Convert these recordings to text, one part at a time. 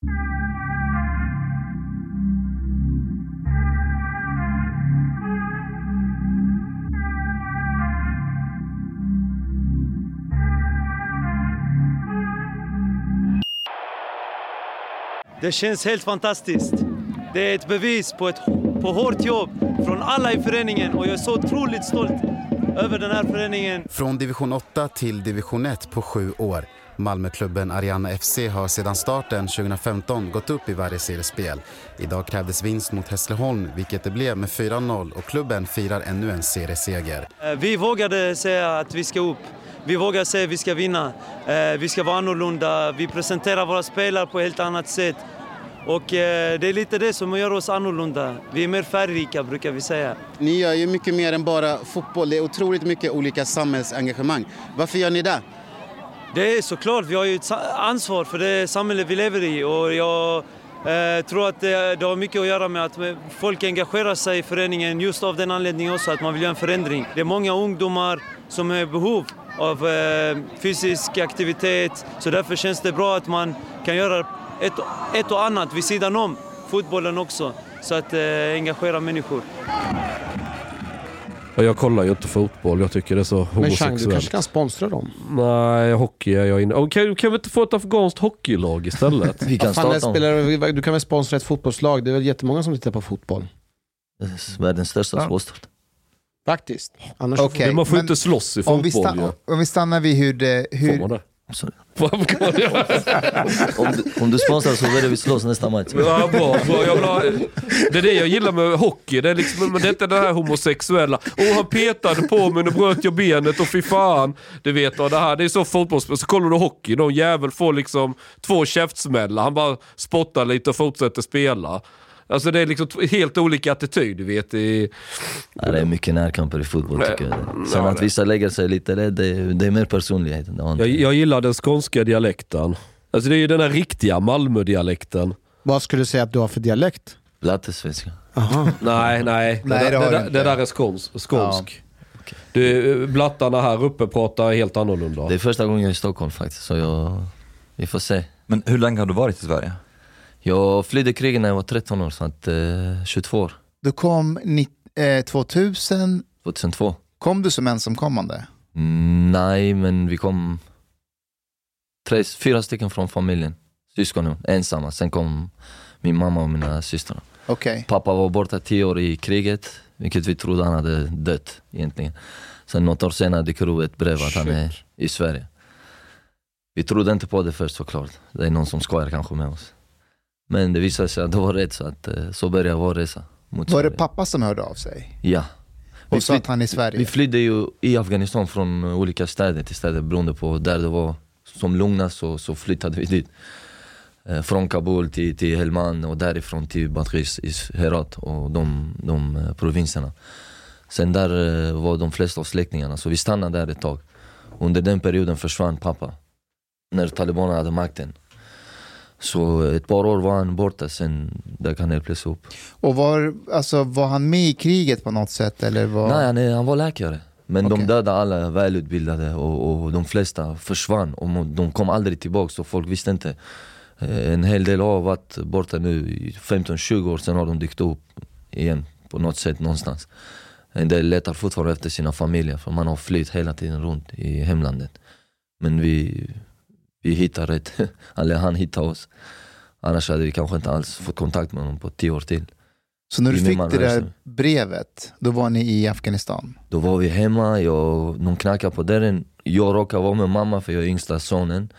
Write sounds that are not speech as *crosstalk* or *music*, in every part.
Det känns helt fantastiskt. Det är ett bevis på, ett, på hårt jobb från alla i föreningen och jag är så otroligt stolt över den här föreningen. Från division 8 till division 1 på sju år. Malmöklubben Ariana FC har sedan starten 2015 gått upp i varje seriespel. Idag krävdes vinst mot Hässleholm, vilket det blev med 4-0 och klubben firar ännu en serieseger. Eh, Vi vågade säga att vi ska upp. Vi vågar säga att vi ska vinna. Eh, Vi ska vara annorlunda. Vi presenterar våra spelare på ett helt annat sätt. Och eh, det är lite det som gör oss annorlunda. Vi är mer färgrika brukar vi säga. Ni gör ju mycket mer än bara fotboll. Det är otroligt mycket olika samhällsengagemang. Varför gör ni det? Det är såklart, vi har ju ett ansvar för det samhälle vi lever i och jag eh, tror att det, det har mycket att göra med att folk engagerar sig i föreningen just av den anledningen också att man vill göra en förändring. Det är många ungdomar som har behov av eh, fysisk aktivitet så därför känns det bra att man kan göra ett, ett och annat vid sidan om fotbollen också så att eh, engagera människor. Ja, Jag kollar ju inte fotboll, jag tycker det är så Men Chang, du homosexuellt. kanske kan sponsra dem? Nej, hockey är jag inne Och kan, kan vi inte få ett afghanskt hockeylag istället? *laughs* Vi kan starta spelar, du kan väl sponsra ett fotbollslag? Det är väl jättemånga som tittar på fotboll? Världens största sportstad. Faktiskt. Annars Okej, Men man får men inte slåss i om vi, fotboll stannar, ju. om vi stannar vid hur det... Får Hur, man det? Ja, Om du, om du sponsrar så börjar vi slåss nästa match. bra, bra. Jag vill ha, det är det jag gillar med hockey, det är, liksom, men det är inte det här homosexuella. Åh han petade på mig, nu bröt jag benet och fy fan. Du vet, och det här det är så fotbollsspel. Så kollar du hockey, någon jävel får liksom två käftsmällar, han bara spottar lite och fortsätter spela. Alltså det är liksom helt olika attityd, du vet. I, Ja, det är mycket närkamper i fotboll tycker jag. Sen Ja, att vissa lägger sig lite, det, det, det är mer personlighet. Jag, jag gillar den skånska dialekten. Alltså det är ju den här riktiga Malmö-dialekten. Vad skulle du säga att du har för dialekt? Blattesvenska. Aha. Nej, *laughs* nej. Nej, det, det det, det, där är skåns, skånsk. Du, blattarna här uppe pratar helt annorlunda. Det är första gången jag är i Stockholm faktiskt, så jag, vi får se. Men hur länge har du varit i Sverige? Jag flydde kriget när jag var 13 år, så att, eh, 22 år. du kom ni, eh, 2000, 2002. kom du som ensamkommande? Mm, nej, men vi kom tre, fyra stycken från familjen. Syskonen, ensamma. Sen kom min mamma och mina systrar. Okej. Pappa var borta tio år i kriget, vilket vi trodde han hade dött egentligen. Sen något år senare dyker det ett brev att han är i Sverige. Vi trodde inte på det först såklart. Det är någon som skojar kanske med oss. Men det visade sig att det var rätt, så, att, eh, så började vår resa mot Var det pappa som hörde av sig? Ja. Och sa att han är i Sverige? vi flydde ju i Afghanistan från eh, olika städer till städer beroende på där det var som lugnast så, så flyttade vi dit. Eh, från Kabul till, till Helmand och därifrån till Badghis i Herat och de, de provinserna. Sen där var de flesta av släktingarna, så vi stannade där ett tag. Under den perioden försvann pappa, när talibanerna hade makten. Så ett par år var han borta, sen dök han helt plötsligt upp. Och var, alltså, var han med i kriget på något sätt? Eller var... Nej, han, han var läkare. Men Okej. de dödade alla välutbildade och, och de flesta försvann. Och de kom aldrig tillbaka så folk visste inte. Eh, En hel del har varit borta nu i 15-20 år, sen har de dykt upp igen på något sätt någonstans. En del letar fortfarande efter sina familjer för man har flytt hela tiden runt i hemlandet. Men vi, vi hittar rätt, eller *laughs* han hittar oss. Annars hade vi kanske inte alls fått kontakt med honom på tio år till. Så när du fick det där brevet, då var ni i Afghanistan? Då var vi hemma, jag, de knackade på dörren. Jag råkar vara med mamma för jag är yngsta sonen.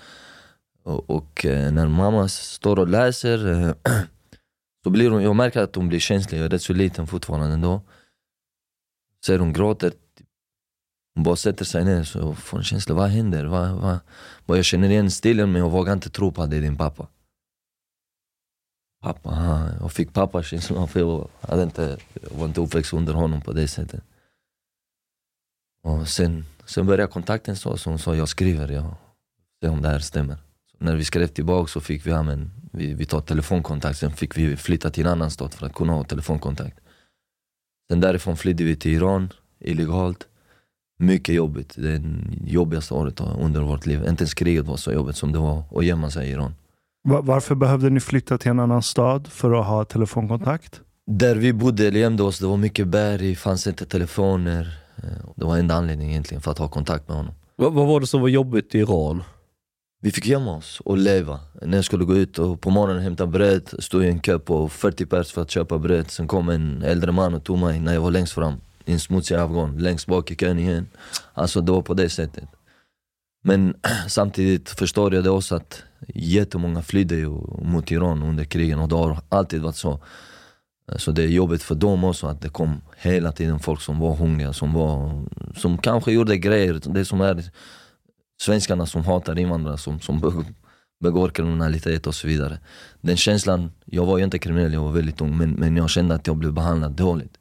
Och, och eh, när mamma står och läser, eh, *clears throat* så blir hon, jag märker att hon blir känslig, jag är rätt så liten fortfarande då. Ser hon gråter, bara sätter sig ner så får en känsla, vad händer? Vad, vad? Bara jag känner igen stilen men jag vågar inte tro på att det är din pappa. Pappa, aha. jag fick pappakänslan för jag, hade inte, jag var inte uppväxt under honom på det sättet. Och sen, sen började kontakten så, så hon sa jag skriver, jag ser om det här stämmer. Så när vi skrev tillbaka så fick vi, ja, men, vi, vi tar telefonkontakt, sen fick vi flytta till en annan stad för att kunna ha telefonkontakt. Sen därifrån flydde vi till Iran, illegalt. Mycket jobbigt, det är det jobbigaste året under vårt liv. Inte ens kriget var så jobbigt som det var att gömma sig i Iran. Va- Varför behövde ni flytta till en annan stad för att ha telefonkontakt? Där vi bodde eller gömde oss, det var mycket berg, fanns inte telefoner. Eh, Det var enda anledningen egentligen för att ha kontakt med honom. Vad, vad var det som var jobbigt i Iran? Vi fick gömma oss och leva. När jag skulle gå ut och på morgonen hämta bröd, stod jag i en kö på 40 pers för att köpa bröd. Sen kom en äldre man och tog mig när jag var längst fram, en smutsig afghan, längst bak i kön igen. Alltså det var på det sättet. Men *clears throat* samtidigt förstår jag det också att jättemånga flydde ju mot Iran under krigen och det har alltid varit så. Så det är jobbigt för dem också att det kom hela tiden folk som var hungriga, som, var, som kanske gjorde grejer, det som är svenskarna som hatar invandrare, som, som begår kriminalitet och så vidare. Den känslan, jag var ju inte kriminell, jag var väldigt ung, men, men jag kände att jag blev behandlad dåligt.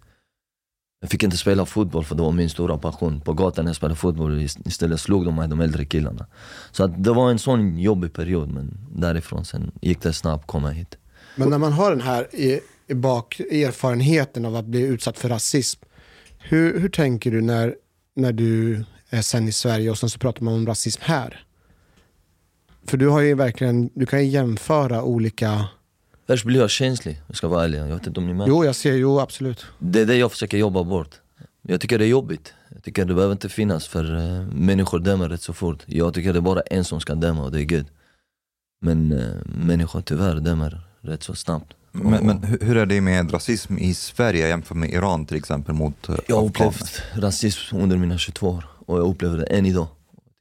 Jag fick inte spela fotboll för det var min stora passion. På gatan när jag spelade fotboll istället slog de mig, de äldre killarna. Så att det var en sån jobbig period, men därifrån sen gick det snabbt att komma hit. Men när man har den här i, i bak, erfarenheten av att bli utsatt för rasism, hur, hur tänker du när, när du är sen i Sverige och sen så pratar man om rasism här? För du har ju verkligen, du kan ju jämföra olika, Först blir jag känslig, jag ska vara ärlig. Jag vet inte om ni märker. jo jag ser, jo absolut. Det är det jag försöker jobba bort. Jag tycker det är jobbigt. Jag tycker det behöver inte finnas för uh, människor dömer rätt så fort. Jag tycker det är bara en som ska döma och det är Gud. Men uh, människor tyvärr dömer rätt så snabbt. Men, men hur är det med rasism i Sverige jämfört med Iran till exempel mot eh, Jag har upplevt rasism under mina 22 år och jag upplever det än idag.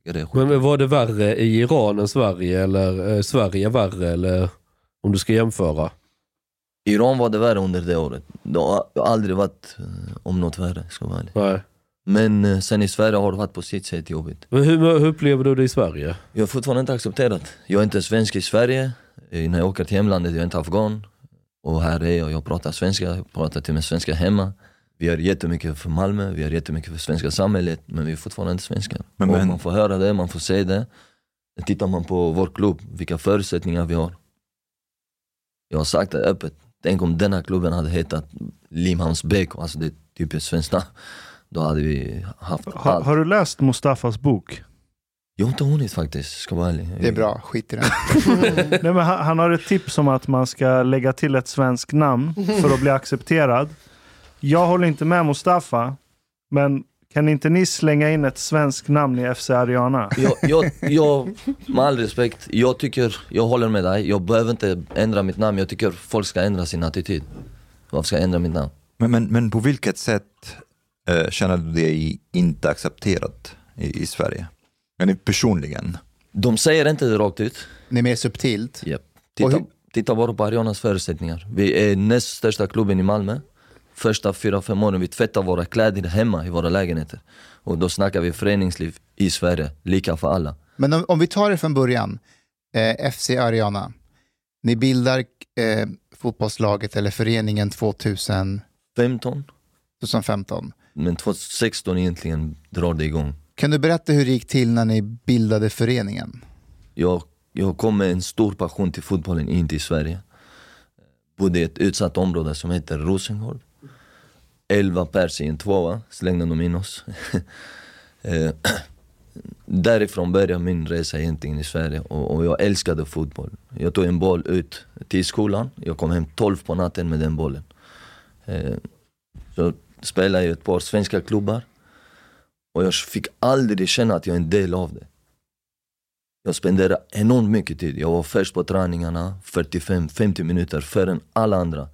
Det är. Men var det värre i Iran än Sverige eller eh, Sverige värre eller om du ska jämföra? Iran var det värre under det året. Det har aldrig varit eh, om något värre, ska jag vara ärlig. Nej. Men eh, sen i Sverige har det varit på sitt sätt jobbigt. Men hur, hur upplever du det i Sverige? Jag är fortfarande inte accepterad. Jag är inte svensk i Sverige. Eh, När jag åker till hemlandet, jag är inte afghan. Och här är jag, jag pratar svenska, jag pratar till och med svenska hemma. Vi gör jättemycket för Malmö, vi gör jättemycket för svenska samhället, men vi är fortfarande inte svenskar. Men- och men- man får höra det, man får se det. Tittar man på vår klubb, vilka förutsättningar vi har. Jag har sagt det öppet, tänk om denna klubben hade hetat Limhamns BK, alltså det är typiskt svenskt namn. Då hade vi haft Har, allt. har du läst Mustafas bok? Jag har inte hunnit faktiskt, ska vara ärlig. Det är bra, skit i den. *laughs* Nej, men han, han har ett tips om att man ska lägga till ett svenskt namn för att bli accepterad. Jag håller inte med Mustafa, men kan inte ni slänga in ett svenskt namn i FC Ariana? jag, jag, jag, med all respekt, jag tycker, jag håller med dig, jag behöver inte ändra mitt namn, jag tycker folk ska ändra sin attityd. Varför ska jag ändra mitt namn? Men, men, men på vilket sätt eh, känner du dig inte accepterad i, i Sverige? Men personligen? De säger inte det rakt ut. Det är mer subtilt. Yep. Titta, titta bara på Arianas förutsättningar. Vi är näst största klubben i Malmö. Första fyra, fem åren vi tvättar våra kläder hemma i våra lägenheter. Och då snackar vi föreningsliv i Sverige, lika för alla. Men om, om vi tar det från början. Eh, FC Ariana. Ni bildar eh, fotbollslaget eller föreningen 2000, 15, 2015. men 2016 egentligen drar det igång. Kan du berätta hur det gick till när ni bildade föreningen? Jag, jag kom med en stor passion till fotbollen in till Sverige. Bodde i ett utsatt område som heter Rosengård. 11 pers i en tvåa slängde de in oss. *laughs* Eh, Därifrån började min resa egentligen i Sverige och, och jag älskade fotboll. Jag tog en boll ut till skolan, jag kom hem 12 på natten med den bollen. Eh, Så spelade jag i ett par svenska klubbar och jag fick aldrig känna att jag är en del av det. Jag spenderade enormt mycket tid. Jag var först på träningarna, 45-50 minuter före alla andra.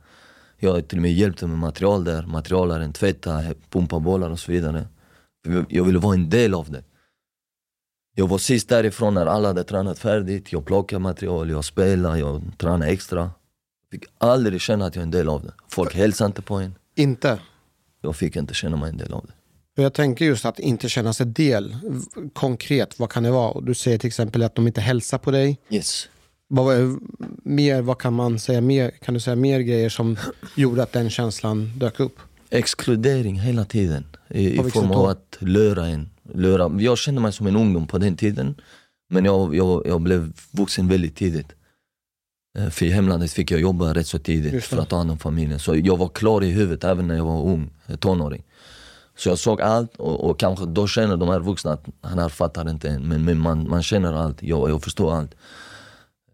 Jag till och med hjälpte med material där, materialaren, tvätta, pumpa bollar och så vidare. Jag ville vara en del av det. Jag var sist därifrån när alla hade tränat färdigt, jag plockade material, jag spelade, jag tränade extra. Jag fick aldrig känna att jag är en del av det. Folk hälsade inte på en. Inte. Jag fick inte känna mig en del av det. Jag tänker just att inte känna sig del. Konkret, vad kan det vara? Du säger till exempel att de inte hälsar på dig. Yes. Vad, mer, vad kan man säga mer? Kan du säga mer grejer som gjorde att den känslan dök upp? Exkludering hela tiden. I, i form av att lura en. Lura. Jag kände mig som en ungdom på den tiden. Men jag, jag, jag blev vuxen väldigt tidigt. Eh, För i hemlandet fick jag jobba rätt så tidigt för att ta hand om familjen. Så jag var klar i huvudet även när jag var ung, eh, tonåring. Så jag såg allt och, och kanske då känner de här vuxna att han här fattar inte än. Men, men man, man känner allt, jag, jag förstår allt.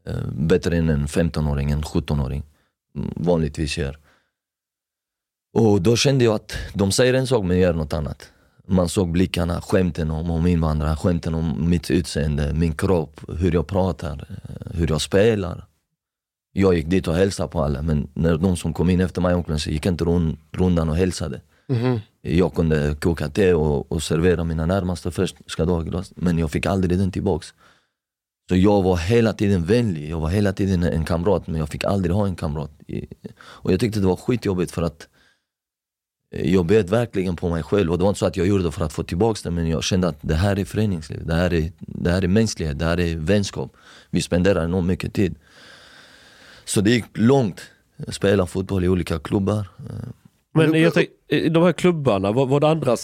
Eh, bättre än en 15-åring, en 17-åring mm, vanligtvis gör. Och då kände jag att de säger en sak men gör något annat. Man såg blickarna, skämten om, om invandrare, skämten om mitt utseende, min kropp, hur jag pratar, eh, hur jag spelar. Jag gick dit och hälsade på alla men när de som kom in efter mig omklädningsrummet gick inte rund, rundan och hälsade. Mhm. Jag kunde koka te och, och servera mina närmaste först, ska du ha ett glas? Men jag fick aldrig den tillbaks. Så jag var hela tiden vänlig, jag var hela tiden en kamrat men jag fick aldrig ha en kamrat. Och jag tyckte det var skitjobbigt för att eh, jag bet verkligen på mig själv och det var inte så att jag gjorde det för att få tillbaka det men jag kände att det här är föreningsliv, det här är, det här är mänsklighet, det här är vänskap. Vi spenderar enormt mycket tid. Så det gick långt, jag spelade fotboll i olika klubbar. Eh, men jag tänk, i de här klubbarna, var, var det andra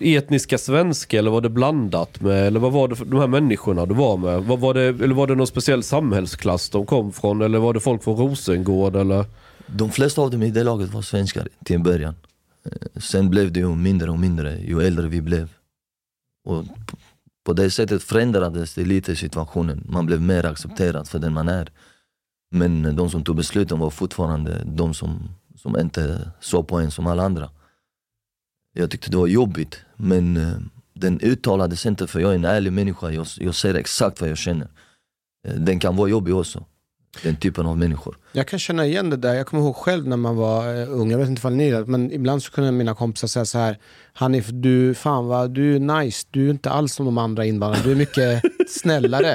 etniska svenskar eller var det blandat med? Eller vad var det för de här människorna du var med? Var, var det, eller var det någon speciell samhällsklass de kom från? Eller var det folk från Rosengård? Eller? De flesta av dem i det laget var svenskar till en början. Eh, Sen blev det ju mindre och mindre ju äldre vi blev. Och på det sättet förändrades det lite situationen. Man blev mer accepterad för den man är. Men de som tog besluten var fortfarande de som, som inte såg på en som alla andra. Jag tyckte det var jobbigt men eh, den uttalades inte för jag är en ärlig människa. Jag, jag säger exakt vad jag känner. Eh, den kan vara jobbig också. Den typen av människor. Jag kan känna igen det där. Jag kommer ihåg själv när man var eh, ung, jag vet inte ifall ni det, men ibland så kunde mina kompisar säga så här, Hanif, du, fan vad, du är nice, du är inte alls som de andra invandrarna, du är mycket *laughs* snällare.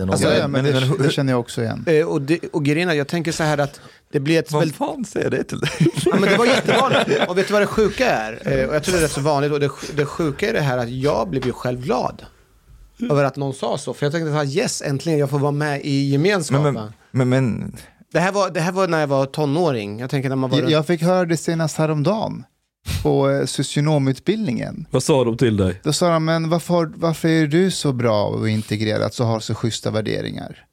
Alltså, ja, men det, det känner jag också igen. Eh, och, det, och grejen är, jag tänker så här att det blir ett Vad väldigt fan säger det till dig? Ja, men det var jättevanligt. Och vet du vad det sjuka är? Eh, Och jag tror det är rätt så vanligt. Och det, det sjuka är det här att jag blev ju själv glad. Över att någon sa så. För jag tänkte så här, yes, äntligen jag får vara med i gemenskapen. Men, men, men, men Det, här var, det här var när jag var tonåring. Jag tänker när man var... Jag, jag fick höra det senast häromdagen på eh, socionomutbildningen. Vad sa de till dig? Då sa de, men varför, varför är du så bra och integrerad så har så schyssta värderingar?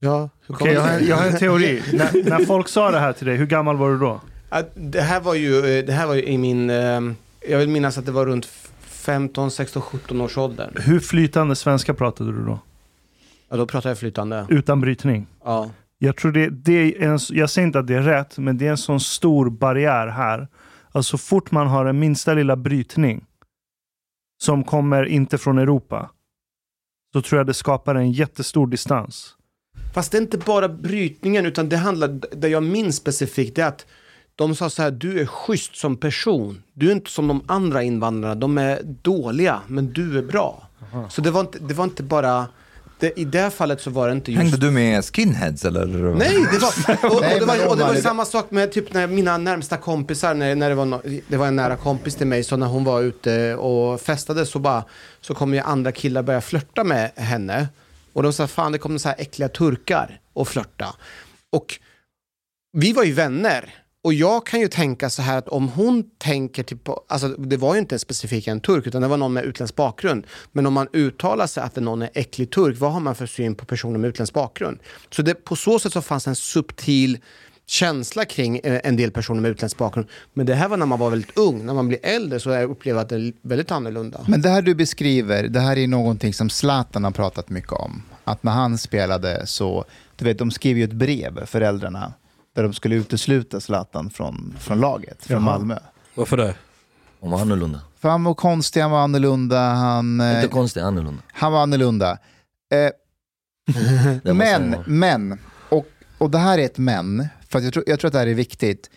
ja, Okej, jag, har, jag har en teori. *laughs* när, när folk sa det här till dig, hur gammal var du då? Att Det här var ju, eh, det här var ju i min... eh, Jag vill minnas att det var runt 15, 16, 17 års ålder. Hur flytande svenska pratade du då? Ja, då pratade jag flytande. Utan brytning? Ja. Jag tror det, det är en, jag säger inte att det är rätt, men det är en sån stor barriär här. Alltså så fort man har en minsta lilla brytning som kommer inte från Europa, så tror jag det skapar en jättestor distans. Fast det är inte bara brytningen, utan det handlar, det jag minns specifikt, det är att de sa så här, du är schysst som person. Du är inte som de andra invandrarna, de är dåliga, men du är bra. Så det var inte, det var inte bara, det, i det fallet så var det inte just... hängde du med skinheads eller? Nej, det var, och, och, Nej, det var, och det var samma sak med typ när mina närmsta kompisar, när, när det, var no, det var en nära kompis till mig, så när hon var ute och festade så bara, så kom ju andra killar börja flörta med henne. Och de sa, fan det kommer så här äckliga turkar och flörta. Och vi var ju vänner. Och jag kan ju tänka så här att om hon tänker typ alltså det var ju inte specifikt en turk utan det var någon med utländsk bakgrund. Men om man uttalar sig att det någon är äcklig turk, vad har man för syn på personer med utländsk bakgrund? Så det, på så sätt så fanns en subtil känsla kring eh, en del personer med utländsk bakgrund. Men det här var när man var väldigt ung, när man blir äldre så upplever jag att det är väldigt annorlunda. Men det här du beskriver, det här är någonting som Zlatan har pratat mycket om. Att när han spelade så, du vet de skrev ju ett brev, föräldrarna, där de skulle utesluta Zlatan från, från laget, från Jaha. Malmö. Varför det? De var annorlunda. För han var konstig, han var annorlunda, han, eh, Inte konstigt, annorlunda. han var annorlunda. Eh, *laughs* han men, men, och, och det här är ett men, för att jag, tror, jag tror att det här är viktigt.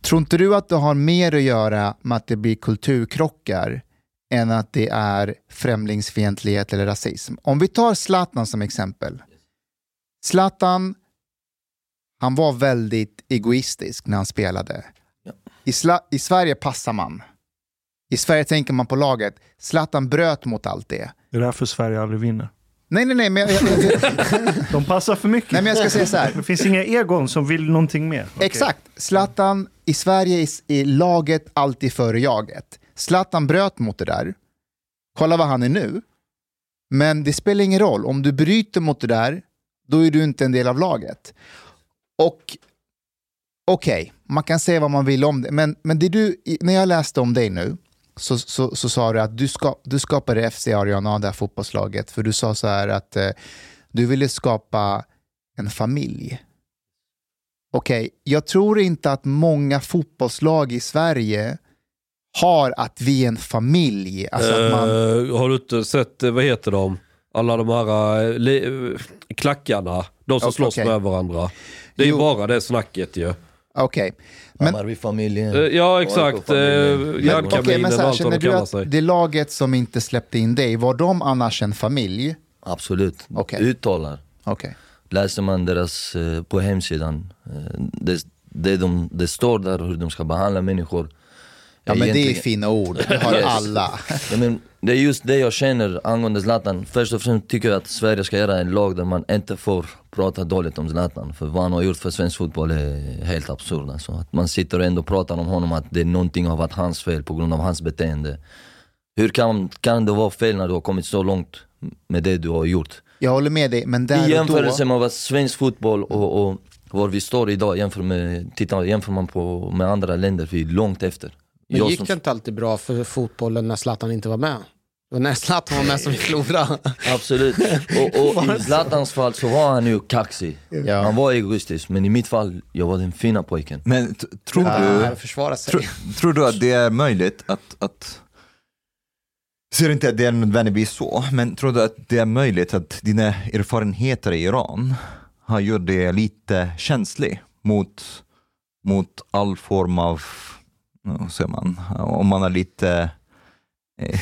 Tror inte du att det har mer att göra med att det blir kulturkrockar än att det är främlingsfientlighet eller rasism? Om vi tar Zlatan som exempel. Zlatan, han var väldigt egoistisk när han spelade. Ja. I, I Sverige passar man. I Sverige tänker man på laget. Zlatan bröt mot allt det. Det är därför Sverige aldrig vinner. Nej, nej, nej, men jag, *laughs* De passar för mycket. nej, men jag ska säga så här. Det finns inga egon som vill någonting mer. Okej. Exakt. Zlatan i Sverige är, är laget alltid före jaget. Zlatan bröt mot det där. Kolla vad han är nu. Men det spelar ingen roll. Om du bryter mot det där, då är du inte en del av laget. Och okej, man kan säga vad man vill om det. Men, men det du, när jag läste om dig nu, så, så, så sa du att du, ska, du skapade FC Ariana, det här fotbollslaget. För du sa så här att eh, Du ville skapa en familj. Okej, jag tror inte att många fotbollslag i Sverige har att vi är en familj. Alltså att man, Eh, har du inte sett, eh, vad heter de? Alla de här eh, klackarna. De som Okej, slåss med varandra. Det är ju Jo. bara det snacket ju. Okej. Men- Hammarby-familjen. Eh, Ja exakt, eh, AIK-familjen. Men, järnkaminen okej, men och så här, allt vad de du kallar att sig. det laget som inte släppte in dig, var de annars en familj? Absolut. Okej. Uttalar. Okej. Läser man deras eh, på hemsidan, eh, det, det, de, det står där hur de ska behandla människor. Ja, men det är Egentligen- fina ord, det *laughs* har alla. Ja, men det är just det jag känner angående Zlatan. Först och främst tycker jag att Sverige ska göra en lag där man inte får prata dåligt om Zlatan. För vad han har gjort för svensk fotboll är helt absurd. Alltså. Att man sitter och ändå pratar om honom, att det är någonting har varit hans fel på grund av hans beteende. Hur kan, kan det vara fel när du har kommit så långt med det du har gjort? Jag håller med dig, men där I jämförelse då... med vad svensk fotboll och, och var vi står idag, jämför, med, titta, jämför man på, med andra länder, vi är långt efter. Men Jag gick som- det inte alltid bra för fotbollen när Zlatan inte var med? Det var när Zlatan var med som vi förlorade. *laughs* Absolut. Och, och i Zlatans fall så var han ju kaxig. Ja. Han var egoistisk, men i mitt fall, jag var den fina pojken. Men tror Ja, du... försvara sig. Tror, tror du att det är möjligt att, att ser inte att det är nödvändigtvis så, men tror du att det är möjligt att dina erfarenheter i Iran har gjort det lite känslig mot, mot all form av, säger man, om man är lite, eh,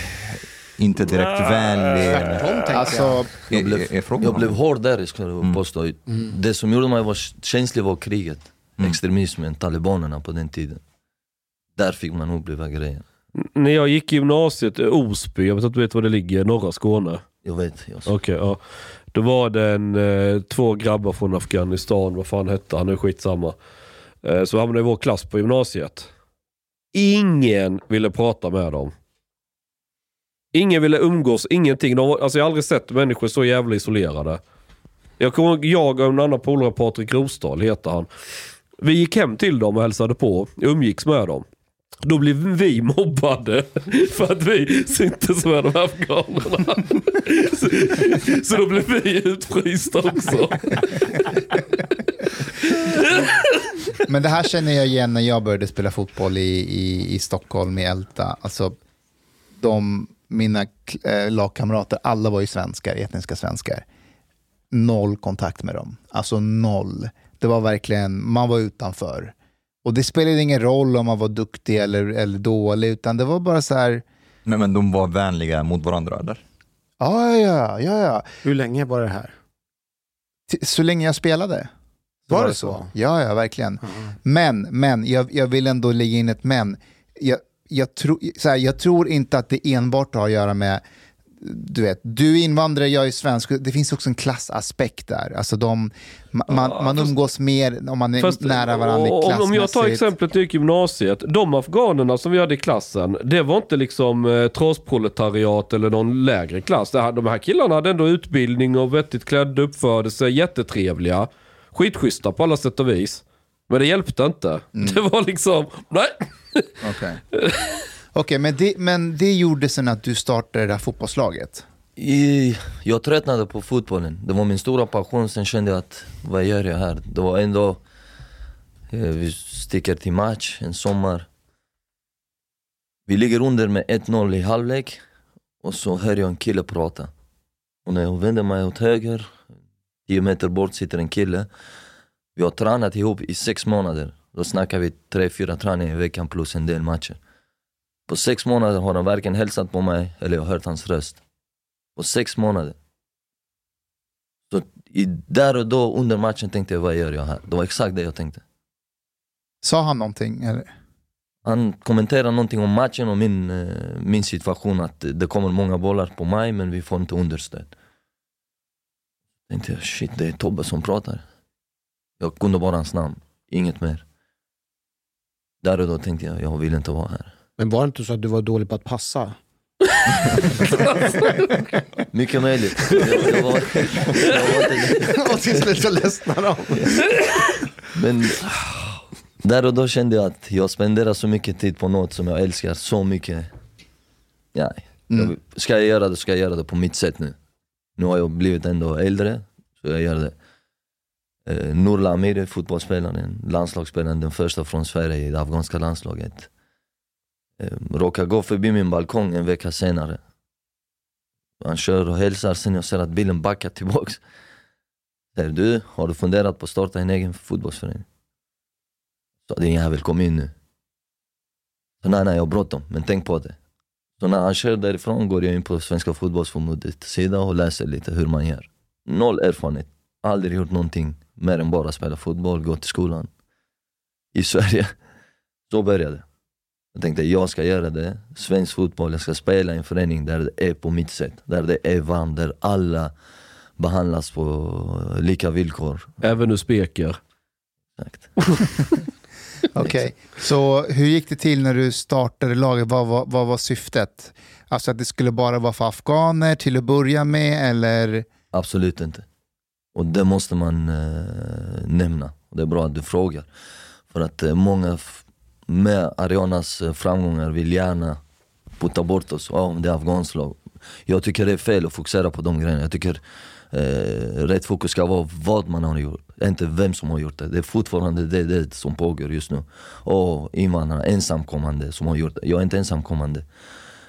inte direkt vänlig. Tvärtom. Alltså, Jag blev, jag blev hård där, skulle jag Mm. påstå. Mm. Det som gjorde mig var känslig var kriget. Mm. Extremismen, talibanerna på den tiden. Där fick man uppleva grejer. När jag gick i gymnasiet, eh, Osby, jag vet om du vet var det ligger, norra Skåne. Jag vet. Jag Okej, ja. Då var det en, eh, två grabbar från Afghanistan, vad fan hette han, nu skitsamma. Eh, så hamnade i vår klass på gymnasiet. Ingen ville prata med dem. Ingen ville umgås, ingenting. De alltså jag har aldrig sett människor så jävla isolerade. Jag kommer jag och en annan polare, Patrik Rosdahl heter han. Vi gick hem till dem och hälsade på, umgicks med dem. Då blev vi *laughs* mobbade för att vi syntes med de här afghanerna. Så, *laughs* så då blev vi utfrysta också. *laughs* Men det här känner jag igen när jag började spela fotboll i, i, i Stockholm i Älta. Alltså, de, mina äh, lagkamrater, alla var ju svenskar, etniska svenskar. Noll kontakt med dem. Alltså noll. Det var verkligen, man var utanför. Och det spelade ingen roll om man var duktig eller, eller dålig, utan det var bara så här, Men, men de var vänliga mot varandra eller? ja, ja, ja, ja. Hur länge var det här? T- Så länge jag spelade. Var det så? Ja, ja, verkligen. Men, men, jag, jag vill ändå lägga in ett men. Jag, jag, tro, så här, jag tror inte att det enbart har att göra med, du vet, du är invandrare, jag är svensk. Det finns också en klassaspekt där. Alltså de, ma- man, Ja, man fast- umgås mer om man är Fast, nära varandra om- klassmässigt. Om jag tar exemplet i gymnasiet. De afghanerna som vi hade i klassen, det var inte liksom eh, trasproletariat eller någon lägre klass. Här, de här killarna hade ändå utbildning och vettigt klädda, uppförde sig, jättetrevliga. Skitschyssta på alla sätt och vis. Men det hjälpte inte. Mm. Det var liksom, nej. Okej, Okej, men, det, men det gjorde sen att du startade det här fotbollslaget? I, jag tröttnade på fotbollen. Det var min stora passion. Sen kände jag att, vad gör jag här? Det var ändå, eh, vi sticker till match en sommar. Vi ligger under med 1-0 i halvlek och så hör jag en kille prata. Och när jag vänder mig åt höger, 10 meter bort sitter en kille. Vi har tränat ihop i sex månader. Då snackar vi tre, fyra träningar i veckan plus en del matcher. På sex månader har han varken hälsat på mig eller jag har hört hans röst. På sex månader. Så i, där och då under matchen tänkte jag, vad gör jag här? Det var exakt det jag tänkte. Sa han någonting? Eller? Han kommenterade någonting om matchen och min, eh, min situation, att det kommer många bollar på mig men vi får inte understöd. Tänkte jag, shit det är Tobbe som pratar. Jag kunde bara hans namn, inget mer. Där och då tänkte jag, jag vill inte vara här. Men var det inte så att du var dålig på att passa? *laughs* Mycket möjligt. Jag, jag var, jag var inte, *laughs* Och till slut så ledsnade de. Men där och då kände jag att jag spenderar så mycket tid på något som jag älskar så mycket. Nej, Mm. ska jag göra det ska jag göra det på mitt sätt nu. Nu har jag blivit ändå äldre, Så jag gör det. Eh, Nurla Amir är fotbollsspelaren, landslagsspelaren, den första från Sverige i det afghanska landslaget. Eh, råkar gå förbi min balkong en vecka senare. Han kör och hälsar, sen jag ser att bilen backar tillbaks. Säger du, har du funderat på att starta en egen fotbollsförening? Så din jävel, kom in nu. Så nej, nej, jag har bråttom, men tänk på det. Så när han kör därifrån går jag in på Svenska fotbollsförbundets sida och läser lite hur man gör. Noll erfarenhet, aldrig gjort någonting mer än bara spela fotboll, gå till skolan. I Sverige. Så började det. Jag tänkte jag ska göra det, svensk fotboll, jag ska spela i en förening där det är på mitt sätt. Där det är varmt, där alla behandlas på lika villkor. Även usbeker. Exakt. *laughs* Okej, så hur gick det till när du startade laget? Vad var, vad var syftet? Alltså att det skulle bara vara för afghaner till att börja med eller? Absolut inte. Och det måste man eh, nämna. Det är bra att du frågar. För att eh, många med Arianas eh, framgångar vill gärna putta bort oss. Ja, det är afghanskt lag. Jag tycker det är fel att fokusera på de grejerna. Jag tycker eh, rätt fokus ska vara vad man har gjort, inte vem som har gjort det. Det är fortfarande det, det som pågår just nu. Och invandrare, ensamkommande som har gjort det. Jag är inte ensamkommande.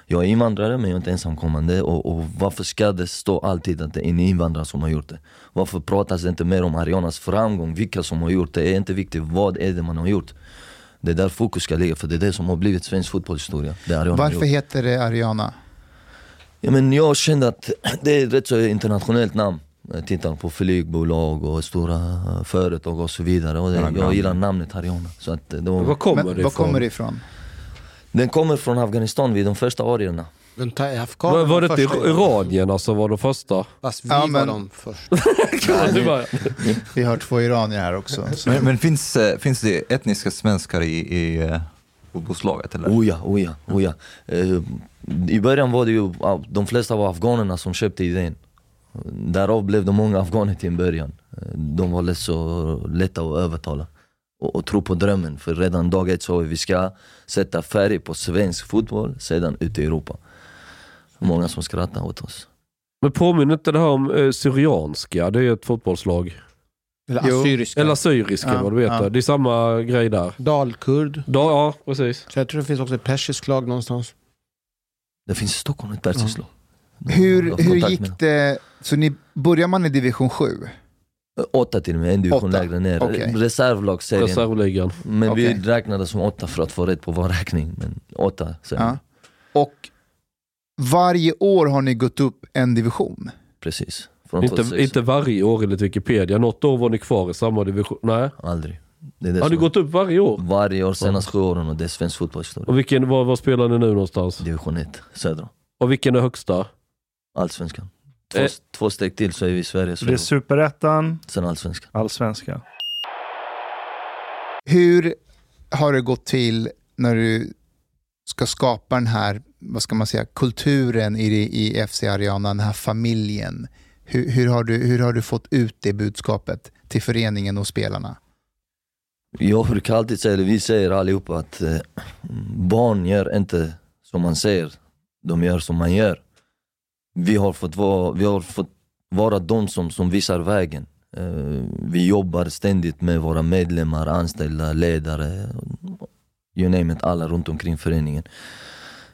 Jag är invandrare men jag är inte ensamkommande och, och varför ska det stå alltid att det är en invandrare som har gjort det? Varför pratas det inte mer om Arianas framgång, vilka som har gjort det? Det är inte viktigt, vad är det man har gjort? Det är där fokus ska ligga, för det är det som har blivit svensk fotbollshistoria. Varför heter det Ariana? Ja, men jag kände att *clears throat* det är ett rätt så internationellt namn. Jag tittar på flygbolag och stora eh, företag och så vidare. Och det, jag gillar namnet Ariana. Så att det var, Var kommer Men, det var ifrån? kommer det ifrån? den kommer från Afghanistan vid de första arierna. Var, var det inte första. iranierna som var de första? Fast vi Ja, var men- de först. *laughs* Det var- Vi har två iranier här också. Så. Men, men finns, eh, finns det etniska svenskar i, i eh, fotbollslaget eller? Oh ja, oh ja, oh ja. Eh, I början var det ju, de flesta var afghanerna som köpte idén. Därav blev det många afghaner till en början. De var lätt så lätta att övertala. Och, och tro på drömmen, för redan dag ett sa vi vi ska sätta färg på svensk fotboll, sedan ut i Europa. Många som skrattar åt oss. Men påminner inte det här om eh, Syrianska? Det är ett fotbollslag. Eller assyriska. Eller Assyriska Ja, vad du vet. ja. Det är samma grej där. Dalkurd. Da, ja, precis. Så jag tror det finns också ett persiskt lag någonstans. Det finns i Stockholm ett persiskt lag. Hur, har hur gick det? Så ni, börjar man i division 7? dem. Åtta till och med, en division Åtta, lägre ner. okej. Reservlagsserien. Reservligan. Men vi Okej. räknade som åtta för att få rätt på vår räkning. Men åtta sen. Ja. Och varje år har ni gått upp en division? Precis. Inte, 2006. inte varje år enligt Wikipedia. Något år var ni kvar i samma division. Nej. Aldrig. Det det Har ni gått upp varje år? Varje år senaste sju åren och det är svensk fotbollshistoria. Och vilken, var, var spelar ni nu någonstans? Division 1, södra. Och vilken är högsta? Allsvenskan. Två, Eh. två steg till så är vi i Sverige. Så det är superettan, sen allsvenskan. allsvenskan. Hur har det gått till när du ska skapa den här, vad ska man säga, kulturen i, i FC Ariana, den här familjen? Hur, hur, har du, hur har du fått ut det budskapet till föreningen och spelarna? Jag brukar alltid säga det, vi säger allihopa att eh, barn gör inte som man säger, de gör som man gör. Vi har fått vara, vi har fått vara de som, som visar vägen. Eh, vi jobbar ständigt med våra medlemmar, anställda, ledare, you name it, alla runt omkring föreningen.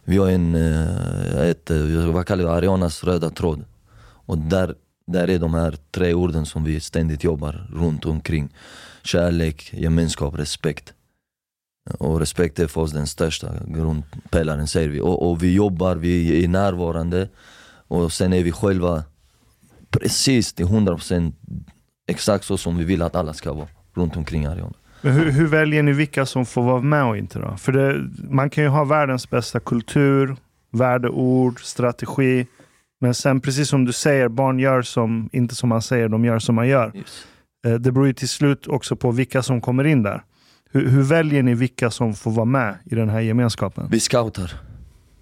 Vi har en, eh, ett, eh, vad kallar vi Arianas röda tråd. Och där, där är de här tre orden som vi ständigt jobbar runt omkring. Kärlek, gemenskap, respekt. Och respekt är för oss den största grundpelaren säger vi. Och, och vi jobbar, vi är närvarande och sen är vi själva precis till 100% exakt så som vi vill att alla ska vara runt omkring Ariana. Men hur, hur väljer ni vilka som får vara med och inte då? För det, man kan ju ha världens bästa kultur, värdeord, strategi. Men sen precis som du säger, barn gör som, inte som man säger, de gör som man gör. Eh, Det beror ju till slut också på vilka som kommer in där. Hur, hur väljer ni vilka som får vara med i den här gemenskapen? Vi scoutar.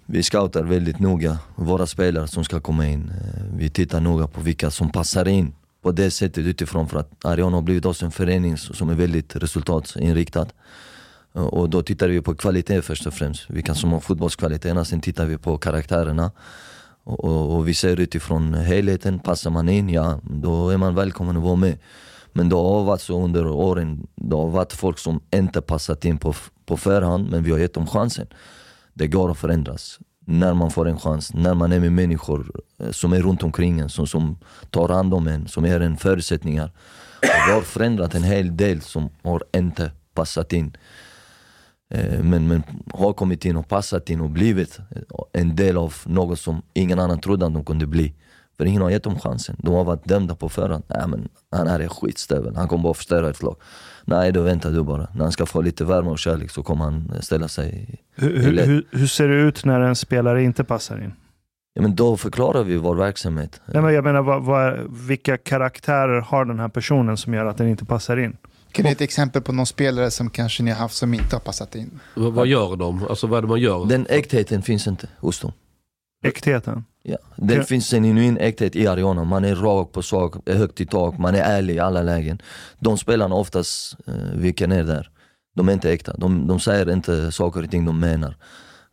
Vi scoutar väldigt noga våra spelare som ska komma in. Eh, vi tittar noga på vilka som passar in på det sättet utifrån för att Ariana har blivit oss en förening som är väldigt resultatinriktad. Eh, och då tittar vi på kvalitet först och främst, vilka som har fotbollskvaliteterna, sen tittar vi på karaktärerna Och, och, och vi ser utifrån helheten, passar man in, ja då är man välkommen att vara med. Men det har varit så under åren, det har varit folk som inte passat in på, på förhand, men vi har gett dem chansen. Det går att förändras. När man får en chans, när man är med människor eh, som är runt omkring en, som, som tar hand om en, som ger en förutsättningar. Och det har förändrat en hel del som har inte passat in. Eh, men, men har kommit in och passat in och blivit eh, en del av något som ingen annan trodde att de kunde bli. För ingen har gett dem chansen. De har varit dömda på förhand. Nej men han här är skitstövel, han kommer bara förstöra ett lag. Nej då väntar du bara. När han ska få lite värme och kärlek så kommer han ställa sig Hur, hur, hur, hur ser det ut när en spelare inte passar in? Ja men då förklarar vi vår verksamhet. Nej, men jag menar, vad, vad, vilka karaktärer har den här personen som gör att den inte passar in? Kan du ge ett exempel på någon spelare som kanske ni har haft som inte har passat in? Vad, vad gör de? Alltså vad är det man gör? Den äktheten finns inte hos dem. Äktheten? Ja. Det Ja. finns en genuin äkthet i arenan. Man är rak på sak, är högt i tak, man är ärlig i alla lägen. De spelarna oftast eh, viker ner där. De är inte äkta. De, de säger inte saker och ting de menar.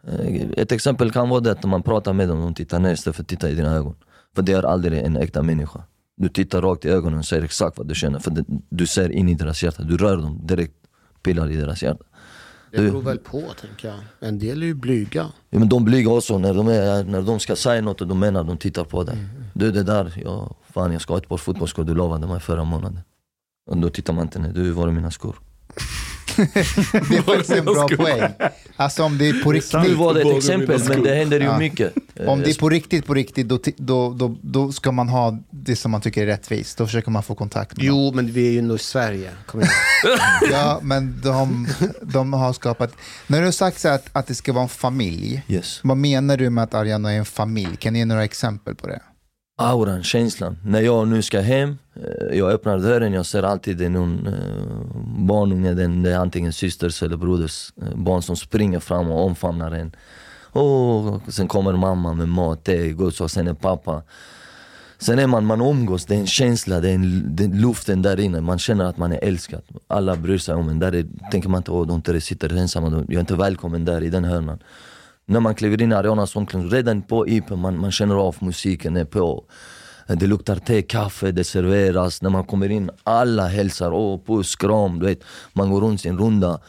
Eh, ett exempel kan vara det att man pratar med dem, de tittar ner istället för att titta i dina ögon. För det är aldrig en äkta människa. Du tittar rakt i ögonen och säger exakt vad du känner. För det, du ser in i deras hjärta. Du rör dem direkt, pillar i deras hjärta. Det beror väl på, tänker jag. En del är ju blyga. Ja, men de blyga också, när de, är, när de ska säga något och de menar, de tittar på dig. Du det där, ja, fan jag ska ha ett par fotbollsskor du lovade mig förra månaden. Och då tittar man inte ner, du var är mina skor? *laughs* *laughs* Det är faktiskt en bra poäng. Alltså om det är på Nu riktigt, var det ett exempel, men det händer ju Ja. mycket. om det Eh, är på riktigt, på riktigt, då, då, då, då ska man ha det som man tycker är rättvist. Då försöker man få kontakt med dem. Jo, men vi är ju ändå i Sverige. Kom igen. *laughs* Ja, men de, de har skapat... När du har sagt så att, att det ska vara en familj, Yes. vad menar du med att Ariana är en familj? Kan du ge några exempel på det? Auran, känslan. När jag nu ska hem, eh, jag öppnar dörren, jag ser alltid det är någon barnunge, den, det är antingen systers eller broders eh, barn som springer fram och omfamnar en. Och sen kommer mamma med mat, det är gott, och sen är pappa. Sen är man, man umgås, det är en känsla, det är, en, det är luften där inne, man känner att man är älskad. Alla bryr sig om en, där är, tänker man inte åh de inte sitter ensamma, jag är inte välkommen där i den hörnan. När man kliver in i Arianas omklädningsrum, redan på IPen, man, man känner av musiken är på. Det luktar te, kaffe, det serveras. När man kommer in, alla hälsar, åh puss, kram, du vet. Man går runt sin runda.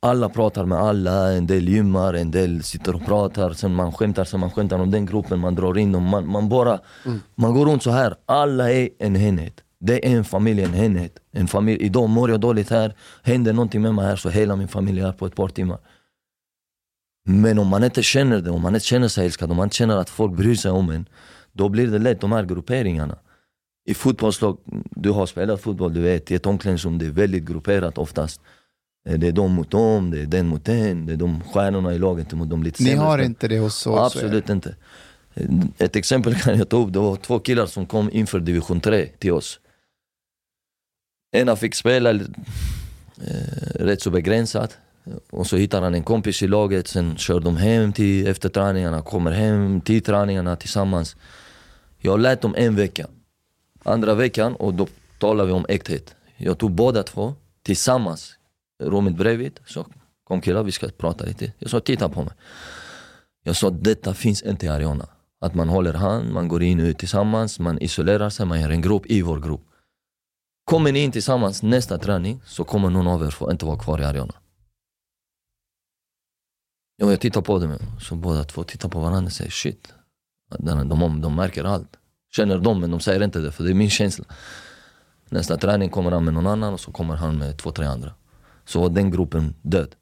Alla pratar med alla, en del gymmar, en del sitter och pratar, sen man skämtar, sen man skämtar om den gruppen, man drar in dem. Man, man bara, man går runt så här. alla är en enhet. Det är en familj, en enhet. En familj. Idag mår jag dåligt här, händer någonting med mig här så hela min familj är här på ett par timmar. Men om man inte känner det, om man inte känner sig älskad, om man inte känner att folk bryr sig om en, då blir det lätt de här grupperingarna. I fotbollslag, du har spelat fotboll, du vet, i ett omklädningsrum, det är väldigt grupperat oftast. Eh, Det är de mot dem, det är den mot den, det är de stjärnorna i laget mot de lite Ni sämre har spelarna. inte det hos oss? Absolut inte. Ett exempel *laughs* kan jag ta upp, det var två killar som kom inför division 3 till oss. Ena fick spela eh, rätt så begränsat, och så hittar han en kompis i laget, sen kör de hem till efter träningarna, kommer hem till träningarna tillsammans. Jag lät dem en vecka. Andra veckan, och då talar vi om äkthet. Jag tog båda två tillsammans, rummet bredvid, så kom killar vi ska prata lite. Jag sa titta på mig. Jag sa detta finns inte i Ariana. Att man håller hand, man går in och ut tillsammans, man isolerar sig, man gör en grupp i vår grupp. Kommer ni in tillsammans nästa träning så kommer någon av er få inte vara kvar i Ariana. Ja, jag tittar på dem, så båda två tittar på varandra och säger shit. De, de, de märker allt. Känner de men de säger inte det för det är min känsla. Nästa träning kommer han med någon annan och så kommer han med två, tre andra. Så var den gruppen död.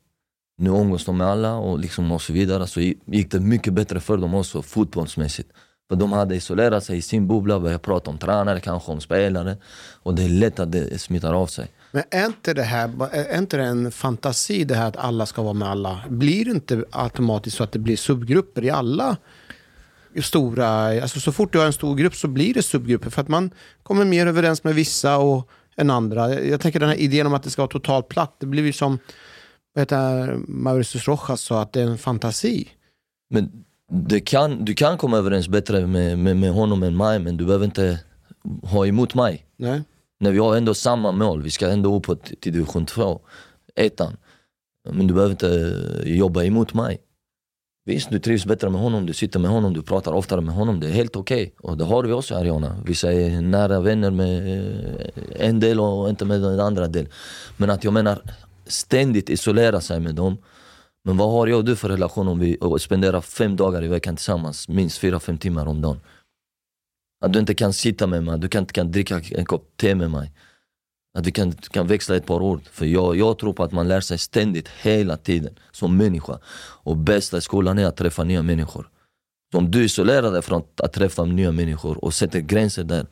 Nu umgås de med alla och, liksom och så vidare. Så gick det mycket bättre för dem också fotbollsmässigt. För de hade isolerat sig i sin bubbla, börjat prata om tränare, kanske om spelare. Och det är lätt att det smittar av sig. Men är inte det här är inte det en fantasi det här att alla ska vara med alla? Blir det inte automatiskt så att det blir subgrupper i alla stora, alltså så fort du har en stor grupp så blir det subgrupper för att man kommer mer överens med vissa och än andra. Jag tänker den här idén om att det ska vara totalt platt, det blir ju som heter Mauritius Rojas sa, att det är en fantasi. Men det kan, du kan komma överens bättre med, med, med honom än mig, men du behöver inte ha emot mig. Nej. När vi har ändå samma mål, vi ska ändå uppåt till division 2, ettan. Men du behöver inte eh, jobba emot mig. Visst, du trivs bättre med honom, du sitter med honom, du pratar oftare med honom. Det är helt okej. Och det har vi också i Ariana. Vissa är nära vänner med eh, en del och inte med den andra del. Men att jag menar, ständigt isolera sig med dem. Men vad har jag och du för relation om vi eh, spenderar fem dagar i veckan tillsammans, minst fyra, fem timmar om dagen? Att du inte kan sitta med mig, du kan inte kan dricka en kopp te med mig. Att vi kan, kan växla ett par ord. För jag, jag tror på att man lär sig ständigt, hela tiden, som människa. Och bästa i skolan är att träffa nya människor. Så om du isolerar dig från att träffa nya människor och sätter gränser där,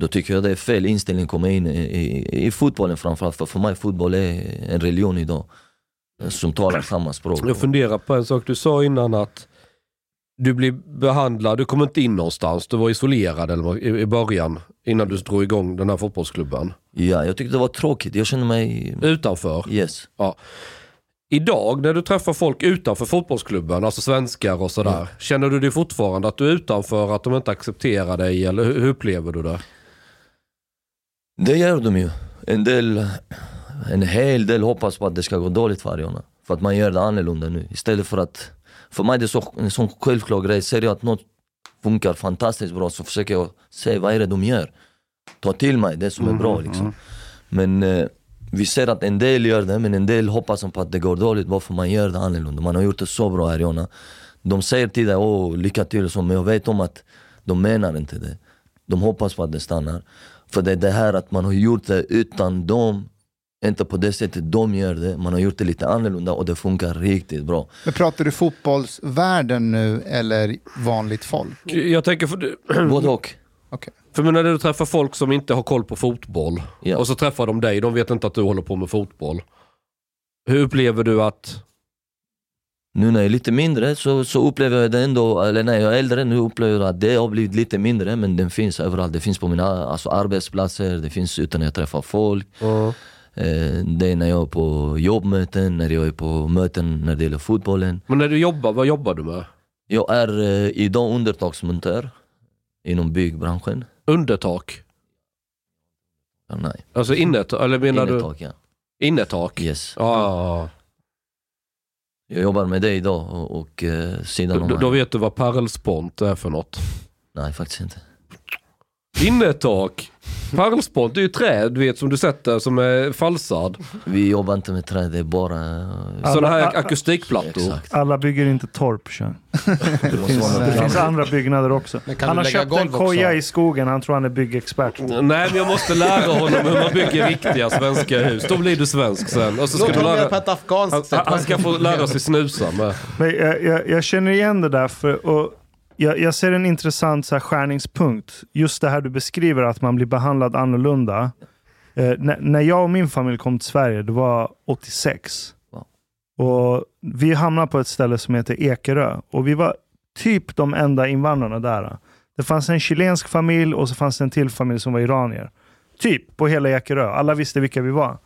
då tycker jag det är fel inställning att komma in i, i, i fotbollen framförallt. För för mig fotboll är en religion idag. Eh, som talar samma språk. Jag funderar på en sak. Du sa innan att du blir behandlad, du kom inte in någonstans, du var isolerad eller, i, i början innan du drog igång den här fotbollsklubben. Ja, jag tyckte det var tråkigt. Jag kände mig... Utanför? Yes. Ja. Idag när du träffar folk utanför fotbollsklubben, alltså svenskar och sådär. Känner du dig fortfarande att du är utanför, att de inte accepterar dig eller hur, hur upplever du det? Det gör de ju. En del, en hel del hoppas på att det ska gå dåligt för Ariana. För att man gör det annorlunda nu. Istället för att, för mig är det så, en sån självklar grej. Ser jag att något funkar fantastiskt bra så försöker jag se vad är det de gör. Ta till mig det som är bra liksom. Men eh, vi ser att en del gör det, men en del hoppas på att det går dåligt bara för man gör det annorlunda. Man har gjort det så bra Ariana. De säger till dig, åh lycka till så, men jag vet om att de menar inte det. De hoppas på att det stannar. För det är det här att man har gjort det utan dem, inte på det sättet de gör det. Man har gjort det lite annorlunda och det funkar riktigt bra. Men pratar du fotbollsvärlden nu eller vanligt folk? Jag tänker för, *clears throat* Både och. Okej. för när du träffar folk som inte har koll på fotboll Ja. och så träffar de dig, de vet inte att du håller på med fotboll. Hur upplever du att Nu när jag är lite mindre så, så upplever jag det ändå, eller när jag är äldre nu upplever jag att det har blivit lite mindre men den finns överallt. Det finns på mina alltså arbetsplatser, det finns utan jag träffar folk. Eh, det är när jag är på jobbmöten, när jag är på möten när det gäller fotbollen. Men när du jobbar, vad jobbar du med? Jag är eh, idag undertaksmontör inom byggbranschen. Undertak? Ja, nej, Alltså innertak, eller menar innertak ja. du innertak? Yes. Ja, Jag jobbar med det idag och, och eh, sidan om då, då vet du vad pärlspont är för något. Nej faktiskt inte. Innertak? Pärlspont, det är ju träd du vet som du sätter som är falsad. Vi jobbar inte med träd, det är bara... Sådana här akustikplattor. Exakt. Alla bygger inte torp, Sean. Det måste vara Det något finns annat. andra byggnader också. Men kan Han du har lägga köpt en golv också? koja i skogen, han tror han är byggexpert. Nej men jag måste lära honom hur man bygger riktiga svenska hus. Då blir du svensk sen. Och så ska Låt du honom göra på lära... ett afghanskt Han, sätt. han ska få lära sig snusa med. Men jag, jag, jag känner igen det där, för, och jag, jag ser en intressant så här, skärningspunkt. Just det här du beskriver, att man blir behandlad annorlunda. Eh, när, när jag och min familj kom till Sverige, det var 86. Wow. Och Vi hamnade på ett ställe som heter Ekerö. Och vi var typ de enda invandrarna där. Det fanns en chilensk familj och så fanns det en till familj som var iranier. Typ på hela Ekerö. Alla visste vilka vi var.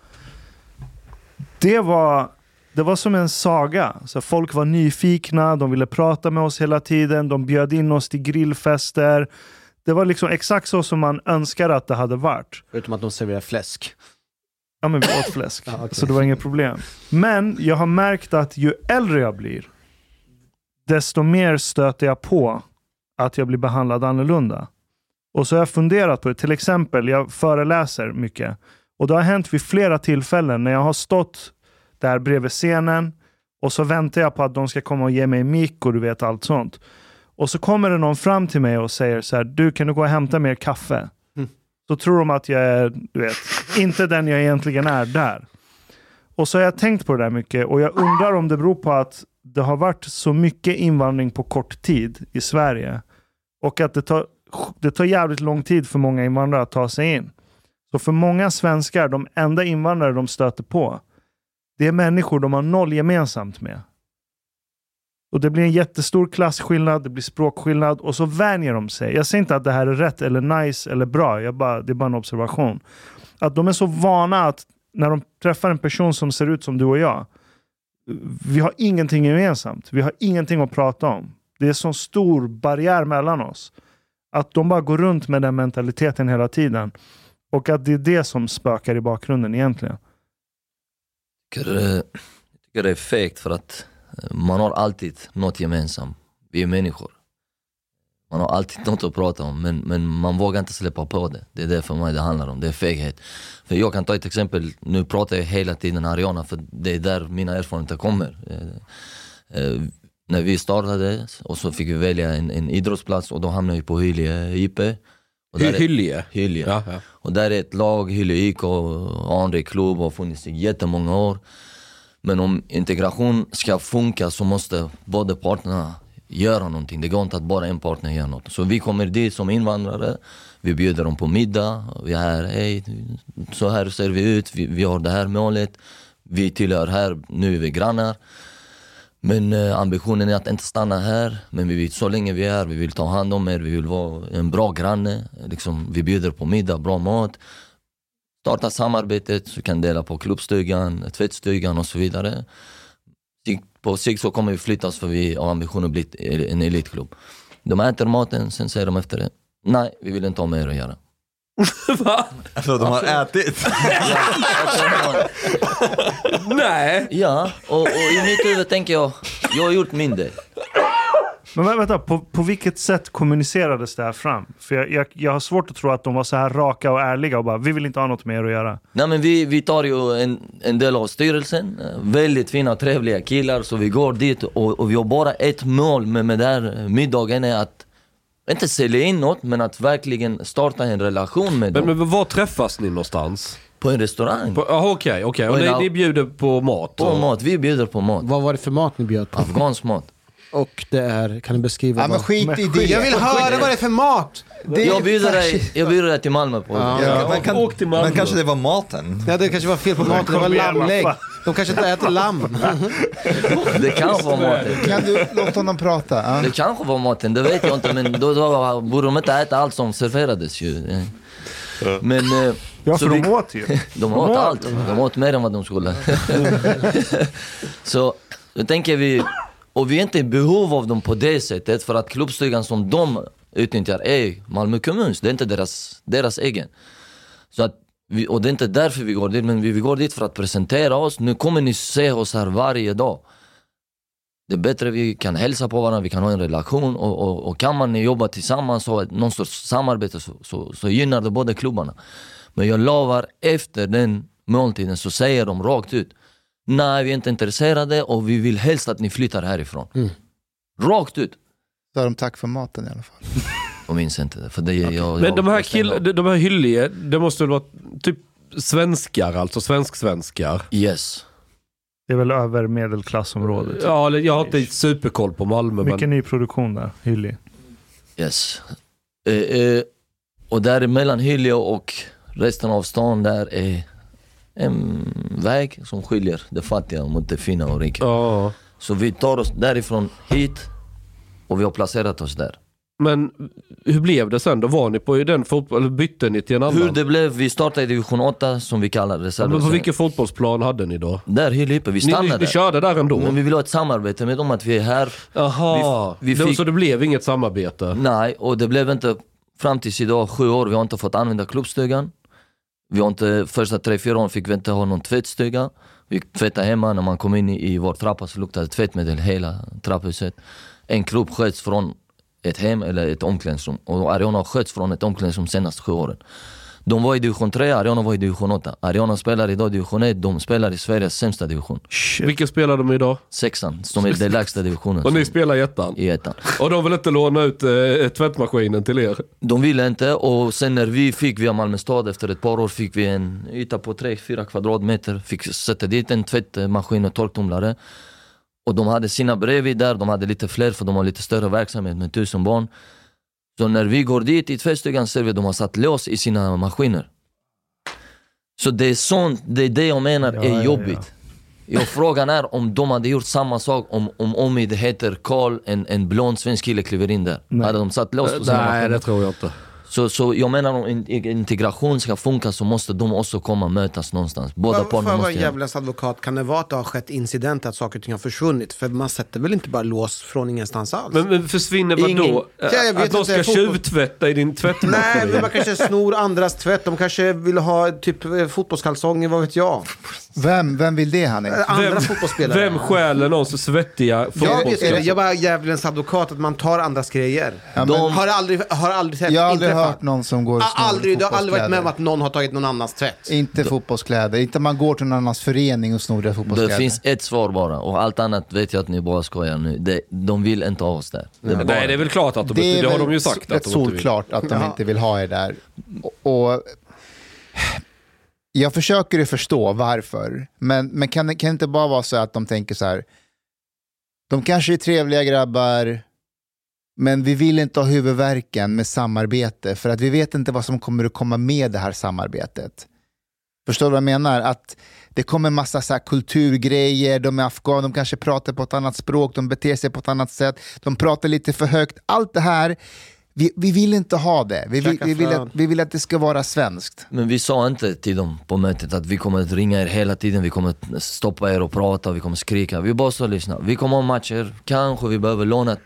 Det var, det var som en saga. Så folk var nyfikna, de ville prata med oss hela tiden, de bjöd in oss till grillfester. Det var liksom exakt så som man önskar att det hade varit. Förutom att de serverar fläsk. Ja, men vi åt fläsk. *laughs* Ja, okej. Så det var inget problem. Men jag har märkt att ju äldre jag blir, desto mer stöter jag på att jag blir behandlad annorlunda. Och så har jag funderat på det. Till exempel, jag föreläser mycket. Och det har hänt vid flera tillfällen när jag har stått där bredvid scenen och så väntar jag på att de ska komma och ge mig mick och du vet allt sånt. Och så kommer det någon fram till mig och säger så här, du kan du gå och hämta mer kaffe? Så tror de att jag är, du vet, inte den jag egentligen är där. Och så har jag tänkt på det där mycket och jag undrar om det beror på att det har varit så mycket invandring på kort tid i Sverige. Och att det tar, det tar jävligt lång tid för många invandrare att ta sig in. Så för många svenskar, de enda invandrare de stöter på, det är människor de har noll gemensamt med. Och det blir en jättestor klasskillnad, det blir språkskillnad och så vänjer de sig. Jag säger inte att det här är rätt eller nice eller bra, jag bara, det är bara en observation. Att de är så vana att när de träffar en person som ser ut som du och jag, vi har ingenting gemensamt. Vi har ingenting att prata om. Det är en så stor barriär mellan oss. Att de bara går runt med den mentaliteten hela tiden. Och att det är det som spökar i bakgrunden egentligen tycker, eh, jag tycker det är fegt för att eh, Man har alltid något gemensamt. Vi är människor. Man har alltid *laughs* något att prata om men, men man vågar inte släppa på det. Det är det för mig det handlar om, det är feghet. För jag kan ta ett exempel, nu pratar jag hela tiden Ariana för det är där mina erfarenheter kommer. Eh, eh när vi startade och så fick vi välja en, en idrottsplats och då hamnade vi på Hyllie IP. Och där är- Hyllie? Hyllie. Ja, ja. Och där är ett lag, Hyllie IK, anrik klubb, har funnits i jättemånga år. Men om integration ska funka så måste båda parterna göra någonting. Det går inte att bara en partner gör något. Så vi kommer dit som invandrare, vi bjuder dem på middag, vi är här, hej, så här ser vi ut, vi, vi har det här målet, vi tillhör här, nu är vi grannar. Men eh, ambitionen är att inte stanna här, men vi vill, så länge vi är här, vi vill ta hand om er, vi vill vara en bra granne. Liksom, vi bjuder på middag, bra mat. Starta samarbetet, så vi kan dela på klubbstugan, tvättstugan och så vidare. På sikt så kommer vi flyttas för vi har ambitionen att bli en elitklubb. De äter maten, sen säger de efter det, nej vi vill inte ha med er att göra. *laughs* Va? Alltså de har ätit. *laughs* Nej! Ja, och, och i mitt huvud tänker jag, jag har gjort min del. Men vä- vänta, på, på vilket sätt kommunicerades det här fram? För jag, jag, jag har svårt att tro att de var så här raka och ärliga och bara vi vill inte ha något med er att göra. Nej men vi, vi tar ju en, en del av styrelsen, eh, väldigt fina trevliga killar, så vi går dit och, och vi har bara ett mål med, med den här middagen är att inte sälja in något, men att verkligen starta en relation med Men, dem. men var träffas ni någonstans? På en restaurang. Okej, okej. Och Och ni, bjuder på mat? På och- mat, vi bjuder på mat. Vad var det för mat ni bjöd på? Afghansk mat. Och det är, kan du beskriva Ja, men skit i det. Jag vill höra vad det är för mat! Det Jag bjuder, dig, jag bjuder dig till Malmö på Ja, men, kan, åk till Malmö. men kanske det var maten. Ja, det kanske var fel på maten, det var lammlägg. De kanske inte äter lamm. Det kanske var maten. Kan du låta honom prata? Ja. Det kanske var maten, det vet jag inte men då, då borde de inte äta allt som serverades ju. Men... eh, Ja, så för vi- de åt ju. *laughs* De åt allt, de åt mer än vad de skulle. *laughs* så då tänker vi, och vi är inte i behov av dem på det sättet för att klubbstugan som de utnyttjar är Malmö kommuns, det är inte deras, deras egen. Så att vi, och det är inte därför vi går dit, men vi, vi går dit för att presentera oss. Nu kommer ni se oss här varje dag. Det är bättre vi kan hälsa på varandra, vi kan ha en relation och, och, och kan man jobba tillsammans och någon sorts samarbete så, så, så gynnar det båda klubbarna. Men jag lovar, efter den måltiden så säger de rakt ut Nej, vi är inte intresserade och vi vill helst att ni flyttar härifrån. Rakt ut. Sa de tack för maten i alla fall. *laughs* Jag minns inte. För det jag, jag, Men de här, kill, de här Hyllie, det måste väl vara typ svenskar alltså, svensk-svenskar? Yes. Det är väl över medelklassområdet. Ja, jag har inte superkoll på Malmö Mycket men... nyproduktion där, Hyllie. Yes. Eh, eh, och däremellan Hyllie och resten av stan där är en väg som skiljer det fattiga mot det fina och rika. Ja. Så vi tar oss därifrån hit och vi har placerat oss där. Men hur blev det sen? Då var ni på den fotboll, eller bytte ni till en annan? Hur det blev, vi startade i division 8 som vi kallar ja, reserv. men på vilken fotbollsplan hade ni då? Där Hyllie uppe, vi Ni, stannade ni, ni där. körde där ändå? Men vi vill ha ett samarbete med dem att vi är här. Jaha, vi- vi fick- så det blev inget samarbete? Nej, och det blev inte, fram tills idag, sju år, vi har inte fått använda klubbstugan. Vi har inte, första tre, fyra åren fick vi inte ha någon tvättstuga. Vi tvättade hemma, när man kom in i, i vår trappa så luktade det tvättmedel hela trapphuset. En klubb sköts från ett hem eller ett omklädningsrum. Och Ariana har skötts från ett omklädningsrum senaste sju åren. De var i division 3, Ariana var i division 8. Ariana spelar idag i division 1, de spelar i Sveriges sämsta division. Vilken spelar de idag? Sexan, som är den lägsta divisionen. Och ni spelar i ettan? I ettan. Och de vill inte låna ut eh, tvättmaskinen till er? De ville inte och sen när vi fick via Malmö stad efter ett par år fick vi en yta på 3-4 kvadratmeter. Fick sätta dit en tvättmaskin och torktumlare. Och de hade sina bredvid där, de hade lite fler för de har lite större verksamhet med tusen barn. Så när vi går dit i tvättstugan ser vi att de har satt lås i sina maskiner. Så det är sånt, det är det jag menar Ja, är ja, ja. jobbigt. Ja, frågan är om de hade gjort samma sak om, om Omid heter Karl, en, en blond svensk kille kliver in där. Nej. Hade de satt lås på sina Nej, maskiner? det tror jag inte. Så, så jag menar om in- integration ska funka så måste de också komma och mötas någonstans. Båda får parterna måste göra. djävulens advokat, kan det vara att det har skett incidenter, att saker och ting har försvunnit? För man sätter väl inte bara lås från ingenstans alls? Men, men försvinner vad Ingen- då? Ja, jag vet Att de ska fotboll- tjuvtvätta i din tvättmaskin? Nej, men man kanske snor andras tvätt. De kanske vill ha typ eh, fotbollskalsonger, vad vet jag? *laughs* Vem, vem vill det Hanni? Andra Vem- fotbollsspelare. Vem stjäler någons svettiga Jag, fotbollsspelare? jag är bara djävulens advokat, att man tar andras grejer. Ja, De har aldrig, har aldrig sett, Jag har aldrig inträffat. hört någon som går och snor aldrig, Du har aldrig varit med om att någon har tagit någon annans tvätt? Inte fotbollskläder, inte man går till någon annans förening och snor deras Det fotbollskläder. finns ett svar bara och allt annat vet jag att ni bara skojar nu. Det, de vill inte ha oss där. Det är bara- Nej, det är väl klart att de det inte, är det har de ju sagt rätt att de inte vill. solklart att de inte vill ha er där. Och, och jag försöker ju förstå varför, men, men kan, det- kan det inte bara vara så att de tänker så här, de kanske är trevliga grabbar, men vi vill inte ha huvudvärken med samarbete, för att vi vet inte vad som kommer att komma med det här samarbetet. Förstår du vad jag menar? Att det kommer massa så här kulturgrejer, de är afghaner, de kanske pratar på ett annat språk, de beter sig på ett annat sätt, de pratar lite för högt. Allt det här, vi, vi vill inte ha det. Vi, vill, Käka vi, vill att, vi vill att det ska vara svenskt. Men vi sa inte till dem på mötet att vi kommer att ringa er hela tiden, vi kommer att stoppa er och prata, vi kommer att skrika. Vi bara sa lyssna, vi kommer ha matcher, kanske vi behöver låna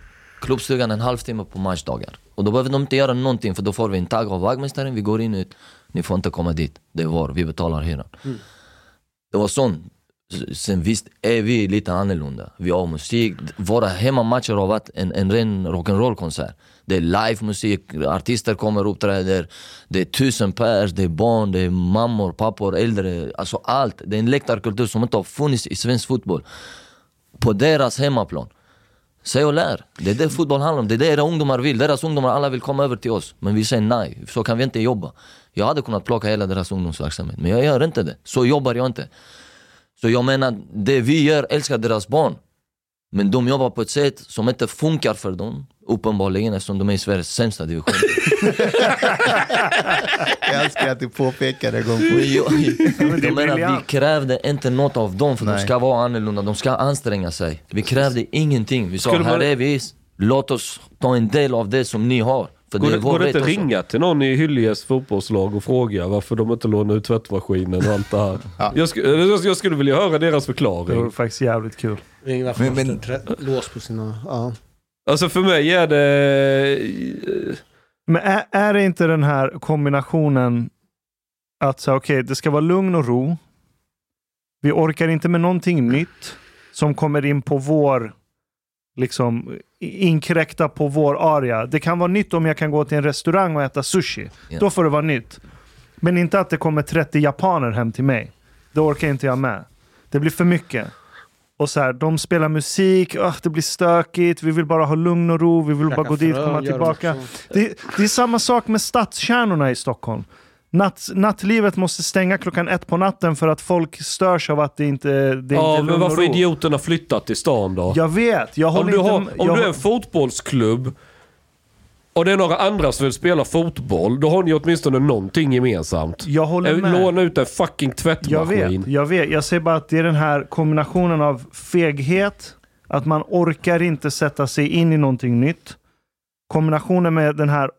klubbstugan en halvtimme på matchdagar. Och då behöver de inte göra någonting för då får vi en tagg av vaktmästaren, vi går in ut, ni får inte komma dit, det är vår, vi betalar hyran. Det var sånt. Sen visst är vi lite annorlunda. Vi har musik, våra hemmamatcher har varit en, en ren rock'n'roll-konsert. Det är livemusik, artister kommer och uppträder, det är tusen pers, det är barn, det är mammor, pappor, äldre, alltså allt. Det är en läktarkultur som inte har funnits i svensk fotboll. På deras hemmaplan. Säg och lär. Det är det fotboll handlar om. Det är det era ungdomar vill. Deras ungdomar alla vill komma över till oss. Men vi säger nej. Så kan vi inte jobba. Jag hade kunnat plocka hela deras ungdomsverksamhet. Men jag gör inte det. Så jobbar jag inte. Så jag menar, det vi gör älskar deras barn. Men de jobbar på ett sätt som inte funkar för dem. Uppenbarligen eftersom de är i Sveriges sämsta division. *laughs* Jag älskar att du påpekar det gång på Men jag, menar, vi krävde inte något av dem för de Nej. ska vara annorlunda, de ska anstränga sig. Vi krävde ingenting. Vi sa, här är vi, låt oss ta en del av det som ni har. För Går det det, går det inte också. ringa till någon i Hyljes fotbollslag och fråga varför de inte lånar ut tvättmaskinen och allt det här? *laughs* Ja. jag, skulle, jag, jag skulle vilja höra deras Det förklaring. var faktiskt jävligt kul. Ingvar Men- men, men- lås på sina... Ja. Alltså för mig är det... Men är, är det inte den här kombinationen att säga okej, det ska vara lugn och ro. Vi orkar inte med någonting nytt som kommer in på vår, liksom inkräkta på vår area. Det kan vara nytt om jag kan gå till en restaurang och äta sushi. Ja. Då får det vara nytt. Men inte att det kommer 30 japaner hem till mig. Det orkar inte jag med. Det blir för mycket. Och så här, de spelar musik, öh, det blir stökigt, vi vill bara ha lugn och ro, vi vill bara gå dit, frön, komma tillbaka. Det, det är samma sak med stadskärnorna i Stockholm. Natt, nattlivet måste stänga klockan ett på natten för att folk störs av att det inte det är Ja, inte men varför ro. idioterna flyttat till stan då? Jag vet, jag om du, inte... har, om jag, du är en fotbollsklubb och det är några andra som vill spela fotboll, då har ni åtminstone någonting gemensamt. jag håller Jag med. låna ut en fucking Jag tvättmaskin. vet, jag vet. Jag säger bara att det är den här kombinationen av feghet, att man orkar inte sätta sig in i någonting nytt. Kombinationen med den här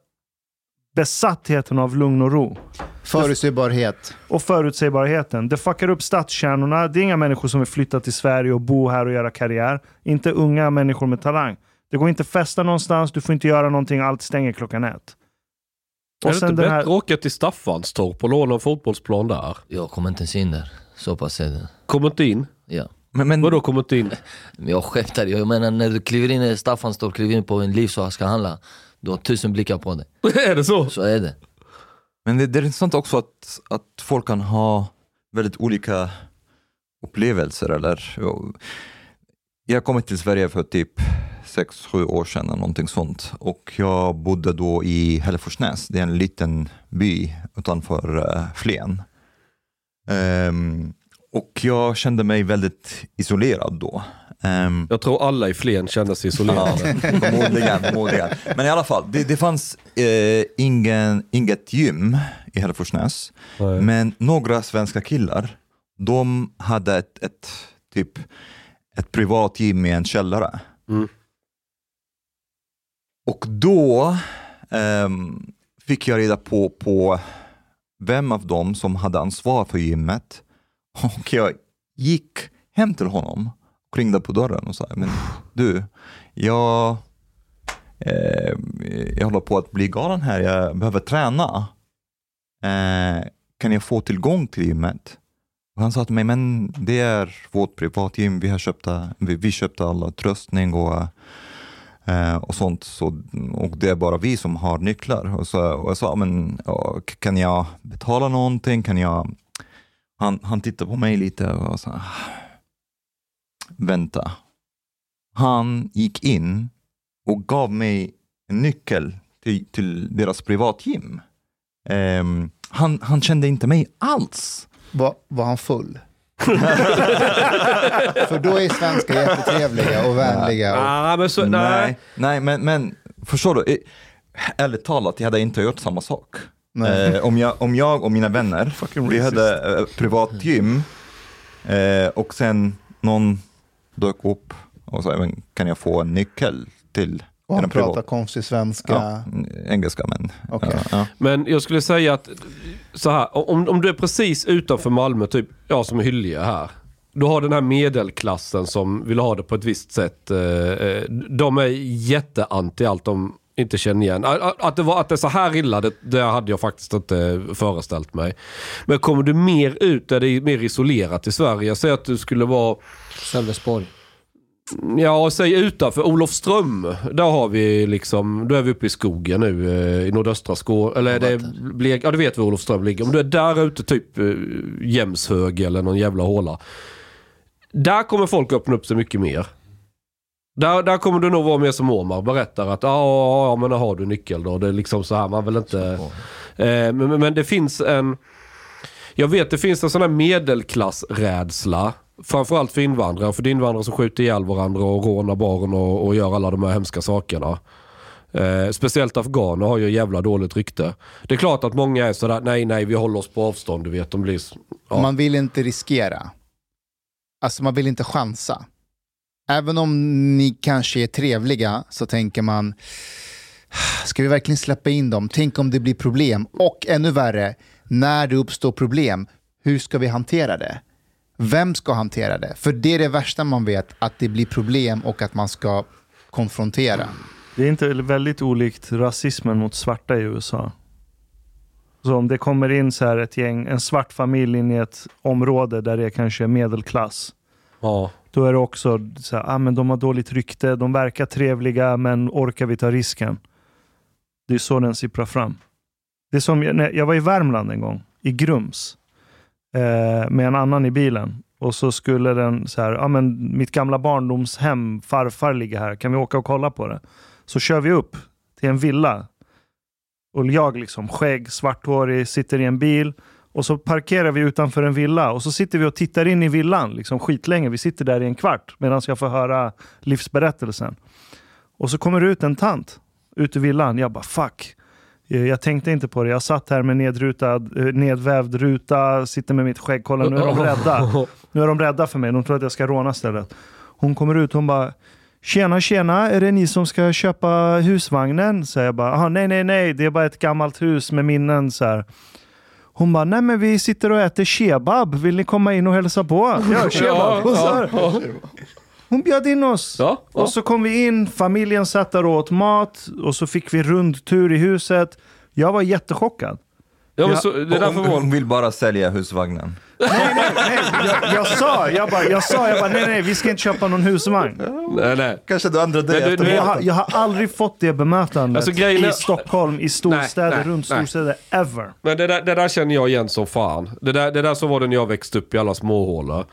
besattheten av lugn och ro. Förutsägbarhet. Och förutsägbarheten. Det fuckar upp stadskärnorna. Det är inga människor som vill flytta till Sverige och bo här och göra karriär. Inte unga människor med talang. Det går inte att festa någonstans, du får inte göra någonting, allt stänger klockan ett. Är Och det inte bättre här... att åka till Staffanstorp och låna en fotbollsplan där? Jag kommer inte ens in där. Så pass är det. Kommer inte in? Ja. Men, men, Vadå kommer inte in? *laughs* Jag skämtar, jag menar när du kliver in i Staffanstorp, kliver in på en liv så ska handla. Du har tusen blickar på dig. *laughs* är det så? Så är det. men det, det är intressant också att, att folk kan ha väldigt olika upplevelser. Eller, jag kom till Sverige för typ 6-7 år sedan, eller någonting sånt. Och jag bodde då i Hälleforsnäs, det är en liten by utanför uh, Flen. Ehm, och jag kände mig väldigt isolerad då. Ehm, Jag tror alla i Flen känner sig isolerade. *laughs* förmodligen, förmodligen. Men i alla fall, det, det fanns eh, ingen, inget gym i Hälleforsnäs. Men några svenska killar, de hade ett, ett, typ, ett privat gym i en källare. Mm. Och då ehm, fick jag reda på, på vem av dem som hade ansvar för gymmet. Och jag gick hem till honom ringde på dörren och sa, men du, jag, eh, jag håller på att bli galen här, jag behöver träna. Eh, kan jag få tillgång till gymmet? Och han sa till mig, men det är vårt privatgym, vi har köpt, vi, vi köpte all tröstning och, eh, och sånt, så, och det är bara vi som har nycklar. Och, så, och jag sa, men kan jag betala någonting? Kan jag... Han, han tittade på mig lite och sa, vänta. Han gick in och gav mig en nyckel till, till deras privatgym. Um, han, han kände inte mig alls. Var, var han full? *laughs* För då är svenskar jättetrevliga och vänliga. Och... Ah, men så, nej. nej, nej men, men förstår du? Ärligt talat, jag hade inte gjort samma sak. Eh, om, jag, om jag och mina vänner, vi hade eh, privatgym eh, och sen någon dök upp och sa, "Men kan jag få en nyckel till Och han privat- pratar konstig svenska. Ja, engelska men. Okej. Ja, ja. Men jag skulle säga att så här, om, om du är precis utanför Malmö, typ jag som är Hyllie här. Du har den här medelklassen som vill ha det på ett visst sätt. eh, eh, De är jätteanti allt de inte känner igen. Att- det, var, att det är så här illa, det, det hade jag faktiskt inte föreställt mig. Men kommer du mer ut där det är mer isolerat i Sverige, säg att du skulle vara Sölvesborg. Ja, säg utanför Olofström. Där har vi liksom, då är vi uppe i skogen nu eh, i nordöstra Skåne. Eller är det Blek, ja du vet var Olofström ligger. Om du är där ute typ eh, Jämshög eller någon jävla håla. Där kommer folk öppna upp sig mycket mer. Där, där kommer du nog vara mer som Omar berättar att ja, ja, men har du nyckel då. Det är liksom så här, man vill inte... Eh, men, men- men det finns en... Jag vet det finns en sån här medelklassrädsla. Framförallt för invandrare. För det är invandrare som skjuter ihjäl varandra och rånar barn och, och gör alla de här hemska sakerna. Eh, speciellt afghaner har ju jävla dåligt rykte. Det är klart att många är sådär, nej nej vi håller oss på avstånd, du vet. De blir... Ja. Man vill inte riskera. Alltså man vill inte chansa. Även om ni kanske är trevliga så tänker man, ska vi verkligen släppa in dem? Tänk om det blir problem. Och ännu värre, när det uppstår problem, hur ska vi hantera det? Vem ska hantera det? För det är det värsta man vet, att det blir problem och att man ska konfrontera. Det är inte väldigt olikt rasismen mot svarta i USA. Så om det kommer in så här ett gäng, en svart familj in i ett område där det är kanske är medelklass. Ja. Då är det också så här, ah, men de har dåligt rykte, de verkar trevliga, men orkar vi ta risken? Det är så den sipprar fram. Det är som, jag, när jag var i Värmland en gång, i Grums, eh, med en annan i bilen. Och så skulle den så här, ah, men mitt gamla barndomshem, farfar ligger här, kan vi åka och kolla på det? Så kör vi upp till en villa. Och jag liksom, skägg, svarthårig, sitter i en bil. Och så parkerar vi utanför en villa och så sitter vi och tittar in i villan liksom skitlänge. Vi sitter där i en kvart medan jag får höra livsberättelsen. Och så kommer det ut en tant ut ur villan. Jag bara fuck. Eh, Jag tänkte inte på det. Jag satt här med nedrutad, eh, nedvävd ruta, sitter med mitt skägg. Kolla, nu är de rädda. *laughs* Nu är de rädda för mig. De tror att jag ska råna stället. Hon kommer ut hon bara Tjena, tjena, är det ni som ska köpa husvagnen? Så jag bara, "Aha, nej, nej, nej, det är bara ett gammalt hus med minnen. Så här. Hon bara, nej men vi sitter och äter kebab, vill ni komma in och hälsa på? Ja, kebab. Och så. Hon bjöd in oss. Ja, ja. Och så kom vi in, familjen satt där och åt mat och så fick vi rundtur i huset. Jag var jättechockad. Ja, men så, det är därför Hon, hon vill bara sälja husvagnen. Nej, nej, nej. Jag, jag sa, jag bara, jag sa, jag bara, nej, nej, vi ska inte köpa någon husvagn. Nej, nej. Kanske du andra Men du- efter Jag har, jag har aldrig fått det bemötandet Alltså, i Stockholm, i storstäder, Nej, nej, runt nej. storstäder, ever. Men det där, det där känner jag igen som fan. Det där, det där så var det när jag växte upp i alla småhålor.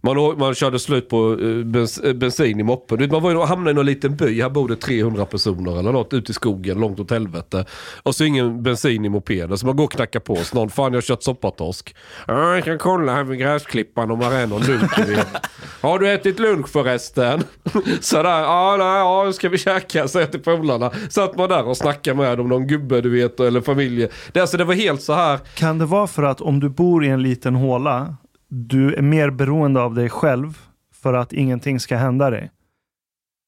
Man, man körde slut på eh, bens, eh, bensin i moppen. Man var ju, hamnade i någon liten by, här bor det 300 personer eller något ute i skogen, långt åt helvete. Och så ingen bensin i mopeden. Så man går och knackar på hos någon. Fan jag har kört soppatorsk. Ja, jag kan kolla här vid gräsklippan om det är någon lunch. *laughs* Har du ätit lunch förresten? *laughs* Sådär, ja nej, ja ska vi käka? Säger jag till polarna. Satt man där och snackade med dem, någon gubbe du vet eller familj. Det, alltså, det var helt så här. Kan det vara för att om du bor i en liten håla, du är mer beroende av dig själv för att ingenting ska hända dig?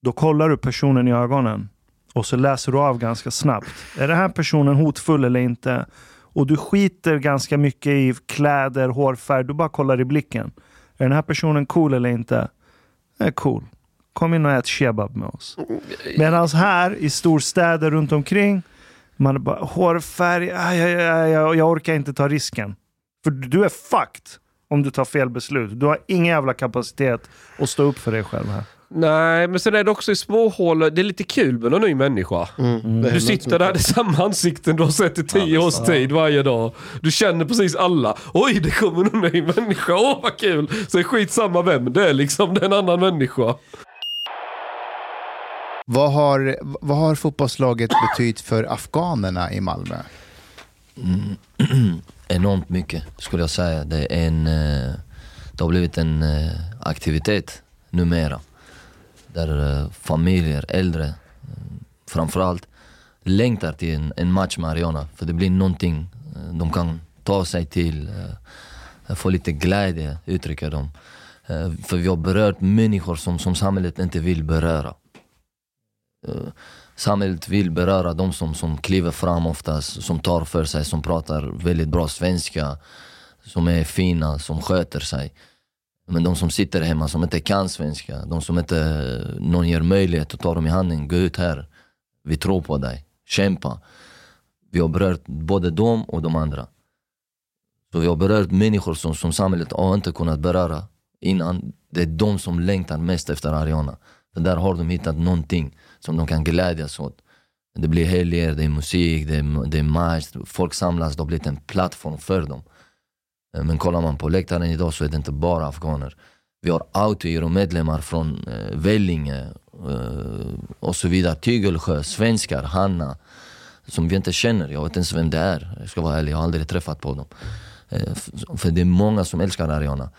Då kollar du personen i ögonen och så läser du av ganska snabbt. Är den här personen hotfull eller inte? Och du skiter ganska mycket i kläder, hårfärg. Du bara kollar i blicken. Är den här personen cool eller inte? Den Är cool. Kom in och ät kebab med oss. Medan här i storstäder runt omkring, man bara hårfärg, aj, aj, aj, jag orkar inte ta risken. För du är fucked om du tar fel beslut. Du har ingen jävla kapacitet att stå upp för dig själv här. Nej, men sen är det också i småhål. Det är lite kul med en ny människa. Mm. Det Du sitter där, det är samma ansikten du har sett i tio års tid varje dag. Du känner precis alla. Oj, det kommer en ny människa. Åh, vad kul! Så är skitsamma vem det är liksom. Det är en annan människa. Vad har, vad har fotbollslaget betytt för afghanerna i Malmö? *clears throat* Enormt mycket skulle jag säga. Det, är en, eh, det har blivit en eh, aktivitet numera. Där eh, familjer, äldre framförallt, längtar till en, en match med Ariana. För det blir någonting de kan ta sig till, få lite glädje, uttrycker de. För vi har berört människor som, som samhället inte vill beröra. Samhället vill beröra de som, som kliver fram oftast, som tar för sig, som pratar väldigt bra svenska, som är fina, som sköter sig. Men de som sitter hemma, som inte kan svenska, de som inte någon ger möjlighet att ta dem i handen, gå ut här. Vi tror på dig, kämpa. Vi har berört både dem och de andra. Så vi har berört människor som, som samhället har inte kunnat beröra innan. Det är de som längtar mest efter Ariana. För där har de hittat någonting som de kan glädjas åt. Det blir helger, det är musik, det är, det är match, folk samlas, det har blivit en plattform för dem. Eh, men kollar man på läktaren idag så är det inte bara afghaner. Vi har autogiro-medlemmar från eh, Vellinge eh, och så vidare. Tygelsjö, svenskar, Hanna. Som vi inte känner, jag vet inte ens vem det är. Jag ska vara ärlig, jag har aldrig träffat på dem. Eh, för det är många som älskar Ariana.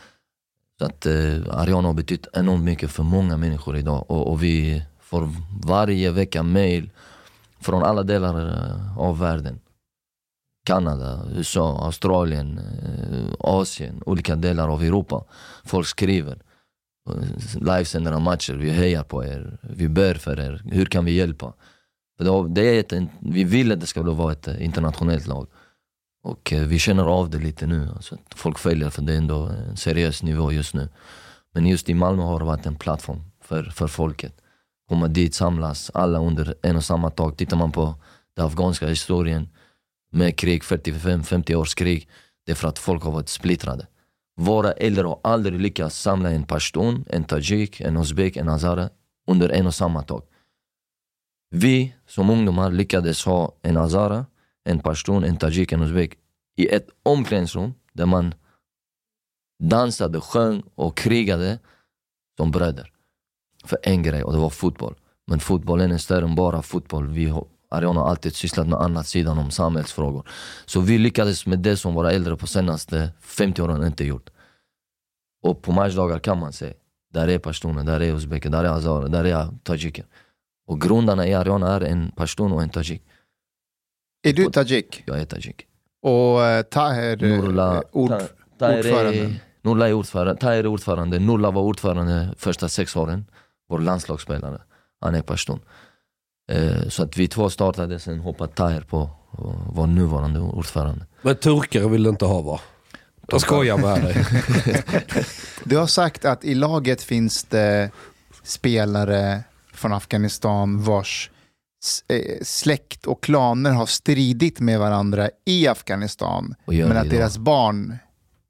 Så att eh, Ariana har betytt enormt mycket för många människor idag. Och, och vi får varje vecka mail från alla delar eh, av världen. Kanada, USA, Australien, eh, Asien, olika delar av Europa. Folk skriver. Eh, Livesänder matcher, vi hejar på er, vi ber för er, hur kan vi hjälpa? För det, är ett, vi vill att det ska vara ett internationellt lag. Och vi känner av det lite nu, alltså folk följer för det är ändå en seriös nivå just nu. Men just i Malmö har det varit en plattform för, för folket. Komma dit, samlas, alla under en och samma tak. Tittar man på den afghanska historien med krig, 45-50 års krig. Det är för att folk har varit splittrade. Våra äldre har aldrig lyckats samla en pashtun, en tajik, en uzbek, en hazara under en och samma tak. Vi som ungdomar lyckades ha en azara, en pashtun, en tajik, en uzbek i ett omklädningsrum där man dansade, sjöng och krigade som bröder. För en grej och det var fotboll. Men fotbollen är större än bara fotboll. Vi har, Ariana har alltid sysslat med annat sidan om samhällsfrågor. Så vi lyckades med det som våra äldre på senaste 50 åren inte gjort. Och på matchdagar kan man se, där är pashtuner, där är uzbeker, där är hazarer, där är tajiker. Och grundarna i Ariana är en pashtun och en tajik. Är du tajik? Jag är tajik. Och eh, Taher, eh, Nurla, ord, Ta- ordförande. är, Nurla är ordförande, Tahir är ordförande, Nurla var ordförande första sex åren. Vår landslagsspelare. Han är pashtun. Eh, så att vi två startade, sen hoppade Tahir på och vår nuvarande ordförande. Men turkar vill du inte ha va? Jag skojar med dig. *laughs* Du har sagt att i laget finns det spelare från Afghanistan vars eh, släkt och klaner har stridit med varandra i Afghanistan. Men att idag. deras barn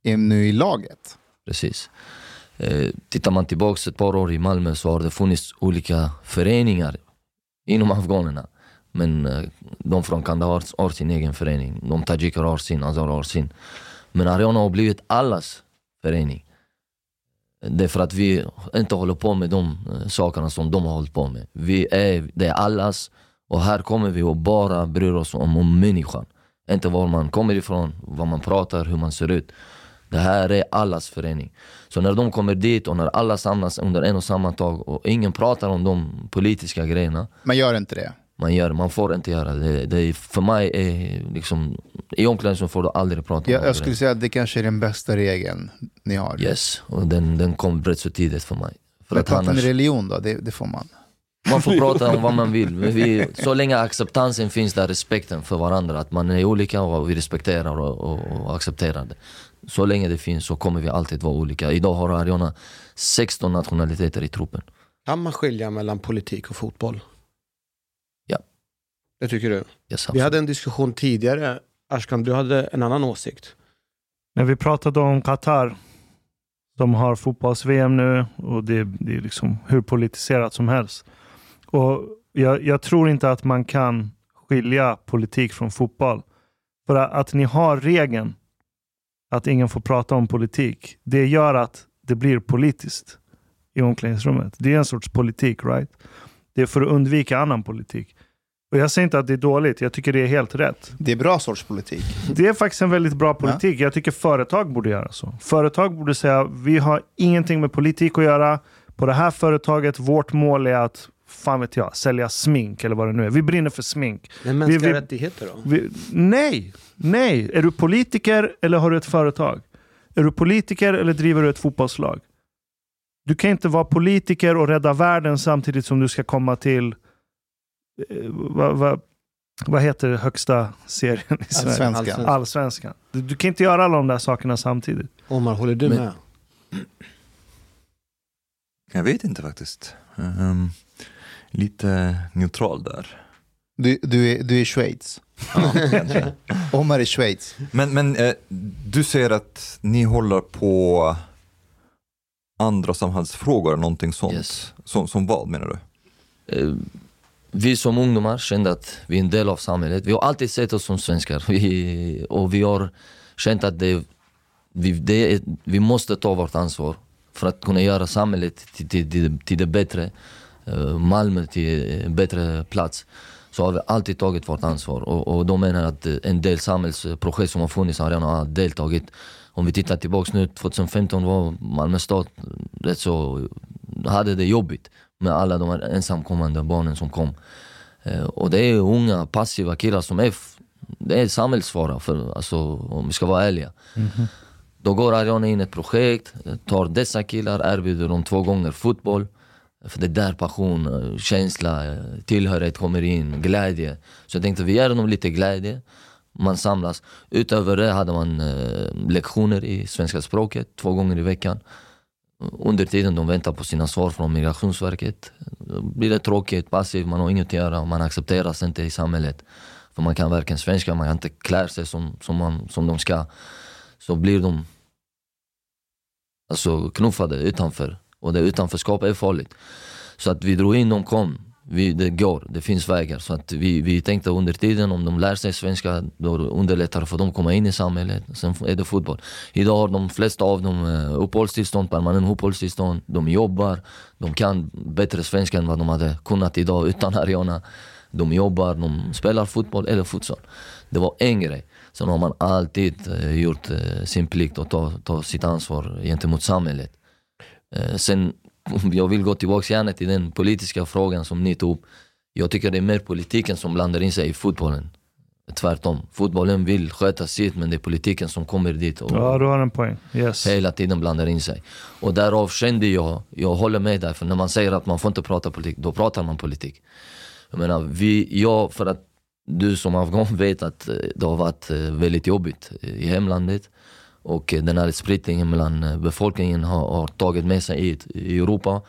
är nu i laget. Precis. Eh, tittar man tillbaks ett par år i Malmö så har det funnits olika föreningar inom afghanerna. Men eh, de från Kandahar har sin egen förening, de tajiker har sin, Azar har sin. Men Ariana har blivit allas förening. Det är för att vi inte håller på med de eh, sakerna som de har hållit på med. Vi är, det är allas och här kommer vi och bara bryr oss om, om människan. Inte var man kommer ifrån, vad man pratar, hur man ser ut. Det här är allas förening. Så när de kommer dit och när alla samlas under en och samma tag och ingen pratar om de politiska grejerna. Man gör inte det. Man, gör, man får inte göra det. det är, för mig är liksom, i omklädningsrummet får du aldrig prata om Jag, de jag skulle säga att det kanske är den bästa regeln ni har. Yes, och den, den kom rätt så tidigt för mig. För Men att annars, religion då? Det, det får man. man får prata om vad man vill. Vi, så länge acceptansen finns där, respekten för varandra, att man är olika och vi respekterar och, och, och accepterar det. Så länge det finns så kommer vi alltid vara olika. Idag har Ariana 16 nationaliteter i truppen. Kan man skilja mellan politik och fotboll? Ja. Det tycker du? Yes, Vi hade en diskussion tidigare. Ashkan, du hade en annan åsikt. När vi pratade om Qatar De har fotbolls-VM nu och det, det är liksom hur politiserat som helst. Och jag, jag tror inte att man kan skilja politik från fotboll. För att, att ni har regeln att ingen får prata om politik, det gör att det blir politiskt i omklädningsrummet. Det är en sorts politik, right? Det är för att undvika annan politik. Och Jag säger inte att det är dåligt, jag tycker det är helt rätt. Det är bra sorts politik. Det är faktiskt en väldigt bra politik. Jag tycker företag borde göra så. Företag borde säga, vi har ingenting med politik att göra. På det här företaget, vårt mål är att, fan vet jag, sälja smink eller vad det nu är. Vi brinner för smink. Men mänskliga Vi- vi- rättigheter då? Vi, nej, nej. Är du politiker eller har du ett företag? Är du politiker eller driver du ett fotbollslag? Du kan inte vara politiker och rädda världen samtidigt som du ska komma till eh, vad, vad, vad heter det högsta serien i Sverige? Allsvenskan. Allsvenskan. Du, du kan inte göra alla de där sakerna samtidigt. Omar, håller du Men- med? Jag vet inte faktiskt. Ehm, lite neutral där. Du, du, är, du är Schweiz. *laughs* Omar är Schweiz. Men, men eh, du säger att ni håller på andra samhällsfrågor, någonting sånt. Yes. Som, som vad menar du? Eh, vi som ungdomar kände att vi är en del av samhället. Vi har alltid sett oss som svenskar vi, och vi har känt att det, vi, det är, vi måste ta vårt ansvar för att kunna göra samhället till, till, till, till det bättre. Eh, Malmö till en bättre plats. Så har vi alltid tagit vårt ansvar och, och de menar att eh, en del samhällsprojekt som har funnits har redan deltagit. Om vi tittar tillbaks nu, 2015 var Malmö stad rätt så, hade det jobbigt med alla de här ensamkommande barnen som kom. Eh, Och det är unga passiva killar som är, det är samhällsfara för, alltså, om vi ska vara ärliga. Då går Ariana in i ett projekt, eh, tar dessa killar, erbjuder dem två gånger fotboll. För det är där passion, eh, känsla, eh, tillhörighet kommer in, glädje. Så jag tänkte vi ger dem lite glädje, man samlas. Utöver det hade man eh, lektioner i svenska språket två gånger i veckan. Under tiden de väntar på sina svar från migrationsverket blir det tråkigt, passivt, man har inget att göra, man accepteras inte i samhället. För man kan varken svenska, man kan inte klä sig som, som, man, som de ska. Så blir de alltså, knuffade utanför. Och det utanförskap är farligt. Så att vi drog in dem, kom. Vi, det går, det finns vägar. Så att vi, vi tänkte under tiden om de lär sig svenska, då underlättar det för dem att komma in i samhället. Sen är det fotboll. Idag har de flesta av dem eh, uppehållstillstånd, permanent uppehållstillstånd. De jobbar, de kan bättre svenska än vad de hade kunnat idag utan Ariana. De jobbar, de spelar fotboll eller futsal. Det var en grej. Sen har man alltid eh, gjort eh, sin plikt och tagit ta sitt ansvar gentemot samhället. Eh, sen, jag vill gå tillbaka gärna till den politiska frågan som ni tog upp. Jag tycker det är mer politiken som blandar in sig i fotbollen. Tvärtom. Fotbollen vill sköta sitt men det är politiken som kommer dit och Ja, du har en poäng. Yes. hela tiden blandar in sig. Och därav kände jag, jag håller med dig, för när man säger att man får inte prata politik, då pratar man politik. Jag menar, vi, jag, för att du som afghan vet att eh, det har varit eh, väldigt jobbigt i hemlandet. Och eh, den här splittringen mellan eh, befolkningen har, har tagit med sig hit i Europa.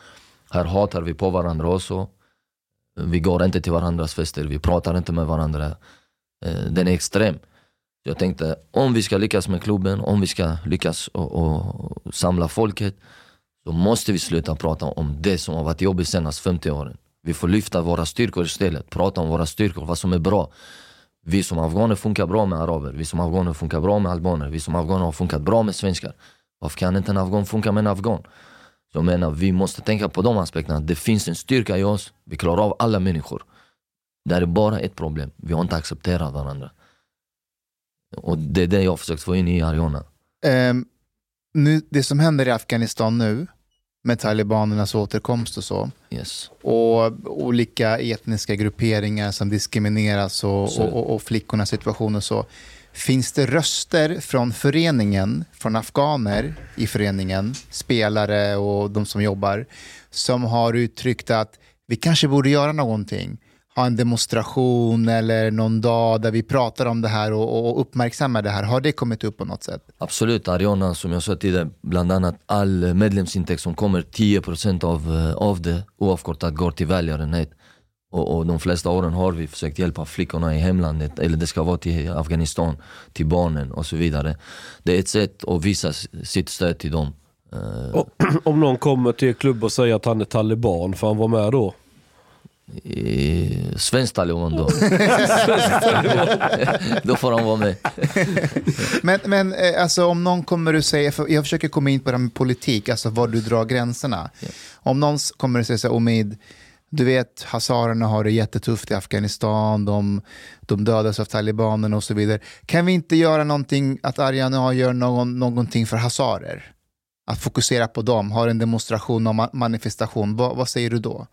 Här hatar vi på varandra också. Vi går inte till varandras fester, vi pratar inte med varandra. Eh, den är extrem. Jag tänkte, om vi ska lyckas med klubben, om vi ska lyckas och, och samla folket, så måste vi sluta prata om det som har varit jobbigt senaste 50 åren. Vi får lyfta våra styrkor istället, prata om våra styrkor, vad som är bra. Vi som afghaner funkar bra med araber, vi som afghaner funkar bra med albaner, vi som afghaner har funkat bra med svenskar. Varför kan inte en afghan funka med en afghan? Så jag menar, vi måste tänka på de aspekterna. Det finns en styrka i oss, vi klarar av alla människor. Det är bara ett problem, vi har inte accepterat varandra. Och det är det jag har försökt få in i Ariana. Um, nu, det som händer i Afghanistan nu, med talibanernas återkomst och så, Yes. och olika etniska grupperingar som diskrimineras och, och, och flickornas situation och så. Finns det röster från föreningen, från afghaner i föreningen, spelare och de som jobbar, som har uttryckt att vi kanske borde göra någonting? Ha en demonstration eller någon dag där vi pratar om det här och, och uppmärksammar det här. Har det kommit upp på något sätt? Absolut, Ariana som jag sa tidigare, bland annat all medlemsintäkt som kommer, 10% av, eh, av det oavkortat går till välgörenhet. Och, och de flesta åren har vi försökt hjälpa flickorna i hemlandet, eller det ska vara till Afghanistan, till barnen och så vidare. Det är ett sätt att visa sitt stöd till dem. Och, *clears throat* om någon kommer till er klubb och säger att han är taliban, får han vara med då? I svensk taliban då. *laughs* *laughs* då får han vara med. *laughs* Men, men eh, alltså, om någon kommer och säger, för jag försöker komma in på det här med politik, alltså var du drar gränserna. Om någon kommer och säger så här, Omid, du vet hazarerna har det jättetufft i Afghanistan, de, de dödas av talibanerna och så vidare. Kan vi inte göra någonting, att Ariana gör någon, någonting för hazarer? Att fokusera på dem, har en demonstration och ma- manifestation, vad, vad säger du då?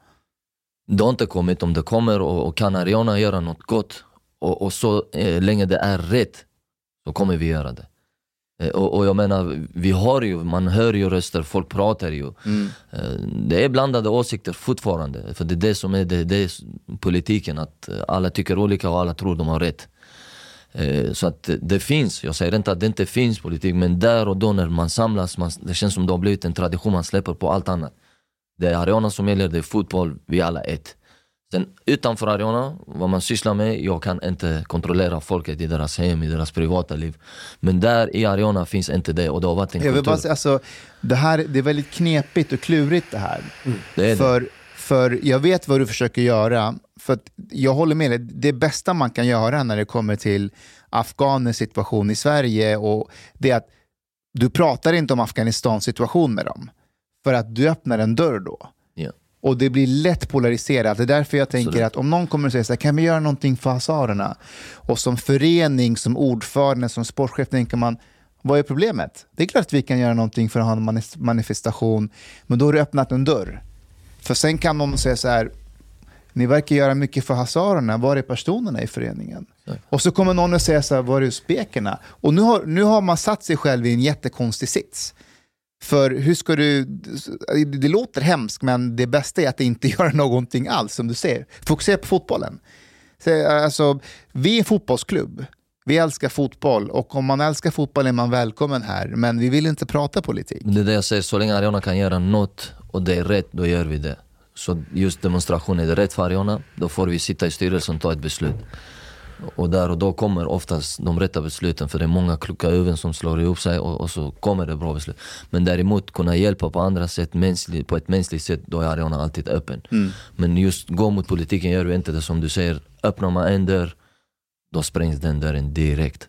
Det har inte kommit, om det kommer och, och kan Ariana göra något gott och, och så eh, länge det är rätt så kommer vi göra det. Eh, och, och jag menar, vi har ju, man hör ju röster, folk pratar ju. Eh, det är blandade åsikter fortfarande, för det är det som är, det, det är politiken, att eh, alla tycker olika och alla tror de har rätt. Så att det finns, jag säger inte att det inte finns politik, men där och då när man samlas, man, det känns som det har blivit en tradition, man släpper på allt annat. Det är arenan som gäller, det är fotboll, vi är alla ett. Sen utanför arenan, vad man sysslar med, jag kan inte kontrollera folket i deras hem, i deras privata liv. Men där i arenan finns inte det och det har varit en Jag kultur. bara alltså, det, här, det är väldigt knepigt och klurigt det här. Det är det. För, för jag vet vad du försöker göra. För att jag håller med dig, det bästa man kan göra när det kommer till afghaners situation i Sverige, och det är att du pratar inte om Afghanistans situation med dem. För att du öppnar en dörr då. Ja. Och det blir lätt polariserat. Det är därför jag tänker Absolut. att om någon kommer och säger så här, kan vi göra någonting för hazarerna? Och som förening, som ordförande, som sportchef tänker man, vad är problemet? Det är klart att vi kan göra någonting för att ha en manifestation, men då har du öppnat en dörr. För sen kan någon säga så här, ni verkar göra mycket för hazarerna, var är personerna i föreningen? Och så kommer någon och säga så här, var är usbekerna? Och nu har, nu har man satt sig själv i en jättekonstig sits. För hur ska du, det låter hemskt men det bästa är att inte *laughs* göra någonting alls som du säger. Fokusera på fotbollen. Så, alltså, vi är en fotbollsklubb. Vi älskar fotboll och om man älskar fotboll är man välkommen här. Men vi vill inte prata politik. Det är det jag säger, så länge Ariana kan göra något och det är rätt, då gör vi det. Så just demonstration, är det rätt för Ariana, då får vi sitta i styrelsen och ta ett beslut. Och där och då kommer oftast de rätta besluten, för det är många kloka huvuden som slår ihop sig och, och så kommer det bra beslut. Men däremot kunna hjälpa på andra sätt, mänskligt, på ett mänskligt sätt, då är Ariana alltid öppen. Men just gå mot politiken gör vi inte det som du säger, öppnar man en dörr, då sprängs den dörren direkt.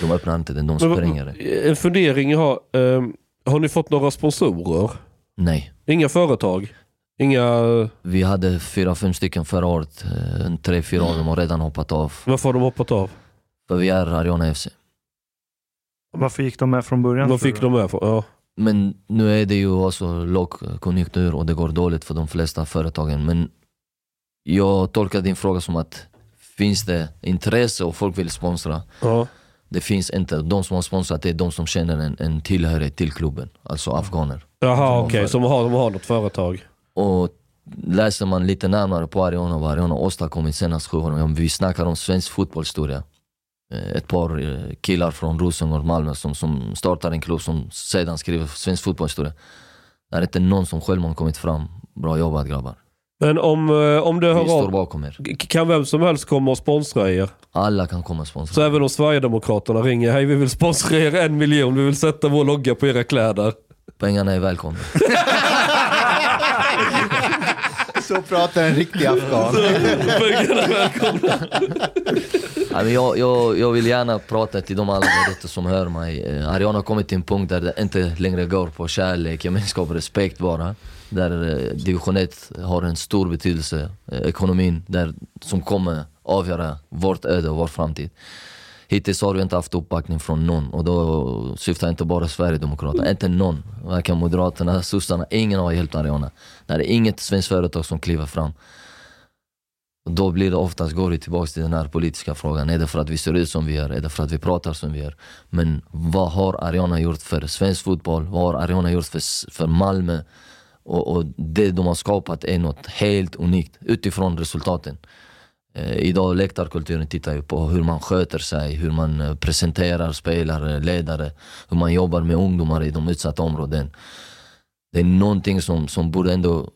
De öppnar inte den, de spränger den. En fundering jag har. ehm, har ni fått några sponsorer? Nej. Inga företag? Inga... Vi hade fyra, fem stycken förra året. Eh, Tre, fyra av dem har redan hoppat av. Varför har de hoppat av? För vi är Ariana FC. Varför gick de med från början? Fick du? de med för? Ja. Men nu är det ju också lågkonjunktur och det går dåligt för de flesta företagen. Men jag tolkar din fråga som att finns det intresse och folk vill sponsra? Ja. Det finns inte. De som har sponsrat är de som känner en, en tillhörighet till klubben. Alltså afghaner. Jaha Som okej, så de har, de har något företag. Och läser man lite närmare på Ariana vad Ariana åstadkommit senaste sju åren. om Vi snackar om svensk fotbollshistoria. Eh, Ett par eh, killar från Rosengård, Malmö som, som startar en klubb som sedan skriver svensk fotbollshistoria. Det är inte någon som själv har kommit fram. Bra jobbat grabbar. Men om, eh, om Vi hör står av, bakom er. kan vem som helst komma och sponsra er? Alla kan komma och sponsra. Så även om Sverigedemokraterna ringer, hej vi vill sponsra er en miljon, vi vill sätta vår logga på era kläder. Pengarna är välkomna. *laughs* *laughs* Så pratar en riktig afghan. Välkomna. Ja, men jag, jag, jag vill gärna prata till de alla där som hör mig. Eh, Ariana har kommit till en punkt där det inte längre går på kärlek, gemenskap och respekt bara. Där eh, division 1 har en stor betydelse, eh, ekonomin, där, som kommer avgöra vårt öde och vår framtid. Hittills har vi inte haft uppbackning från någon och då syftar jag inte bara Sverigedemokraterna, inte någon. Varken Moderaterna, sossarna, ingen har hjälpt Ariana. Det är inget svenskt företag som kliver fram. Och då blir det oftast, går vi tillbaka till den här politiska frågan. Är det för att vi ser ut som vi gör? Är det för att vi pratar som vi gör? Men vad har Ariana gjort för svensk fotboll? Vad har Ariana gjort för, för Malmö? Och, och det de har skapat är något helt unikt utifrån resultaten. Eh, idag läktarkulturen tittar ju på hur man sköter sig, hur man eh, presenterar spelare, ledare, hur man jobbar med ungdomar i de utsatta områden. Det är någonting som, som borde ändå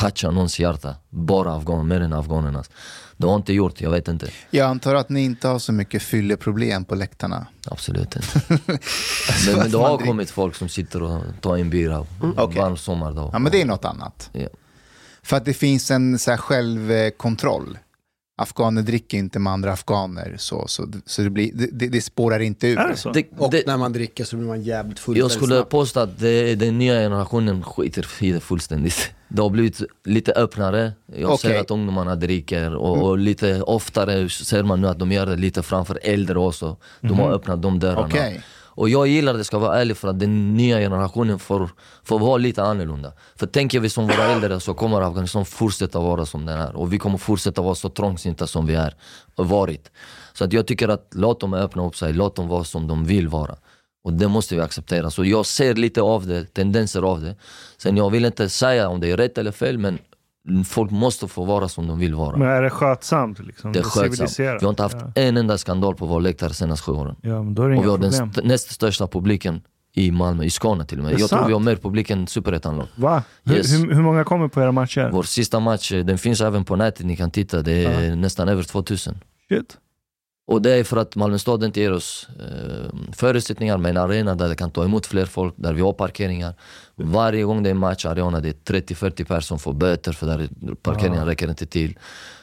toucha någons hjärta. Bara afghaner, mer än afghanernas. Det har inte gjort, jag vet inte. Jag antar att ni inte har så mycket fylleproblem på läktarna. Absolut inte. *laughs* men, men det har kommit folk som sitter och tar en bira Mm. Okej. varm sommardag. Ja, men det är något annat. Ja. För att det finns en så här självkontroll. Afghaner dricker inte med andra afghaner, så, så, så det, blir, det, det, spårar inte ur. Och det, när man dricker så blir man jävligt full jag skulle snabbt. påstå att det, den nya generationen skiter i det fullständigt. *laughs* Det har blivit lite öppnare. Jag ser Okej. att ungdomarna dricker och, och lite oftare ser man nu att de gör det lite framför äldre också. De har öppnat de dörrarna. Okej. Och jag gillar det, ska vara ärlig, för att den nya generationen får, får vara lite annorlunda. För tänker vi som våra äldre så kommer Afghanistan fortsätta vara som den är. Och vi kommer fortsätta vara så trångsynta som vi är och varit. Så att jag tycker att låt dem öppna upp sig, låt dem vara som de vill vara. Och det måste vi acceptera. Så jag ser lite av det, tendenser av det. Sen jag vill inte säga om det är rätt eller fel, men folk måste få vara som de vill vara. Men är det skötsamt? Liksom? det är skötsamt. Vi har inte haft ja. en enda skandal på vår läktare de senaste sju åren. ja, men då är det Och vi har den problem. st- näst största publiken i Malmö, i Skåne till och med. Jag tror vi sant. har mer publik än superettan-lag. Va? Hur, Yes. hur, hur många kommer på era matcher? Vår sista match, eh, den finns även på nätet, ni kan titta. Det är nästan över 2000. Shit. Och det är för att Malmö stad inte ger oss eh, förutsättningar med en arena där det kan ta emot fler folk, där vi har parkeringar. Varje gång det är match, arena, det är 30-40 personer som får böter för där parkeringen räcker inte till.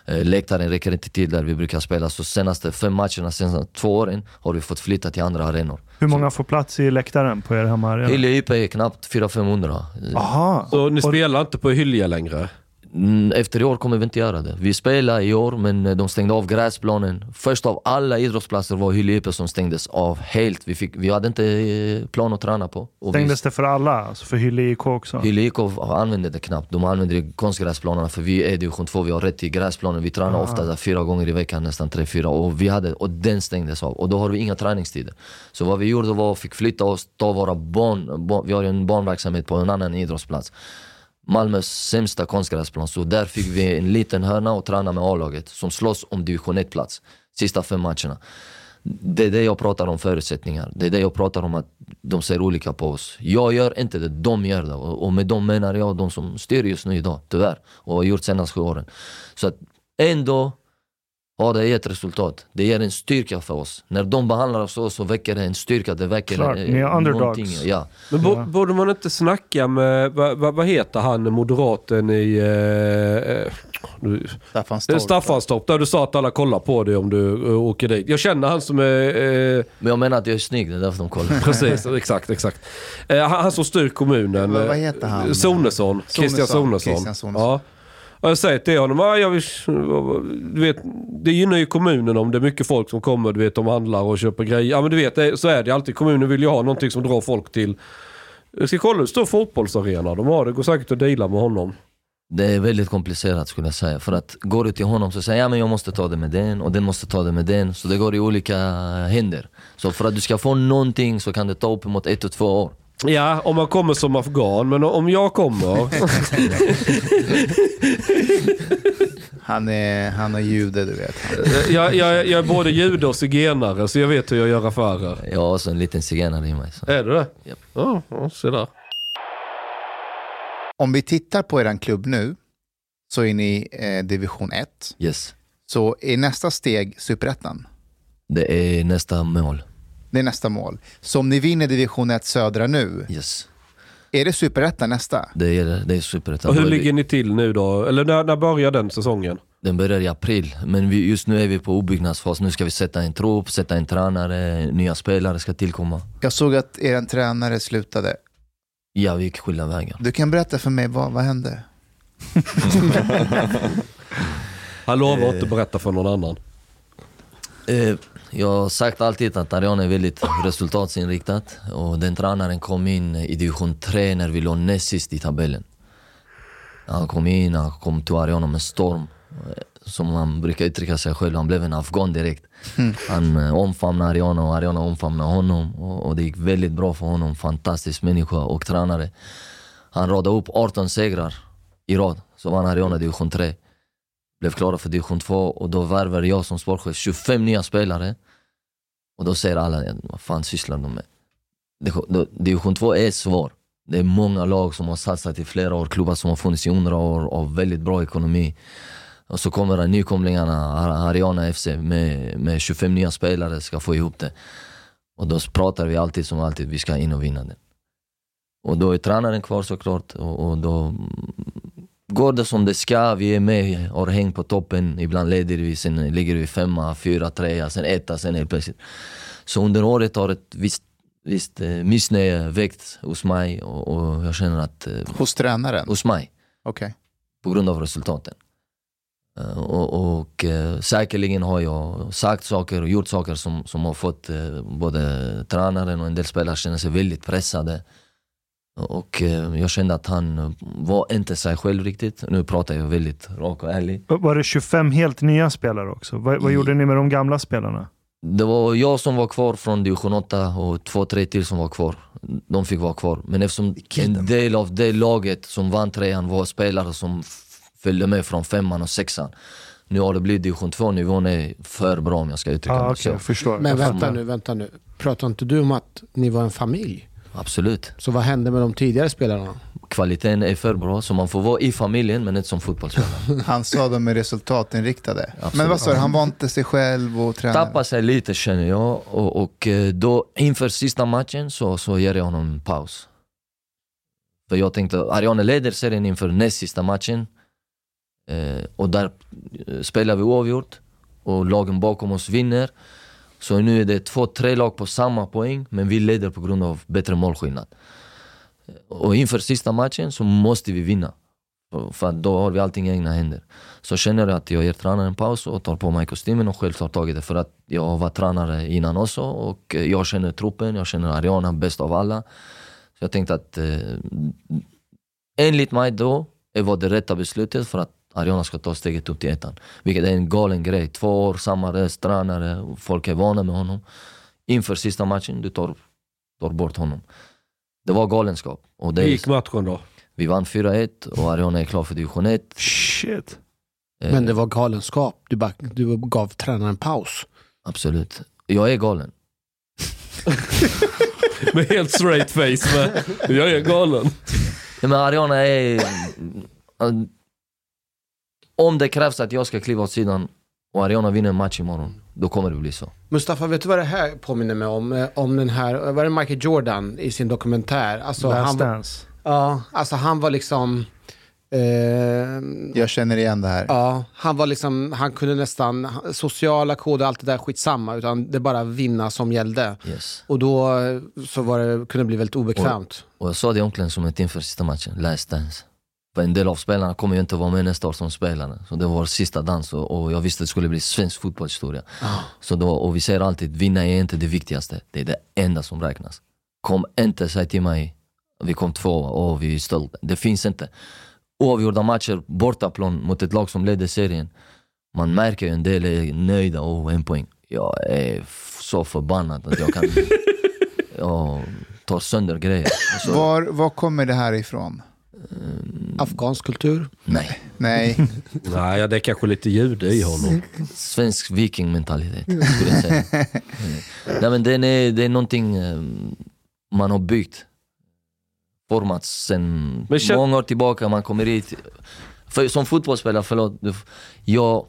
Eh, läktaren räcker inte till där vi brukar spela. Så senaste fem matcherna, senaste två åren, har vi fått flytta till andra arenor. Hur många får plats i läktaren på er hemmaarena? Hyllie IP är knappt 400-500. Aha. Så ni spelar inte på Hylje längre? Mm, Efter i år kommer vi inte göra det. Vi spelar i år men eh, de stängde av gräsplanen. Först av alla idrottsplatser var Hyllie som stängdes av helt. Vi, fick, vi hade inte eh, plan att träna på. Och vi- Stängdes det för alla? Alltså för Hylle IK också? Hyllie IK använde det knappt. De använder konstgräsplanerna för vi är division 2, vi har rätt till gräsplanen. Vi tränar ofta där fyra gånger i veckan, nästan tre, fyra. Och, vi hade, och den stängdes av. Och då har vi inga träningstider. Så vad vi gjorde var att fick flytta oss, ta våra barn, barn vi har en barnverksamhet på en annan idrottsplats. Malmös sämsta konstgräsplan, så där fick vi en liten hörna och träna med A-laget som slåss om division 1-plats. Sista fem matcherna. Det är det jag pratar om förutsättningar. Det är det jag pratar om att de ser olika på oss. Jag gör inte det, de gör det. Och med dem menar jag de som styr just nu idag, tyvärr. Och har gjort senaste sju åren. Så att ändå har det gett resultat. Det ger en styrka för oss. När de behandlar oss så, så väcker det en styrka. Det väcker Klart, eh, ni är underdogs. Ja. Men bo, Ja. borde man inte snacka med, vad, vad, heter han moderaten i... Eh, eh, nu- Staffanstorp. Staffanstorp, där du sa att alla kollar på dig om du eh, åker dit. Jag känner han som är... Eh, Men jag menar att jag är snygg, det är därför de kollar. *laughs* precis, exakt, exakt. Eh, han, han som styr kommunen. Vad- vad eh, heter han? Sonesson. Christian Sonesson. Christian Sonesson. Ja. Och jag säger till honom, ah, jag vill, du vet, det gynnar ju kommunen om det är mycket folk som kommer, du vet, de handlar och köper grejer. Ja men du vet, det, så är det alltid. Kommunen vill ju ha någonting som drar folk till... Jag ska kolla hur stor fotbollsarena de har. Det går säkert att deala med honom. Det är väldigt komplicerat skulle jag säga. För att går du till honom så säger jag men jag måste ta det med den och den måste ta det med den. Så det går i olika händer. Så för att du ska få någonting så kan det ta uppemot ett och två år. Ja, om man kommer som afghan. Men om jag kommer... *laughs* Han är, han är jude, du vet. jag, jag, jag är både jude och zigenare så jag vet hur jag gör affärer. Jag har också en liten zigenare i mig. Så. Är du det? Japp. Ja, ja, se där. Om vi tittar på er klubb nu, så är ni eh, division 1. Yes. Så är nästa steg superettan. Det är nästa mål. Det är nästa mål. Så om ni vinner division 1 södra nu, Yes. är det superettan nästa? Det är, det är superettan. Och hur ligger ni till nu då? Eller när, när börjar den säsongen? Den börjar i april, men vi, just nu är vi på uppbyggnadsfas. Nu ska vi sätta en trupp, sätta en tränare, nya spelare ska tillkomma. Jag såg att er tränare slutade. Ja, vi gick skilda vägar. Du kan berätta för mig, vad, vad hände? *laughs* Han lovar inte att berätta för någon annan. Eh, jag har sagt alltid att Ariana är väldigt resultatsinriktad och den tränaren kom in i division 3 när vi låg näst sist i tabellen. Han kom in, han kom till Ariana med storm. eh, Som han brukar uttrycka sig själv, han blev en afghan direkt. Han eh, omfamnade Ariana och Ariana omfamnade honom. Och, det gick väldigt bra för honom, fantastisk människa och tränare. Han radade upp 18 segrar i rad, så vann Ariana division 3 blev klara för division 2 och då värvade jag som sportchef 25 nya spelare. Och då säger alla, vad fan sysslar de med? Division 2 är svår. Det är många lag som har satsat i flera år, klubbar som har funnits i hundra år och väldigt bra ekonomi. Och så kommer det nykomlingarna, Ariana FC med, med 25 nya spelare, ska få ihop det. Och då pratar vi alltid som alltid, vi ska in och vinna den. Och då är tränaren kvar såklart och, och då går det som det ska. Vi är med, har hängt på toppen. Ibland leder vi, sen ligger vi femma, fyra, trea, sen etta, sen helt plötsligt. Så under året har ett visst, visst eh, missnöje väckts hos mig och, och jag känner att... Eh, Hos tränaren? hos mig, Okej. på grund av resultaten. Eh, och och säkerligen har jag sagt saker och gjort saker som, som har fått både tränaren och en del spelare känna sig väldigt pressade. Och eh, jag kände att han var inte sig själv riktigt. Nu pratar jag väldigt rak och ärlig. Var det 25 helt nya spelare också? Vad, vad I- gjorde ni med de gamla spelarna? Det var jag som var kvar från division 8 och två, tre till som var kvar. De fick vara kvar. Men eftersom en del av det laget som vann trean var spelare som följde med från femman och sexan. Nu har det blivit division 2, nivån är för bra om jag ska uttrycka Ah, mig Okej, så. jag förstår. Men vänta nu, vänta nu. Pratar inte du om att ni var en familj? Absolut. Så vad hände med de tidigare spelarna? Kvaliteten är för bra, så man får vara i familjen men inte som fotbollsspelare. *laughs* Han sa de är resultatinriktade. Absolut. Men vad sa du, han var inte sig själv och tränade? Tappa sig lite känner jag och, och eh, då inför sista matchen så, så ger jag honom en paus. För jag tänkte, Ariane leder serien inför näst sista matchen eh, och där eh, spelar vi oavgjort och lagen bakom oss vinner. Så nu är det två, tre lag på samma poäng men vi leder på grund av bättre målskillnad. Och inför sista matchen så måste vi vinna. För då har vi allting e i egna händer. Så känner jag att jag ger tränaren en paus och tar på mig kostymen och själv tar tag i det. För att jag var tränare innan också och jag känner truppen, jag känner Ariana bäst av alla. Så jag tänkte att eh, enligt mig då var det rätta beslutet för att Ariana ska ta steget upp till ettan. Vilket är en galen grej. Två år, samma rest, tränare, folk är vana med honom. Inför sista matchen, du tar, tar bort honom. Det var galenskap. Och det Hur gick matchen då? vi vann 4-1 och Ariana är klar för division 1. Shit. Eh, Men det var galenskap. Du, bara, du gav tränaren en paus. Absolut. Jag är galen. *laughs* Med helt straight face. Men jag är galen. Nej, men Ariana är... *laughs* Om det krävs att jag ska kliva åt sidan och Ariana vinner en match imorgon, då kommer det bli så. Mustafa, vet du vad det här påminner mig om? Eh, Om den här, var det Michael Jordan i sin dokumentär? Alltså, Last han, var- Dance. ja, alltså han var liksom... Eh, Jag känner igen det här. ja, han var liksom, han kunde nästan, sociala koder, allt det där skitsamma, utan det bara vinna som gällde. Yes. Och då eh, så var det, kunde det bli väldigt obekvämt. Och jag sa det i omklädningsrummet inför sista matchen, last dance. För en del av spelarna kommer ju inte vara med nästa år som spelare. Så det var vår sista dans och, och jag visste att det skulle bli svensk fotbollshistoria. Så då, och vi säger alltid, vinna är inte det viktigaste. Det är det enda som räknas. Kom inte säg till mig, vi kom tvåa och vi är stolta. Det finns inte. Oavgjorda matcher, bortaplan mot ett lag som leder serien. Man märker ju en del är nöjda, oh en poäng. Jag är så förbannad att jag kan... *laughs* jag tar sönder grejer. Så, Var, var kommer det här ifrån? Afghansk kultur. nej. Nej, *laughs* Nej, det är kanske lite jude i honom. Svensk vikingmentalitet skulle jag säga. *laughs* Nej men den är, det är någonting eh, man har byggt. Formats sen många år tillbaka, man kommer hit. För, som fotbollsspelare, förlåt. Jag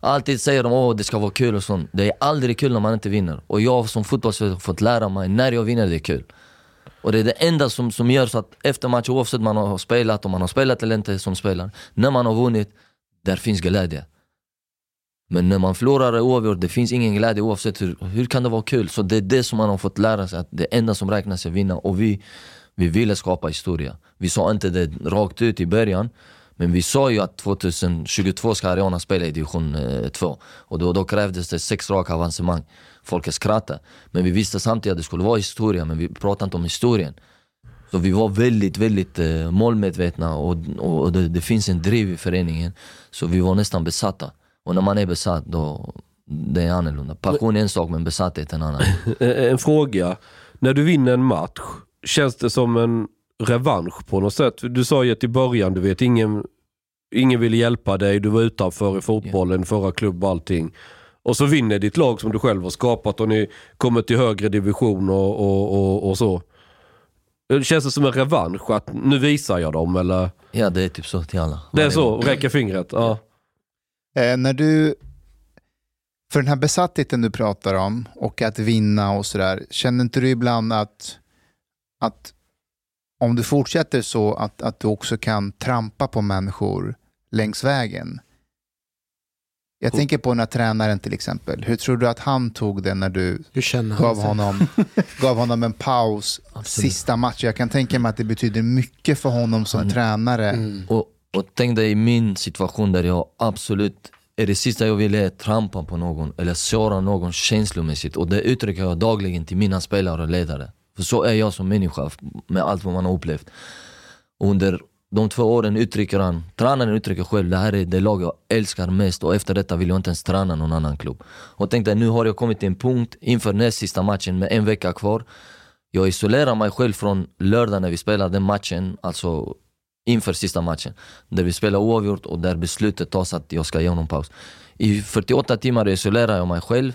alltid säger de att det ska vara kul och sånt. Det är aldrig kul när man inte vinner. Och jag som fotbollsspelare har fått lära mig, när jag vinner det är kul. Och det är det enda som, som gör så att efter match, oavsett man har spelat, om man har spelat eller inte som spelare, när man har vunnit, där finns glädje. Men när man förlorar oavgjort, det finns ingen glädje oavsett hur, hur kan det vara kul? Så det är det som man har fått lära sig, att det enda som räknas är att vinna. Och vi, vi ville skapa historia. Vi sa inte det rakt ut i början, men vi sa ju att 2022 ska Ariana spela i division eh, 2. Och då, då krävdes det sex raka avancemang. Folk skrattade. Men vi visste samtidigt att det skulle vara historia, men vi pratade inte om historien. Så vi var väldigt, väldigt eh, målmedvetna och, och, det, det finns en driv i föreningen. Så vi var nästan besatta. Och när man är besatt, då det är annorlunda. Passion är en sak, men besatthet är en annan. *laughs* Eh, En fråga. När du vinner en match, känns det som en revansch på något sätt? Du sa ju till början, du vet, ingen, ingen ville hjälpa dig, du var utanför i fotbollen, förra klubb och allting. Och så vinner ditt lag som du själv har skapat och ni kommer till högre division och, och, och, och så. Känns det som en revansch? Att nu visar jag dem eller? Ja det är typ så till alla. Det är så, räcker fingret? Ja. Eh, när du, för den här besattheten du pratar om och att vinna och sådär, känner inte du ibland att, att om du fortsätter så att, att du också kan trampa på människor längs vägen? Jag tänker på den här tränaren till exempel. Hur tror du att han tog det när du gav honom, *laughs* gav honom en paus Absolut. sista matchen? Jag kan tänka mig att det betyder mycket för honom som Han- tränare. Mm. Och, och tänk dig i min situation där jag absolut, är det sista jag vill är att trampa på någon eller såra någon känslomässigt. Och det uttrycker jag dagligen till mina spelare och ledare. För så är jag som människa med allt vad man har upplevt. Under de två åren uttrycker han, tränaren uttrycker själv, det här är det lag jag älskar mest och efter detta vill jag inte ens träna någon annan klubb. Och tänkte nu har jag kommit till en punkt inför näst sista matchen med en vecka kvar. Jag isolerar mig själv från lördag när vi spelar den matchen, alltså inför sista matchen. Där vi spelar oavgjort och där beslutet tas att jag ska ge honom paus. I 48 timmar isolerar jag mig själv.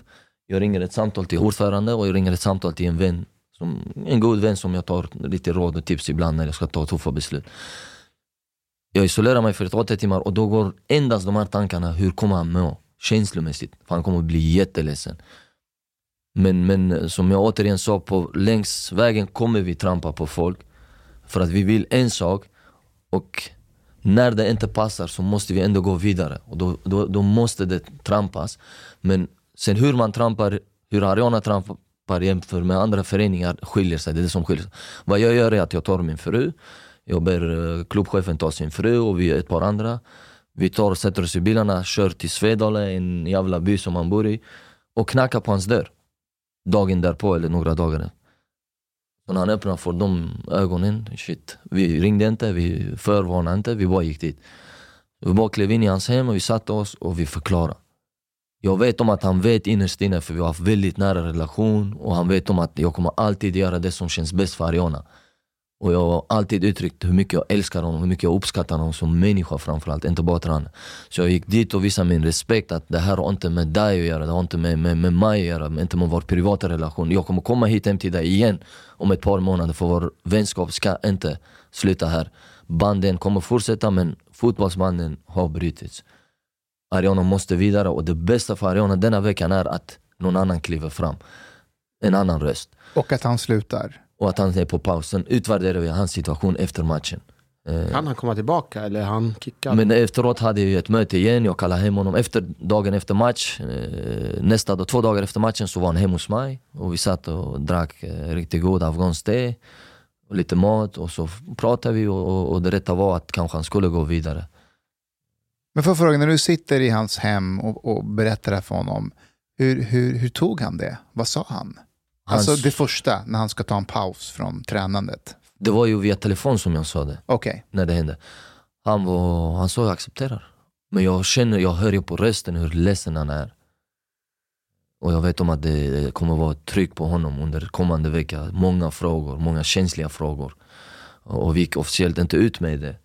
Jag ringer ett samtal till ordförande och jag ringer ett samtal till en vän. Som, en god vän som jag tar lite råd och tips ibland när jag ska ta tuffa beslut. Jag isolerar mig för 48 timmar och då går endast de här tankarna, hur kommer han må? Känslomässigt. För han kommer bli jätteledsen. Men, men som jag återigen sa, på, längs vägen kommer vi trampa på folk. För att vi vill en sak och när det inte passar så måste vi ändå gå vidare. Och då, då, då måste det trampas. Men sen hur man trampar, hur Ariana trampar jämfört med andra föreningar skiljer sig. Det är det som skiljer sig. Vad jag gör är att jag tar min fru, jag ber eh, klubbchefen ta sin fru och vi är ett par andra. Vi tar, sätter oss i bilarna, kör till Svedala, en jävla by som han bor i. Och knackar på hans dörr. Dagen därpå eller några dagar så när han öppnar får de ögonen, shit. Vi ringde inte, vi förvarnade inte, vi bara gick dit. Vi bara klev in i hans hem och vi satte oss och vi förklarade. Jag vet om att han vet innerst inne, för vi har haft väldigt nära relation och han vet om att jag kommer alltid göra det som känns bäst för Ariana. Och jag har alltid uttryckt hur mycket jag älskar honom, hur mycket jag uppskattar honom som människa framförallt, inte bara tränare. Så jag gick dit och visade min respekt att det här har inte med dig att göra, det har inte med, med, med mig att göra, inte med vår privata relation. Jag kommer komma hit hem till dig igen om ett par månader för vår vänskap ska inte sluta här. Banden kommer fortsätta men fotbollsbanden har brutits. Ariana måste vidare och det bästa för Ariana denna veckan är att någon annan kliver fram. En annan röst. Och att han slutar. Och att han är på paus. Sen utvärderar vi hans situation efter matchen. Eh, Kan han komma tillbaka eller han kickad? men efteråt hade vi ett möte igen, jag kallade hem honom efter dagen efter match. Eh, nästa dag, två dagar efter matchen så var han hemma hos mig och vi satt och drack eh, riktigt god afghanskt te och lite mat och så pratade vi och, och, och det rätta var att kanske han skulle gå vidare. Men får jag fråga, när du sitter i hans hem och, och berättar det här för honom, hur, hur, hur tog han det? Vad sa han? Hans, Alltså det första, när han ska ta en paus från tränandet. Det var ju via telefon som jag sa det. Okej, när det hände. Han, var, han sa jag accepterar. Men jag känner, jag hör ju på rösten hur ledsen han är. Och jag vet om att det kommer vara ett tryck på honom under kommande vecka. Många frågor, många känsliga frågor. Och vi gick officiellt inte ut med det.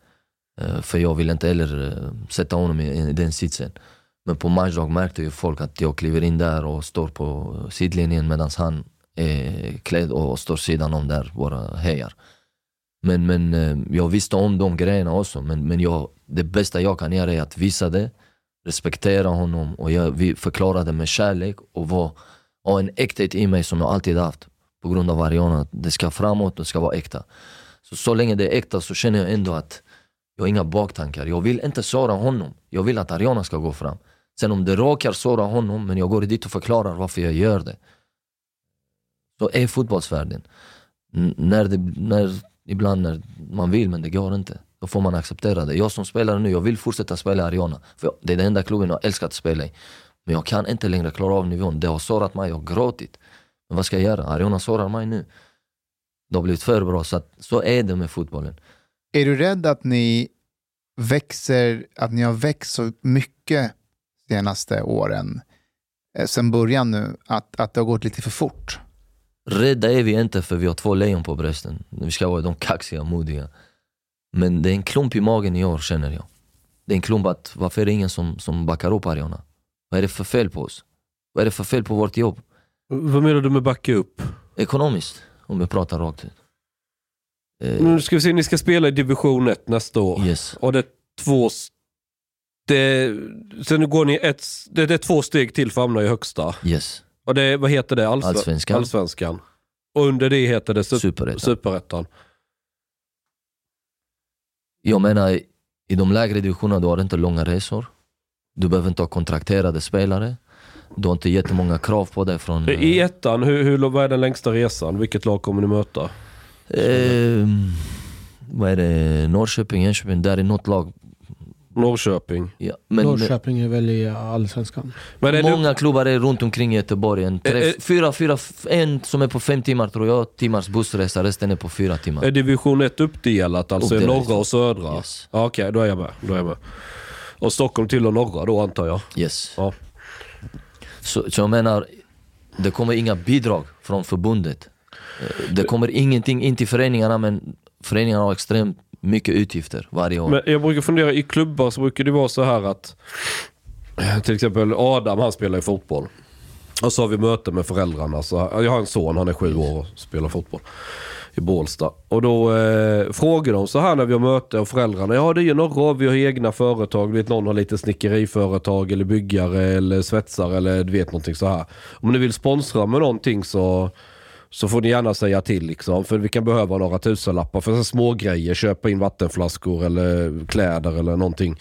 Eh, För jag vill inte heller eh, sätta honom i, i den sitsen. Men på matchdag märkte ju folk att jag kliver in där och står på sidlinjen medan han är klädd och står sidan om där, våra hejar. Men, men eh, jag visste om de grejerna också, men, men jag, det bästa jag kan göra är att visa det, respektera honom och jag, vi förklara det med kärlek och var, ha en äkthet i mig som jag alltid haft. På grund av Ariana, det ska framåt, det ska vara äkta. Så, så länge det är äkta så känner jag ändå att jag har inga baktankar. Jag vill inte såra honom, jag vill att Ariana ska gå fram. Sen om det råkar såra honom, men jag går dit och förklarar varför jag gör det. Så är fotbollsvärlden. N- när det, när, ibland när man vill men det går inte. Då får man acceptera det. Jag som spelare nu, jag vill fortsätta spela i Ariana. För det är den enda klubben jag älskat att spela i. Men jag kan inte längre klara av nivån. Det har sårat mig, jag har gråtit. Men vad ska jag göra? Ariana sårar mig nu. Det har blivit för bra, så, att, så är det med fotbollen. är du rädd att ni växer, att ni har växt så mycket senaste åren, eh, sen början nu, att, att det har gått lite för fort? Rädda är vi inte för vi har två lejon på brösten. Vi ska vara de kaxiga och modiga. Men det är en klump i magen i år känner jag. Det är en klump att varför är det ingen som, som backar upp Ariana? Vad är det för fel på oss? Vad är det för fel på vårt jobb? Vad menar du med backa upp? Ekonomiskt, om vi pratar rakt ut. Eh, Nu ska vi se, ni ska spela i division 1 nästa år. yes, Och det är två... Det, sen nu går ni ett, det, det är två steg till för att hamna i högsta. yes. Och det, vad heter det? Allsven- Allsvenskan. Allsvenskan. Och under det heter det sup- Superettan. Superettan. Jag menar, i- de lägre divisionerna du har inte långa resor. Du behöver inte ha kontrakterade spelare. Du har inte jättemånga krav på dig från... I ettan, hur, hur, vad är den längsta resan? Vilket lag kommer ni möta? Eh, vad är det? Norrköping, Enköping, där är något lag. Norrköping. Ja, men, Norrköping är väl i allsvenskan? Men är många klubbar är runt omkring i Göteborg. En, tre, eh. fyra, fyra, en som är på fem timmar tror jag, timmars bussresa, resten är på fyra timmar. är division 1 uppdelat? Alltså Uppdelat, norra och södra? Yes. Ja, Okej, då är jag med. Då är jag med. Och Stockholm tillhör norra då antar jag? Yes. Ja. Så, så jag menar, det kommer inga bidrag från förbundet. Eh, Det kommer ingenting in till föreningarna men föreningarna har extremt mycket utgifter varje år. Men jag brukar fundera, i klubbar så brukar det vara så här att eh, till exempel Adam han spelar ju fotboll. Och så har vi möte med föräldrarna. Så jag har en son, han är sju år och spelar fotboll i Bålsta. Och då eh, frågar de så här när vi har möte och föräldrarna. Ja det är ju några vi har egna företag. Du vet någon har lite snickeriföretag eller byggare eller svetsare eller du vet någonting så här. Om ni vill sponsra med någonting så så får ni gärna säga till liksom. För vi kan behöva några tusenlappar för så små grejer. Köpa in vattenflaskor eller kläder eller någonting.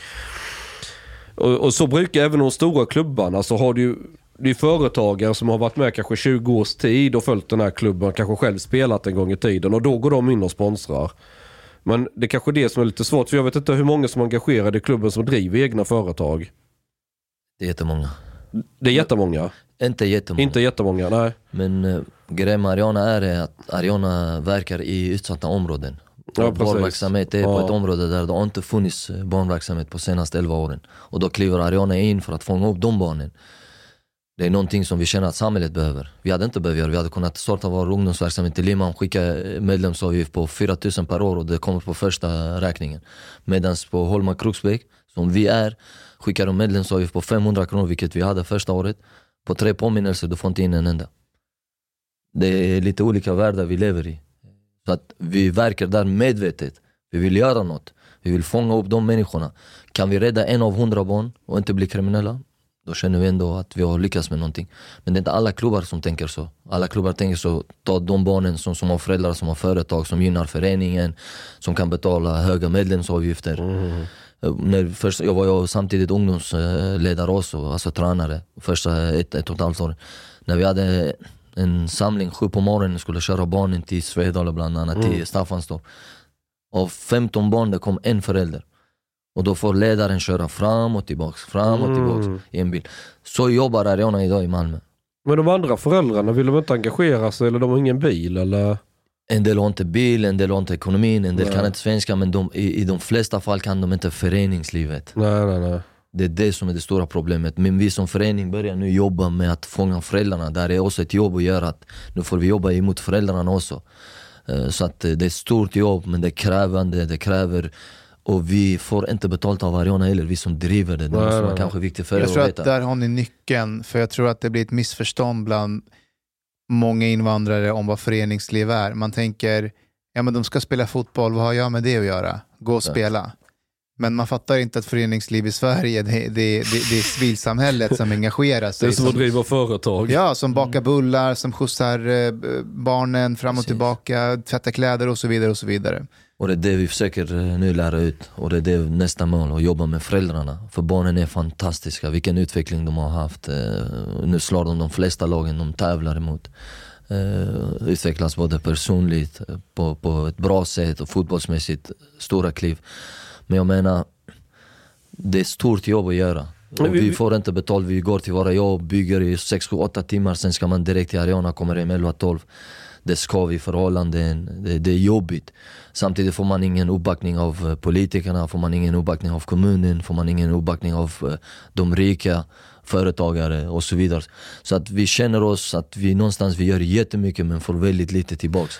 Och, och så brukar även de stora klubbarna så har du det är företagare som har varit med kanske 20 års tid och följt den här klubben. Kanske själv spelat en gång i tiden och då går de in och sponsrar. Men det är kanske är det som är lite svårt för jag vet inte hur många som är engagerade i klubben som driver egna företag. Det är jättemånga. Det är jättemånga. Inte jättemånga. Inte jättemånga, nej. Men uh, grejen med Ariana är att Ariana verkar i utsatta områden. Ja, Och Vår precis. verksamhet är på Ja. ett område där det inte funnits eh, barnverksamhet på senaste 11 åren. Och då kliver Ariana in för att fånga upp de barnen. Det är någonting som vi känner att samhället behöver. Vi hade inte behövt göra Vi hade kunnat starta vår ungdomsverksamhet i Limhamn, skicka eh, medlemsavgift på 4000 per år och det kommer på första räkningen. Medan på Holma Kroksbäck, som vi är, skickar de medlemsavgift på 500 kronor, vilket vi hade första året. På tre påminnelser, du får inte in en enda. Det är lite olika världar vi lever i. Så att vi verkar där medvetet. Vi vill göra något. Vi vill fånga upp de människorna. Kan vi rädda en av hundra barn och inte bli kriminella? Då känner vi ändå att vi har lyckats med någonting. Men det är inte alla klubbar som tänker så. Alla klubbar tänker så, ta de barnen som, som har föräldrar som har företag som gynnar föreningen, som kan betala höga medlemsavgifter. Eh, När först, jag var ju samtidigt ungdomsledare också, alltså tränare, första ett, ett och ett halvt år. När vi hade en samling sju på morgonen, skulle köra barnen till Svedala bland annat, till Staffanstorp. Av 15 barn det kom en förälder. Och då får ledaren köra fram och tillbaks, fram och tillbaks i en bil. Så jobbar Ariana idag i Malmö. Men de andra föräldrarna, vill de inte engagera sig eller de har ingen bil eller? En del har inte bil, en del har inte ekonomin, en del Nej. kan inte svenska men de, i, i de flesta fall kan de inte föreningslivet. Nej, nej, nej. Det är det som är det stora problemet. Men vi som förening börjar nu jobba med att fånga föräldrarna. Där är också ett jobb att göra. Att nu får vi jobba emot föräldrarna också. Eh, Så att eh, det är ett stort jobb men det är krävande, det kräver och vi får inte betalt av Ariana heller, vi som driver det. Det måste vara nej. kanske viktigt för er Jag att tror att veta. där har ni nyckeln, för jag tror att det blir ett missförstånd bland många invandrare om vad föreningsliv är. Man tänker, ja men de ska spela fotboll, vad har jag med det att göra? Gå och spela. Men man fattar inte att föreningsliv i Sverige, det, det, det, det är civilsamhället som engagerar Det sig. är som att som, driva företag. ja, som bakar bullar, som skjutsar eh, barnen fram och Precis. tillbaka, tvättar kläder och så vidare. och så vidare. Och det är det vi försöker eh, nu lära ut. Och det är det nästa mål, att jobba med föräldrarna. För barnen är fantastiska, vilken utveckling de har haft. Eh, Nu slår de de flesta lagen de tävlar emot. Utvecklas både personligt, på, på ett bra sätt och fotbollsmässigt, stora kliv. Men jag menar, det är ett stort jobb att göra. Och vi- får inte betalt, vi går till våra jobb, bygger i 6, 7, 8 timmar, sen ska man direkt till Ariana, kommer hem 11, 12. Det ska vi förhållanden, det, det är jobbigt. Samtidigt får man ingen uppbackning av eh, politikerna, får man ingen uppbackning av kommunen, får man ingen uppbackning av eh, de rika företagare och så vidare. Så att vi känner oss att vi någonstans vi gör jättemycket men får väldigt lite tillbaks.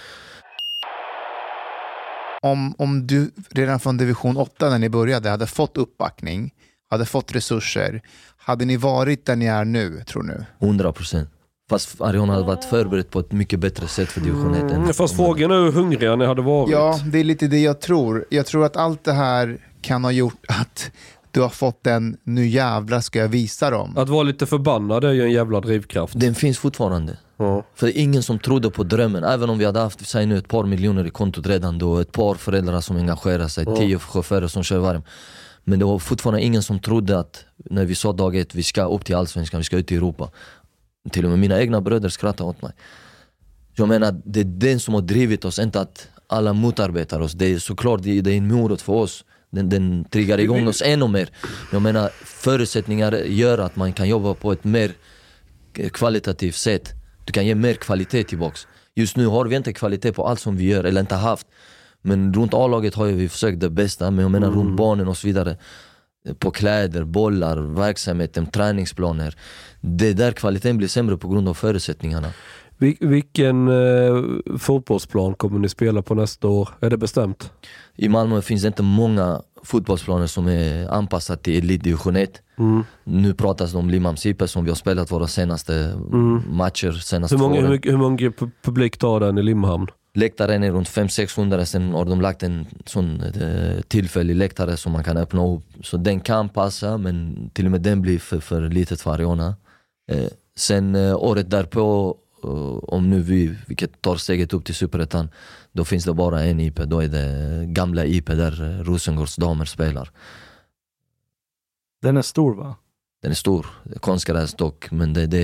Om, om du redan från division 8 när ni började hade fått uppbackning, hade fått resurser, hade ni varit där ni är nu tror du? 100% Fast Ariana hade varit förberedd på ett mycket bättre sätt för division 1. än- Mm, fast frågan är hur hungriga ni hade varit. Ja, det är lite det jag tror. Jag tror att allt det här kan ha gjort att du har fått en nu jävlar ska jag visa dem. Att vara lite förbannad är ju en jävla drivkraft. Den finns fortfarande. Ja. För det är ingen som trodde på drömmen, även om vi hade haft säg nu, ett par miljoner i kontot redan då, ett par föräldrar som engagerar sig, tio chaufförer som kör varm. Men det var fortfarande ingen som trodde att, när vi sa dag ett, vi ska upp till Allsvenskan, vi ska ut i Europa. Till och med mina egna bröder skrattade åt mig. Jag menar, det är den som har drivit oss, inte att alla motarbetar oss. Det är såklart det är det är en morot för oss. Den, den triggar igång oss ännu mer. Jag menar, förutsättningar gör att man kan jobba på ett mer kvalitativt sätt. Du kan ge mer kvalitet tillbaks. Just nu har vi inte kvalitet på allt som vi gör, eller inte haft. Men runt A-laget har vi försökt det bästa, men jag menar runt barnen och så vidare. På kläder, bollar, verksamheten, träningsplaner. Det är där kvaliteten blir sämre på grund av förutsättningarna. Vil- vilken eh, fotbollsplan kommer ni spela på nästa år? Är det bestämt? I Malmö finns det inte många fotbollsplaner som är anpassade till elitdivision 1. Mm. Nu pratas det om Limhamn Sipe som vi har spelat våra senaste matcher senaste Hur, många, hur, mycket, hur pu- publik tar den i Limhamn? Läktaren är runt 500-600, sen har de lagt en sån eh, tillfällig läktare som man kan öppna upp. Så den kan passa, men till och med den blir för, för litet för Ariana. Eh, sen eh, året därpå, om nu vi, vilket tar steget upp till Superettan, då finns det bara en IP, då är det gamla IP där eh, Rosengårds damer spelar. Den är stor va? Den är stor, konstgräs dock, men det, det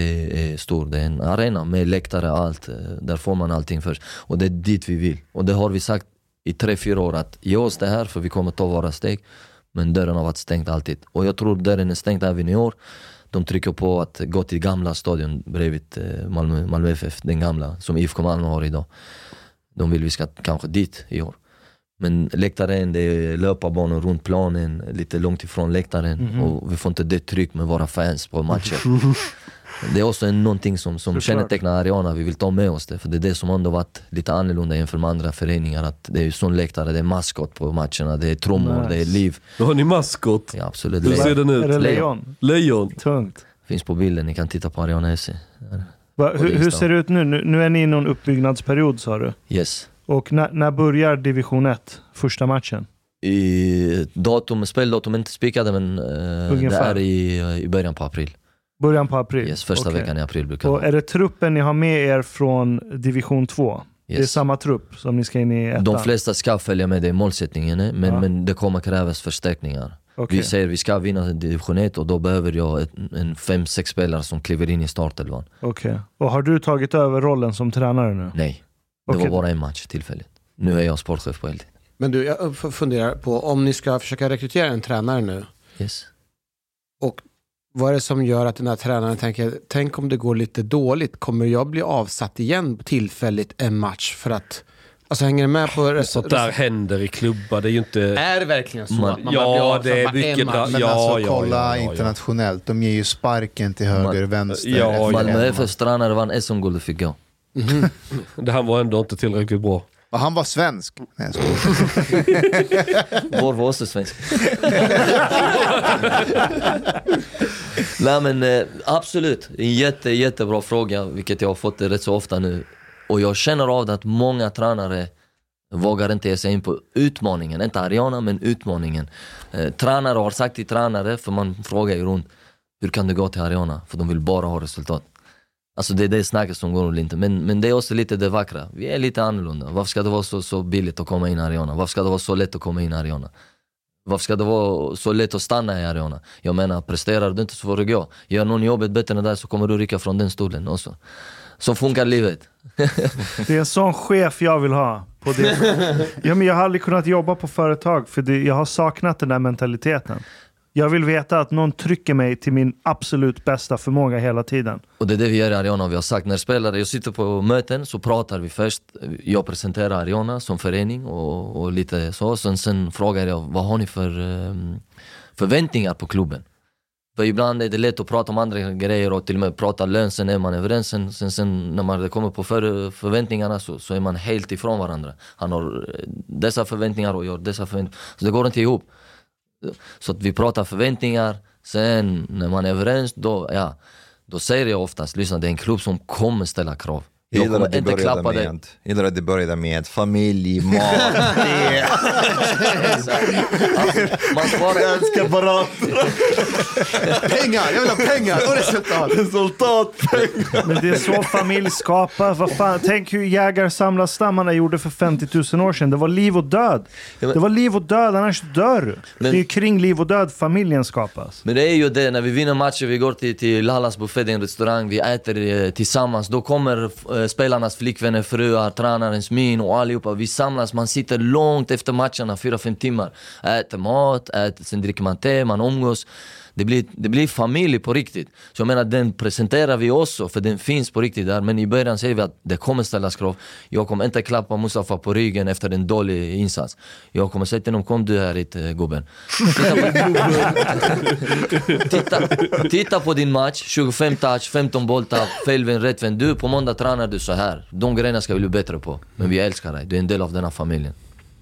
är stor. Det är en arena med läktare och allt. Eh, Där får man allting först. Och det är dit vi vill. Och det har vi sagt i tre, fyra år att ge oss det här för vi kommer ta våra steg. Men dörren har varit stängd alltid. Och jag tror dörren är stängd även i år. De trycker på att gå till gamla stadion bredvid eh, Malmö, Malmö FF, den gamla, som IFK Malmö har idag. De vill vi ska kanske dit i år. Men läktaren, det är löparbanor runt planen, lite långt ifrån läktaren. Och vi får inte det tryck med våra fans på matcher. *laughs* Det är också en, någonting som, som kännetecknar Ariana, vi vill ta med oss det. För det är det som ändå varit lite annorlunda jämfört med andra föreningar. Att det är sån läktare, det är maskot på matcherna, det är trummor, Nice. det är liv. Då har ni maskot. Ja, absolut. Hur ser den Är det ut? lejon? Lejon. Tungt. Finns på bilden, ni kan titta på Ariana. Va, hur, hur ser det ut nu? nu? Nu är ni i någon uppbyggnadsperiod sa du. Yes. Och när, när börjar division 1? Första matchen? I datum, speldatum är inte spikade men eh, det är i, i början på april. Början på april? Yes, första Okej. veckan i april brukar det Och vara. är det truppen ni har med er från division 2? Det är Yes. samma trupp som ni ska in i ettan? De flesta ska följa med, det är målsättningen, eh, men, Ja. men det kommer krävas förstärkningar. Okej. Vi säger vi ska vinna division 1 och då behöver jag ett, en 5-6 spelare som kliver in i startelvan. Okej. Och har du tagit över rollen som tränare nu? Nej, det Okej. var bara en match tillfälligt. Nu är jag sportchef på heltid. Men du, jag f- funderar på om ni ska försöka rekrytera en tränare nu. Yes. Vad är det som gör att den här tränaren tänker, tänk om det går lite dåligt, kommer jag bli avsatt igen tillfälligt en match för att, alltså hänger ni med på Sånt där händer i klubbar, det är ju inte... Är det verkligen så? Man- att man Ja, det är mycket Men Ja, alltså ja, kolla ja, ja, ja. internationellt, de ger ju sparken till höger, Man- vänster. Ja, Malmö en FFs tränare vann SM-guld och fick gå. *laughs* Det här var ändå inte tillräckligt bra. Och han var svensk. Nej, jag skojar. *laughs* Vår var också svensk. *laughs* Nej men eh, absolut, en jätte, jättebra fråga, vilket jag har fått rätt så ofta nu. Och jag känner av det att många tränare vågar inte ge sig in på utmaningen, inte Ariana men utmaningen. Eh, tränare har sagt till tränare, för man frågar ju runt, hur kan du gå till Ariana? För de vill bara ha resultat. Alltså det är det snacket som går inte. Men, men det är också lite det vackra. Vi är lite annorlunda. Varför ska det vara så, så billigt att komma in i Ariana? Varför ska det vara så lätt att komma in i Ariana? Varför ska det vara så lätt att stanna i Ariana? Jag menar, presterar du inte så får du gå. Gör någon jobbet bättre än dig så kommer du rycka från den stolen också. Så funkar livet. *laughs* Det är en sån chef jag vill ha. På det. *laughs* Ja, men jag har aldrig kunnat jobba på företag för det, jag har saknat den där mentaliteten. Jag vill veta att någon trycker mig till min absolut bästa förmåga hela tiden. Och det är det vi gör i Ariana. Vi har sagt när spelare, jag sitter på möten så pratar vi först. Jag presenterar Ariana som förening och, och lite så. Sen, sen frågar jag vad har ni för ehm, förväntningar på klubben? För ibland är det lätt att prata om andra grejer och till och med prata lön, sen är man överens. Sen, sen, sen när man kommer på för, förväntningarna så, så är man helt ifrån varandra. Han har eh, dessa förväntningar och jag har dessa förväntningar. Så det går inte ihop. Så att vi pratar förväntningar, sen när man är överens, då, ja, då säger jag oftast, lyssna det är en klubb som kommer ställa krav. Jag gillar att det inte började klappa dig. med, gillar att det började med familj, mat, *laughs* det. Man svarar, Jag älskar Barat. Pengar! Jag vill ha pengar och resultat! Resultat. Men det är så familj skapas. Vad fan? Tänk hur jägar-samlarstammarna gjorde för 50 000 år sedan. Det var liv och död. Det var liv och död, annars dör du. Men- Det är kring liv och död familjen skapas. Men det är ju det, när vi vinner matcher, vi går till, till Lallas buffé, det är en restaurang, vi äter eh, tillsammans. Då kommer eh, Eh, spelarnas flickvänner, fruar, tränarens min och allihopa. Vi samlas, man sitter långt efter matcherna, 4-5 timmar. Äter mat, äter, sen dricker man te, man umgås. Det blir, det blir familj på riktigt. Så jag menar, den presenterar vi också, för den finns på riktigt där. Men i början säger vi att det kommer ställas krav. Jag kommer inte klappa Mustafa på ryggen efter en dålig insats. Jag kommer säga till honom, kom du här hit eh, gubben. Titta, titta på din match, 25 touch, 15 bolltapp, felvänd, rättvänd. Du, på måndag tränar du så här. De grejerna ska vi bli bättre på. Men vi älskar dig, du är en del av den här familjen.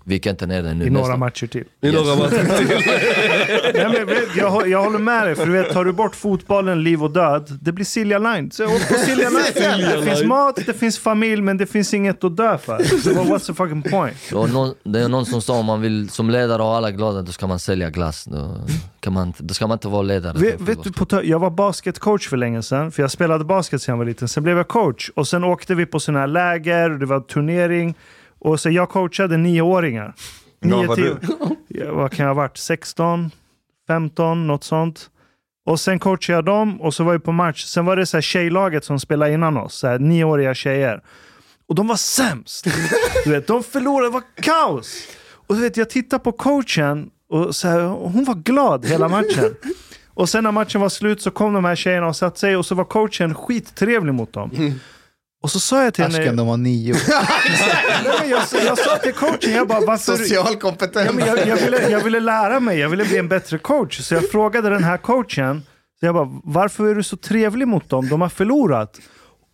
Vi kan inte ner dig nu. I några Nästa- matcher till. I några matcher till. *laughs* Nej, men, vet, jag, jag håller med dig, för du vet, tar du bort fotbollen, liv och död, det blir Silja Line. Så åk på Silja Line. Det finns mat, det finns familj, men det finns inget att dö för. Så what- what's the fucking point? Någon, det är någon som sa om man vill som ledare ha alla glada, då ska man sälja glass. Då, kan man, inte- då ska man inte vara ledare. Vet, vet du, på, jag var basketcoach för länge sedan, för jag spelade basket sedan jag var liten. Sen blev jag coach och sen åkte vi på såna här läger, och det var turnering. Och så jag coachade nioåringar. Nio, tio, ja, vad kan jag ha varit? 16, 15, något sånt. Och sen coachade jag dem och så var vi på match. Sen var det så här tjejlaget som spelade innan oss, så här nioåriga tjejer. Och de var sämst. *laughs* Du vet, de förlorade, det var kaos. Och du vet, jag tittade på coachen och så här, hon var glad hela matchen. *laughs* Och sen när matchen var slut så kom de här tjejerna och satte sig och så var coachen skittrevlig mot dem. Och så sa jag till henne... Ärsken, de var nio. *laughs* Nej, jag, jag sa till coachen, jag bara varför... Social kompetens. Ja, jag, jag, ville, jag ville lära mig, jag ville bli en bättre coach. Så jag frågade den här coachen, så jag bara, varför är du så trevlig mot dem? De har förlorat.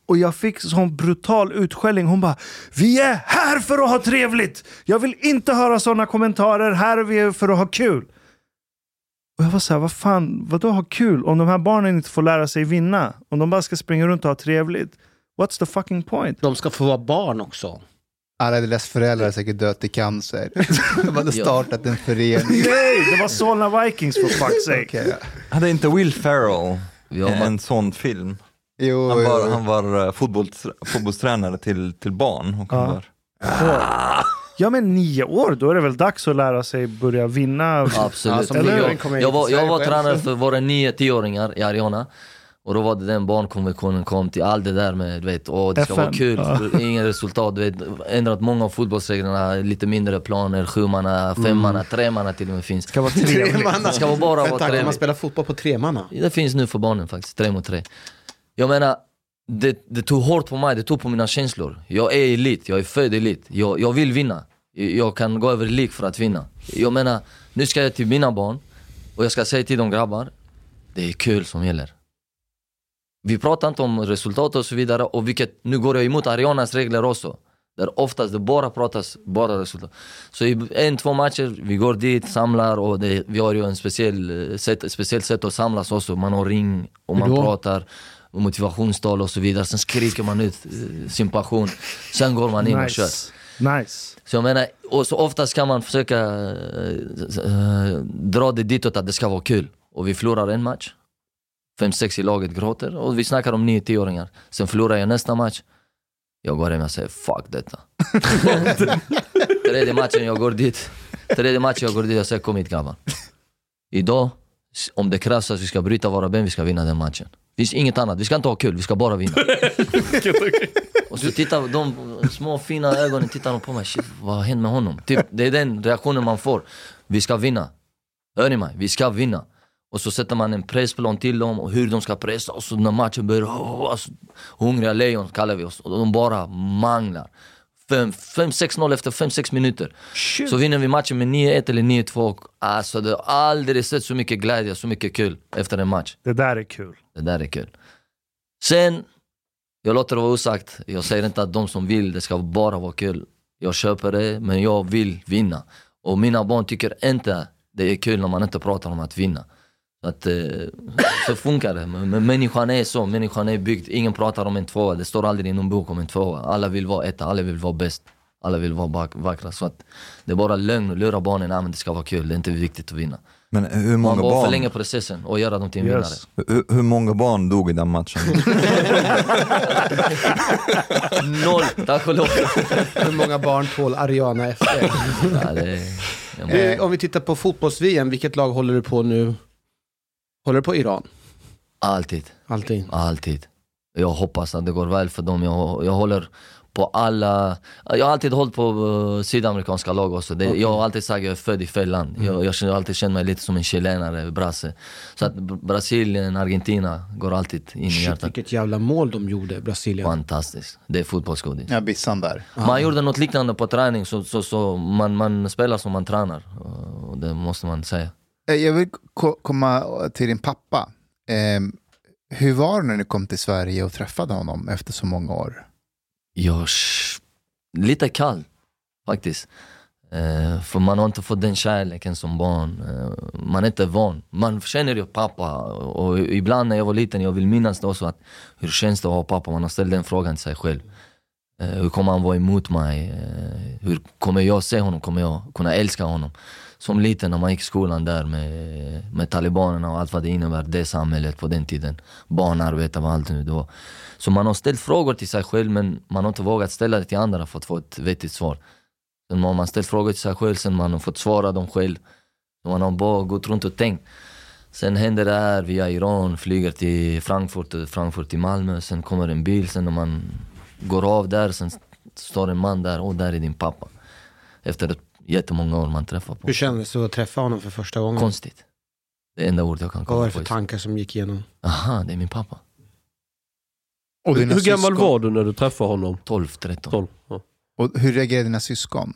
Och jag fick sån brutal utskällning. Hon bara, vi är här för att ha trevligt! Jag vill inte höra sådana kommentarer, här är vi för att ha kul. Och jag var såhär, vad fan, vadå ha kul? Om de här barnen inte får lära sig vinna, om de bara ska springa runt och ha trevligt. What's the fucking point? De ska få vara barn också. Alla deras föräldrar har säkert dött i cancer. *laughs* De hade startat en förening. Nej, det var Solna Vikings for fuck's *laughs* sake. Okej, ja. Hade inte Will Ferrell Ja, man- en sån film? Jo, Han var, jo. han var eh, fotbolls, fotbollstränare till, till barn. Och Ja. var, Ja men nio år, då är det väl dags att lära sig börja vinna. Absolut. Eller- kommer jag, var, jag var tränare för våra 9-10-åringar i Ariana. Och då var det den barnkonventionen kom till, allt det där med, du vet, åh, det ska FN, vara kul, ja. *laughs* ingen resultat, du vet, ändrat många av fotbollsreglerna, lite mindre planer, sjumanna, femmanna, tremanna till och med finns. Ska vara Tre trevligt. Det ska vara bara vara Vänta, kan man trevligt. spela fotboll på tre manna? Det finns nu för barnen faktiskt, tre mot tre. Jag menar, det, det tog hårt på mig, det tog på mina känslor. Jag är elit, jag är född elit. Jag, jag vill vinna. Jag kan gå över lik för att vinna. Jag menar, nu ska jag till mina barn och jag ska säga till dem grabbar, det är kul som gäller. Vi pratar inte om resultat och så vidare och vilket, nu går jag emot Arianas regler också. Där oftast det bara pratas bara resultat. Så i en, två matcher, vi går dit, samlar och det, vi har ju en speciell eh, sätt, speciellt sätt att samlas också. Man har ring och man pratar motivationstal och så vidare. Sen skriker man ut eh, sin passion. Sen går man in och kör. Nice. Nice. Så jag menar, och så oftast kan man försöka eh, dra det ditåt att det ska vara kul. Och vi förlorar en match. Fem, sex i laget gråter och vi snackar om nio, tioåringar. Sen förlorar jag nästa match. Jag går hem och säger fuck detta. *laughs* Tredje matchen jag går dit. Tredje matchen jag går dit och säger kom hit grabbar. Idag, om det krävs att vi ska bryta våra ben, vi ska vinna den matchen. Det finns inget annat, vi ska inte ha kul, vi ska bara vinna. *laughs* Och så tittar de små fina ögonen tittar på mig, shit vad har hänt med honom? Typ, det är den reaktionen man får. Vi ska vinna. Hör ni mig? Vi ska vinna. Och så sätter man en pressplan till dem och hur de ska pressa och så när matchen börjar, oh, alltså, hungriga lejon kallar vi oss. Och de bara manglar. 5-6-0 efter 5-6 minuter. Shit. Så vinner vi matchen med 9-1 eller 2 Alltså det har aldrig sett så mycket glädje, så mycket kul efter en match. Det där är kul. Det där är kul. Sen, jag låter det vara osagt. Jag säger inte att de som vill, det ska bara vara kul. Jag köper det, men jag vill vinna. Och mina barn tycker inte det är kul när man inte pratar om att vinna. Att, eh, så funkar det. Men, människan är så, människan är byggd. Ingen pratar om en tvåa, det står aldrig i någon bok om en tvåa. Alla vill vara etta, alla vill vara bäst. Alla vill vara bak- vackra. Så att det är bara lögn att lura barnen, nej men det ska vara kul, det är inte viktigt att vinna. Men hur Man många, bara barn, förlänger processen och göra dem till en Yes. hur, hur många barn dog i den matchen? vinnare. *laughs* Noll, tack och lov. Hur många barn tål Ariana FC? Ja, det är, Eh, Om vi tittar på fotbolls-VM, vilket lag håller du på nu? Håller du på Iran? alltid. Alltid. Alltid. Jag hoppas att det går väl för dem. Jag, jag håller på alla... Jag har alltid hållit på uh, sydamerikanska lag också. Det, Jag har alltid sagt att jag är född i fel land. Jag, jag känner, alltid känt mig lite som en chilenare, brasse. Så att Br- Brasilien, Argentina går alltid in i hjärtat. vilket jävla mål de gjorde, Brasilien. Fantastiskt. Det är fotbollsgodis. Ja, Bissan där. Man gjorde något liknande på träning, så, så, så man, man spelar som man tränar. Det måste man säga. Eh, jag vill komma till din pappa. Eh, hur var det när du kom till Sverige och träffade honom efter så många år? Jag, lite kall faktiskt. Eh, för man har inte fått den kärleken som barn. Eh, man är inte van. Man känner ju pappa och ibland när jag var liten, jag vill minnas det också att hur känns det att ha pappa? Man har ställt den frågan till sig själv. Eh, hur kommer han vara emot mig? Eh, hur kommer jag se honom? Kommer jag kunna älska honom? Som liten när man gick i skolan där med, med talibanerna och allt vad det innebär, det samhället på den tiden. Barnarbete och allt nu då. Så man har ställt frågor till sig själv men man har inte vågat ställa det till andra för att få ett vettigt svar. Sen har man ställt frågor till sig själv, sen man har fått svara dem själv. Man har bara gått runt och tänkt. Sen händer det här via Iran, flyger till Frankfurt, och Frankfurt till Malmö, sen kommer en bil, sen när man går av där, sen står en man där, och där är din pappa. Efter ett jättemånga år man träffar på. Hur kändes det att träffa honom för första gången? Konstigt. Det enda ord jag kan Vad komma var det på. för tankar som gick igenom? Aha, det är min pappa. Och dina Hur gammal var du när du träffade honom? 12, 13. 12. Ja. Och hur reagerade dina syskon?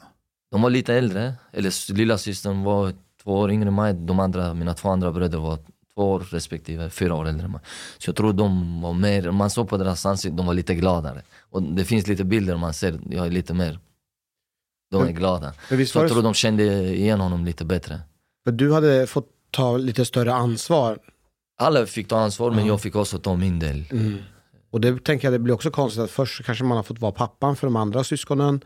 De var lite äldre, eller lilla systern var två år yngre än mig, de andra, mina två andra bröder var två år respektive fyra år äldre än mig. Så jag tror de var mer, man såg på deras ansikten, de var lite gladare. Och det finns lite bilder man ser, jag är lite mer, de är Men- glada. Men visst Så jag tror de kände igen honom lite bättre. för du hade fått ta lite större ansvar. Alla fick ta ansvar men Ja. jag fick också ta min del. Mm. Och det tänker jag det blir också konstigt att först kanske man har fått vara pappan för de andra syskonen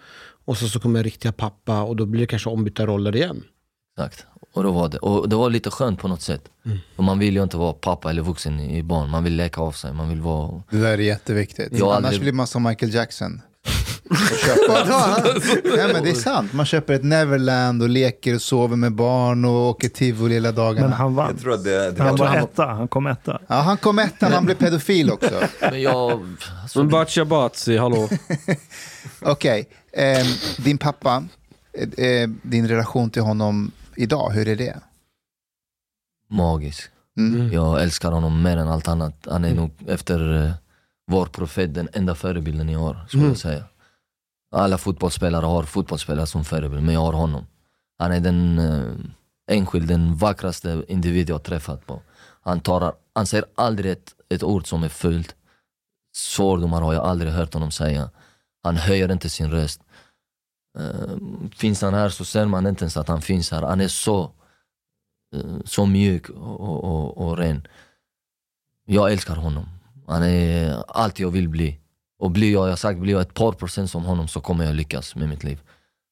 och så, så kommer riktiga pappa och då blir det kanske ombytta roller igen. Exakt. Och, då var det. och det var lite skönt på något sätt. Mm. För man vill ju inte vara pappa eller vuxen i barn, man vill leka av sig, man vill vara... Det där är jätteviktigt. Jag har Annars aldrig- blir man som Michael Jackson. Nej men det är sant. Man köper ett Neverland och leker och sover med barn och åker tivoli hela dagarna. Men han vann. Jag tror att det, det Han var han var- etta, han kom etta. Ja, han kom etta, han blev pedofil också. Men jag... Alltså, *laughs* Men Bacha Batsi, hallå? *laughs* Okej, ehm, din pappa, eh, eh, din relation till honom idag, hur är det? magisk. Mm. Jag älskar honom mer än allt annat. Han är nog efter eh, vår profet den enda förebilden jag har, skulle Mm. jag säga. Alla fotbollsspelare har fotbollsspelare som förebild, men jag har honom. Han är den eh, enskild, den vackraste individ jag har träffat på. Han, tar, han säger aldrig ett, ett ord som är fult. Svordomar har jag aldrig hört honom säga. Han höjer inte sin röst. Eh, finns han här så ser man inte ens att han finns här. Han är så eh, så mjuk och, och, och, och ren. Jag älskar honom. Han är allt jag vill bli. Och blir jag, jag sagt, blir jag ett par procent som honom så kommer jag lyckas med mitt liv.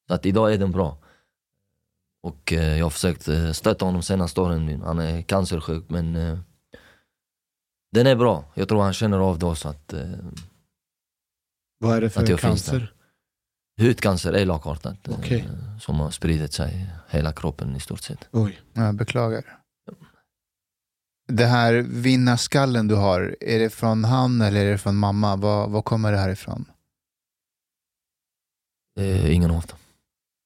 Så att idag är den bra. Och eh, jag har försökt eh, stötta honom senaste åren. Han är cancersjuk men eh, den är bra. Jag tror han känner av det också att eh, Vad är det för cancer? hudcancer är lakartat. eh, Okej. Som har spridit sig hela kroppen i stort sett. Oj. Jag beklagar. Det här vinnarskallen du har, är det från han eller är det från mamma? Var, var kommer det här ifrån? Eh, ingen av dem.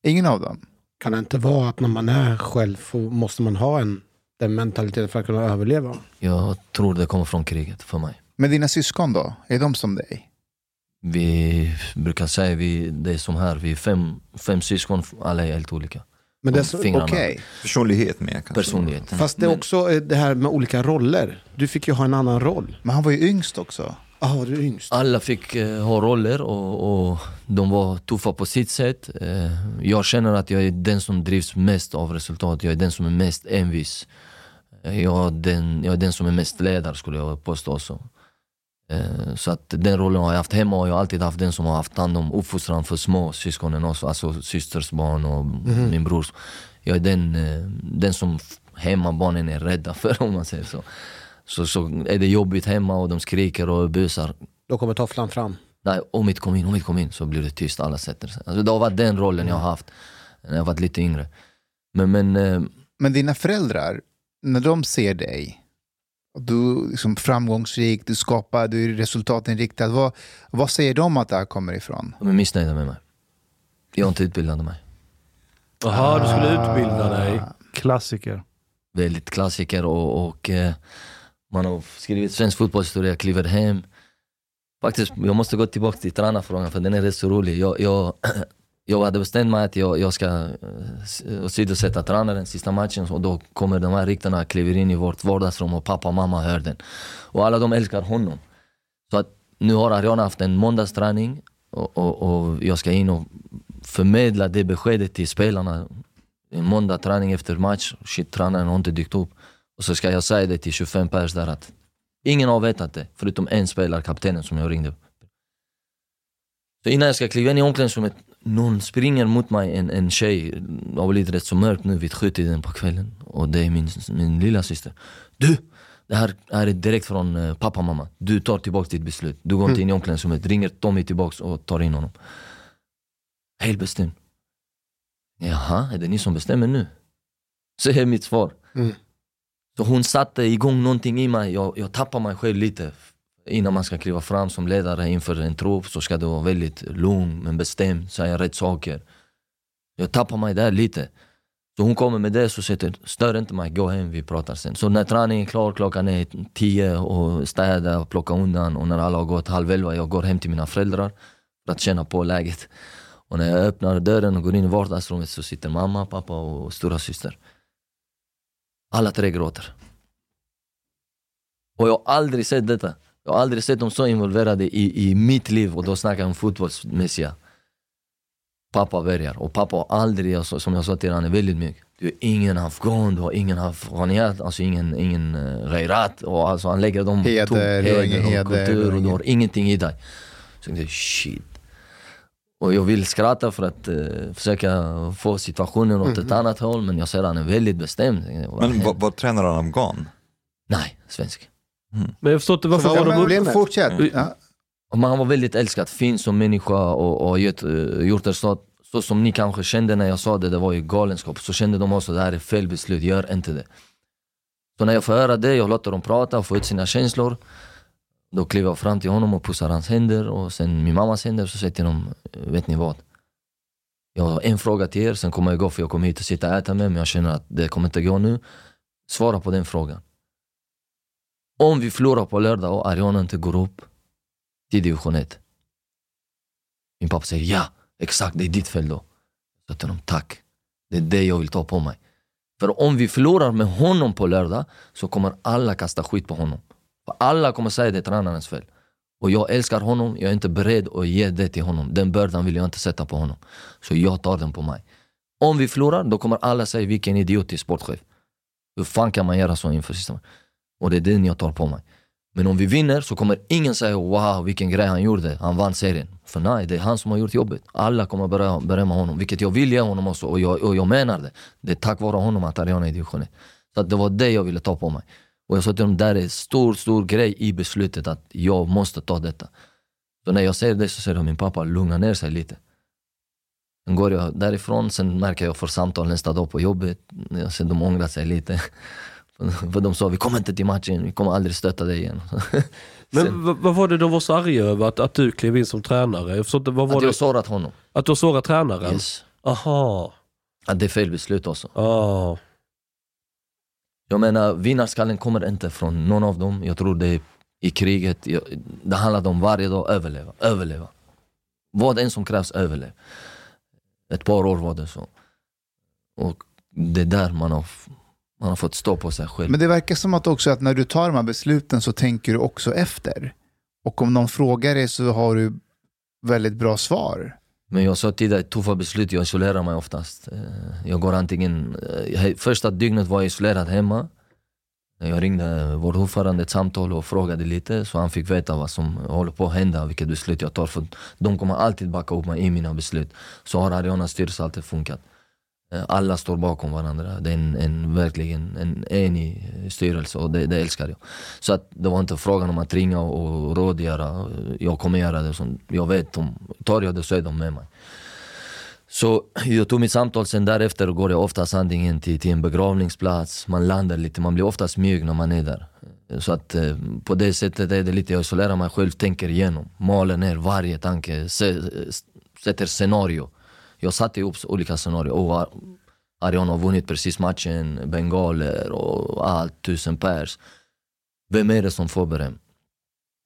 Ingen av dem? Kan det inte vara att när man är själv måste man ha en, den mentaliteten för att kunna överleva? Jag tror det kommer från kriget för mig. Men dina syskon då? Är de som dig? Vi brukar säga, vi, det är som här, vi är fem, fem syskon, alla är helt olika. Men det är så, fingrarna. Okej. Personlighet med kanske. Personligheten. fast det är Men också eh, det här med olika roller. Du fick ju ha en annan roll. Men han var ju yngst också. Ja, du är yngst. Alla fick eh, ha roller och, och de var tuffa på sitt sätt. Eh, jag känner att jag är den som drivs mest av resultat, jag är den som är mest envis. Jag är, den, jag är den som är mest ledare skulle jag påstå. Så. Eh, Så att den rollen har jag haft hemma och jag har alltid haft den som har haft hand om uppfostran för små syskonen också, alltså systers barn och min brors. Jag är den, eh, den som f- hemma barnen är rädda *laughs* för om man säger så. Så, så är det jobbigt hemma och de skriker och busar. Då kommer tofflan fram. Nej, om mitt kom in, om mitt kom in så blir det tyst, alla sätter sig. Alltså det har varit den rollen jag har haft när jag varit lite yngre. Men, men eh, Men dina föräldrar, när de ser dig, du är liksom framgångsrik, du skapar, du är resultatinriktad. Vad, vad säger de att det här kommer ifrån? de är missnöjda med mig. Jag har inte utbildat mig. Jaha, du skulle utbilda dig. Klassiker. väldigt klassiker och, och eh, man har skrivit svensk fotbollshistoria, kliver hem. Faktiskt, jag måste gå tillbaka till tränarfrågan för den är rätt så rolig. Jag, jag, *clears throat* jag hade bestämt mig att jag, jag ska eh, åsidosätta eh, tränaren sista matchen och då kommer de här ryktena, kliver in i vårt vardagsrum och pappa och mamma hör den. Och alla de älskar honom. Så att nu har Ariana haft en måndagsträning och, och, och jag ska in och förmedla det beskedet till spelarna en måndag träning efter match, shit tränaren har inte dykt upp. Och så ska jag säga det till 25 pers där att ingen har vetat det, förutom en spelare, kaptenen som jag ringde. Så innan jag ska kliva in i omklädningsrummet, någon springer mot mig, en, en tjej, det har blivit rätt så mörkt nu vid sjutiden på kvällen. Och det är min, min lilla syster. Du! Det här, är direkt från eh, pappa och mamma. Du tar tillbaka ditt beslut. Du går inte in i omklädningsrummet, ringer Tommy tillbaks och tar in honom. Helt bestämd. Jaha, är det ni som bestämmer nu? Så är mitt svar. Mm. Så hon satte igång någonting i mig, jag, jag tappar mig själv lite. Innan man ska kliva fram som ledare inför en trupp så ska du vara väldigt lugn men bestämd, säga rätt saker. Jag tappar mig där lite. Så hon kommer med det så säger stör inte mig, gå hem, vi pratar sen. Så när träningen är klar, klockan är tio och städa och plocka undan och när alla har gått halv elva, jag går hem till mina föräldrar för att känna på läget. Och när jag öppnar dörren och går in i vardagsrummet så sitter mamma, pappa och stora syster. Alla tre gråter. Och jag har aldrig sett detta. Jag har aldrig sett dem så involverade i, i mitt liv och då snackar jag om fotbollsmässiga. Pappa börjar och pappa har aldrig, sa- som jag sa till honom, väldigt mjuk. Du är ingen afghan, du har ingen afghaniat, alltså ingen, ingen uh, gairat. Och alltså han lägger dem Heder, tom- har ingen och heder, kultur och du har ingenting i dig. Så jag tänkte shit. Och jag vill skratta för att eh, försöka få situationen åt ett annat håll men jag ser att han är väldigt bestämd. Men vad, vad tränar han afghan? Nej, svensk. Men jag förstår inte varför var de... problemet? Fortsätt. Ja. Och man var väldigt älskad, fin som människa och, och gjort, uh, gjort det så, så som ni kanske kände när jag sa det, det var ju galenskap. Så kände de också, det här är fel beslut, gör inte det. Så när jag får höra det, jag låter dem prata och få ut sina känslor. Då kliver jag fram till honom och pussar hans händer och sen min mammas händer så säger jag till dem, vet ni vad? Jag har en fråga till er, sen kommer jag gå för jag kommer hit och sitta och äta med men jag känner att det kommer inte gå nu. Svara på den frågan. Om vi förlorar på lördag och Ariana inte går upp till division 1. Min pappa säger ja, exakt det är ditt fel då. Jag säger till honom, tack. Det är det jag vill ta på mig. För om vi förlorar med honom på lördag så kommer alla kasta skit på honom. För alla kommer säga det är tränarens fel. Och jag älskar honom, jag är inte beredd att ge det till honom. Den bördan vill jag inte sätta på honom. Så jag tar den på mig. Om vi förlorar, då kommer alla säga vilken idiotisk sportchef. Hur fan kan man göra så inför sista matchen? Och det är den jag tar på mig. Men om vi vinner så kommer ingen säga wow vilken grej han gjorde, han vann serien. För nej, det är han som har gjort jobbet. Alla kommer berömma, berömma honom, vilket jag vill ge honom också och jag, och jag menar det. Det är tack vare honom att Ariana är i division 1. Så att det var det jag ville ta på mig. Och jag sa till dem, det är en stor, stor grej i beslutet att jag måste ta detta. Så när jag säger det så säger de, min pappa lugna ner sig lite. Sen går jag därifrån, sen märker jag för samtal nästa dag på jobbet. Jag ser de ångrar sig lite. För de sa, vi kommer inte till matchen, vi kommer aldrig stötta dig igen. *laughs* Men vad, var det de var så arga över att, att du klev in som tränare? Jag inte, vad var Att det? jag sårat honom. Att du har sårat tränaren? Yes. Aha. Att det är fel beslut också. Ah. Jag menar, vinnarskallen kommer inte från någon av dem. Jag tror det är i kriget, det handlar om varje dag överleva, överleva. Vad än som krävs, överlev. Ett par år var det så. Och det är där man har, man har fått stå på sig själv. Men det verkar som att också att när du tar de här besluten så tänker du också efter. Och om någon frågar dig så har du väldigt bra svar. Men jag sa tidigare, tuffa beslut, jag isolerar mig oftast. Eh, Jag går antingen, eh, första dygnet var jag isolerad hemma. Jag ringde vår ordförande ett samtal och frågade lite så han fick veta vad som håller på att hända, vilket beslut jag tar. För de kommer alltid backa upp mig i mina beslut. Så har Arianas styrelse alltid funkat. Eh, alla står bakom varandra. Det är en, en, verkligen en enig eh, styrelse och det, det älskar jag. Så att det var inte frågan om att ringa och, och rådgöra. Eh, jag kommer göra det. Som jag vet, om, tar jag det så är de med mig. Så jag tog mitt samtal, sen därefter går jag oftast antingen till, till en begravningsplats, man landar lite, man blir oftast mjuk när man är där. Så att eh, på det sättet är det lite, jag isolerar mig själv, tänker igenom, maler ner varje tanke, se, sätter scenario. Jag satte ihop olika scenarier. Oh, Arion Ariana har vunnit precis matchen, bengaler och allt, tusen pers. Vem är det som får beröm?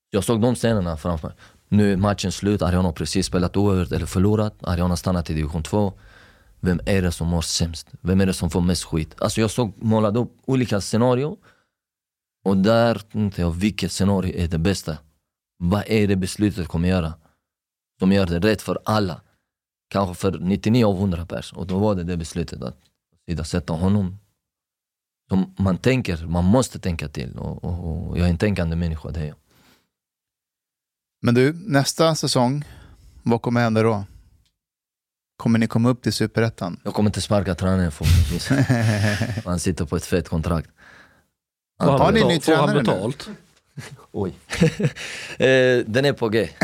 Jag såg de scenerna framför mig. Nu är matchen slut, Ariana har precis spelat oavgjort eller förlorat. Ariana har stannat i division 2. Vem är det som mår sämst? Vem är det som får mest skit? Alltså jag såg, målade upp olika scenarier. Och där tänkte jag, vilket scenario är det bästa? Vad är det beslutet kommer göra? Som gör det rätt för alla. Kanske för 99 av 100 pers. Och då var det det beslutet att sätta honom. Som man tänker, man måste tänka till. Och, och, och jag är en tänkande människa, det är jag. Men du, nästa säsong, vad kommer hända då? Kommer ni komma upp till superettan? Jag kommer inte sparka tränaren förhoppningsvis. *laughs* Han sitter på ett fett kontrakt. Han Har ni en ny får han tränare nu? betalt? Oj. *laughs* eh, den är på G. *laughs*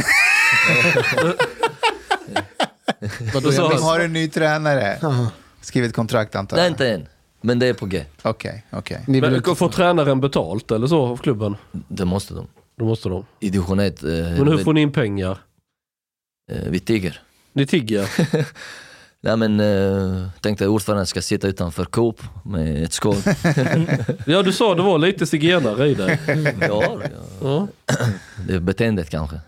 *laughs* Vadå, jag han? har en ny tränare. Skrivit kontrakt antar Nej, jag? inte än. Men det är på G. Okej, okej. Ni vill Men inte... får tränaren betalt eller så av klubben? Det måste de. Då måste de. I division 1. Eh, Men hur får ni in pengar? eh, vi tigger. Ni tigger? *laughs* Nej men, eh, tänkte ordföranden ska sitta utanför Coop med ett skål. *laughs* Ja du sa det var lite zigenare i det. ja, Ja. det är beteendet kanske.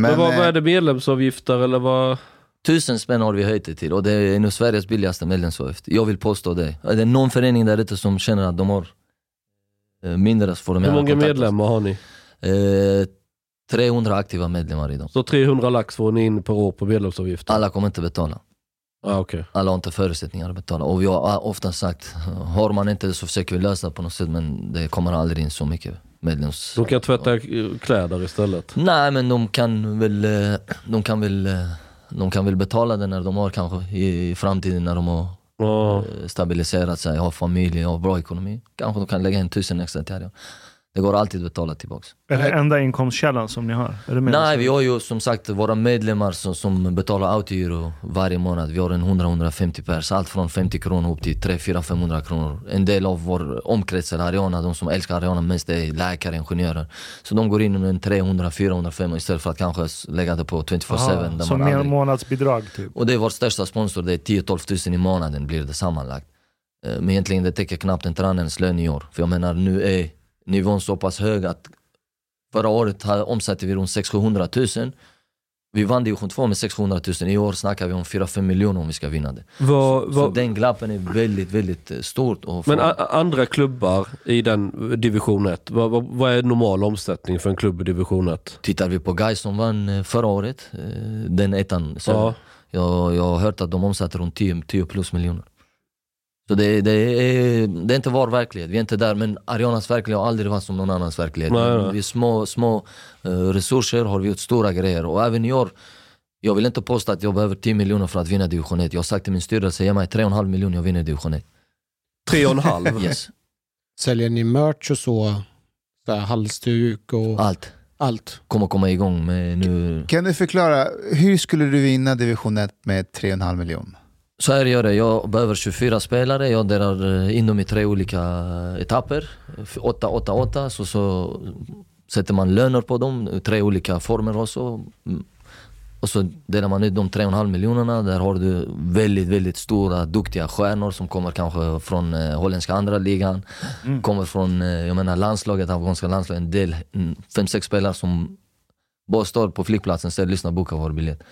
Men, Men, vad, vad eh, är det medlemsavgifter eller vad? Tusen spänn har vi höjt det till och det är av Sveriges billigaste medlemsavgift. Jag vill påstå det. Är det någon förening där ute som känner att de har eh, mindre så får de Hur många medlemmar har ni? Eh, 300 aktiva medlemmar idag. Så 300 lax får ni in per år på medlemsavgiften? Alla kommer inte betala. Ah, okay. Alla har inte förutsättningar att betala. Och vi har ofta sagt, har man inte det så försöker vi lösa det på något sätt men det kommer aldrig in så mycket medlems... De kan tvätta kläder istället? Nej men de kan väl, eh, de kan väl, eh, de kan väl betala det när de har kanske i framtiden när de har eh, stabiliserat sig, har familj och bra ekonomi. Kanske de kan lägga in tusen extra till det. Det går alltid att betala tillbaks. Är det enda inkomstkällan som ni har? Det Nej, vi har ju som sagt våra medlemmar som, som betalar autogiro varje månad. Vi har en 100-150 pers, allt från 50 kronor upp till 3 4 500 kronor. En del av vår omkrets, Ariana, de som älskar Ariana mest, är läkare, ingenjörer. Så de går in med en 300, 400, 500 istället för att kanske lägga det på 24-7. Aha, där Som aldrig- månadsbidrag typ? och det är vår största sponsor, det är 10-12 tusen i månaden blir det sammanlagt. Eh, Men egentligen det täcker knappt en tränarens lön i år. För jag menar nu är nivån så pass hög att förra året omsatte vi runt 600 000 Vi vann division 2 med 600 000, i år snackar vi om 4-5 miljoner om vi ska vinna det. Vad, Så vad, den glappen är väldigt, väldigt eh, stort. Men andra klubbar i den division 1, vad, vad, vad är normal omsättning för en klubb i division 1? Tittar vi på Gais som vann eh, förra året, eh, den ettan, så Ja. jag, jag har hört att de omsatte runt 10, 10 plus miljoner. Så det, det, är, det är inte vår verklighet, vi är inte där. Men Arianas verklighet har aldrig varit som någon annans verklighet. Nej, nej. Vi är små, små eh, resurser har vi gjort stora grejer. Och även i år, jag vill inte påstå att jag behöver 10 miljoner för att vinna division 1. Jag har sagt till min styrelse, ge mig 3,5 miljoner jag vinner division 1. Tre och en halv? *laughs* Yes, Säljer ni merch och så? så här, halsduk och allt. allt? Kommer komma igång med nu. Kan du förklara, hur skulle du vinna division 1 med 3,5 miljoner? Så här gör jag, jag behöver 24 spelare, jag delar eh, in dem i tre olika etapper. 8-8-8, så, så sätter man löner på dem, tre olika former också. Mm. Och så delar man ut de 3,5 miljonerna, där har du väldigt, väldigt stora, duktiga stjärnor som kommer kanske från eh, holländska andra ligan. Kommer från, eh, jag menar landslaget, afghanska landslaget, en del, mm, fem, sex spelare som bara står på flygplatsen, säger lyssna, boka vår biljett.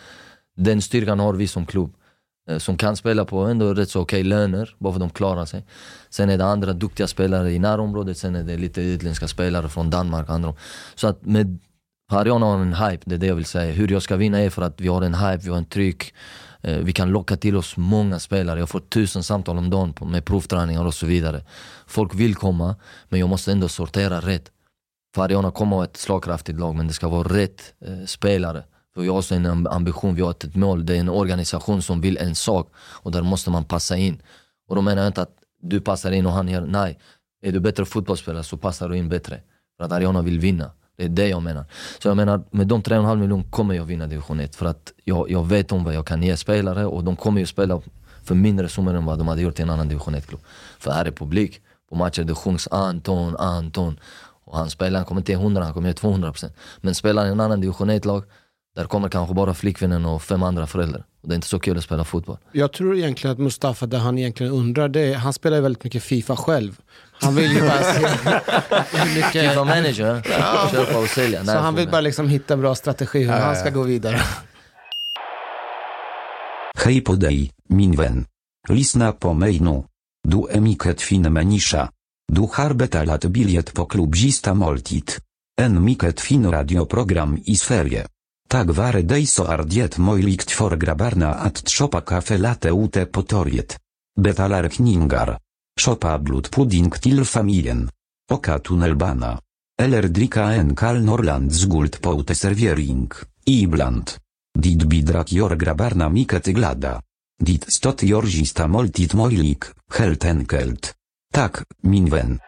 Den styrkan har vi som klubb Eh, som kan spela på ändå rätt så okej löner, bara för att de klarar sig. Sen är det andra duktiga spelare i närområdet, sen är det lite utländska spelare från Danmark och andra. Så att med Ariana har en hype, det är det jag vill säga. Hur jag ska vinna är för att vi har en hype, vi har en tryck. Eh, vi kan locka till oss många spelare. Jag får tusen samtal om dagen med provträningar och så vidare. Folk vill komma, men jag måste ändå sortera rätt. För Ariana kommer ha ett slagkraftigt lag, men det ska vara rätt eh, spelare. För vi har också en ambition, vi har ett mål. Det är en organisation som vill en sak och där måste man passa in. Och då menar jag inte att du passar in och han gör, nej. Är du bättre fotbollsspelare så passar du in bättre. För att Ariana vill vinna. Det är det jag menar. Så jag menar, med de 3,5 miljoner kommer jag vinna division 1. För att jag, jag vet om vad jag kan ge spelare och de kommer ju spela för mindre summor än vad de hade gjort i en annan division 1-klubb. För här är publik. På matcher det sjungs Anton, Anton. Och han spelar, han kommer inte ge 100, han kommer ge 200%. Men spelar i en annan division 1-lag, där kommer kanske bara flickvännen och fem andra föräldrar. Det är inte så kul att spela fotboll. Jag tror egentligen att Mustafa, det han egentligen undrar, det är, han spelar ju väldigt mycket FIFA själv. Han vill ju bara se *laughs* hur mycket... FIFA manager, Ja. köpa och sälja. Så han vill bara liksom hitta bra strategi hur Ja, han ska ja. gå vidare. *laughs* Hej på dig, min vän. Lyssna på mig nu. Du är mycket fin människa. Du har betalat biljett på klubbzista måltid. En mycket fin radioprogram i Sverige. Tak vare dig så är det möjligt för grabbarna att shoppa kaffe latte ute på torget. Betalar kningar. Shoppa blodpudding till familjen. Oka tunnelbana. Eller dricka en kall Norrlands guld på uteservering, ibland. Dit bidrag gör grabbarna mycket glada. Dit stot gör gista måltid möjlig, helt enkelt. Tak, min vän.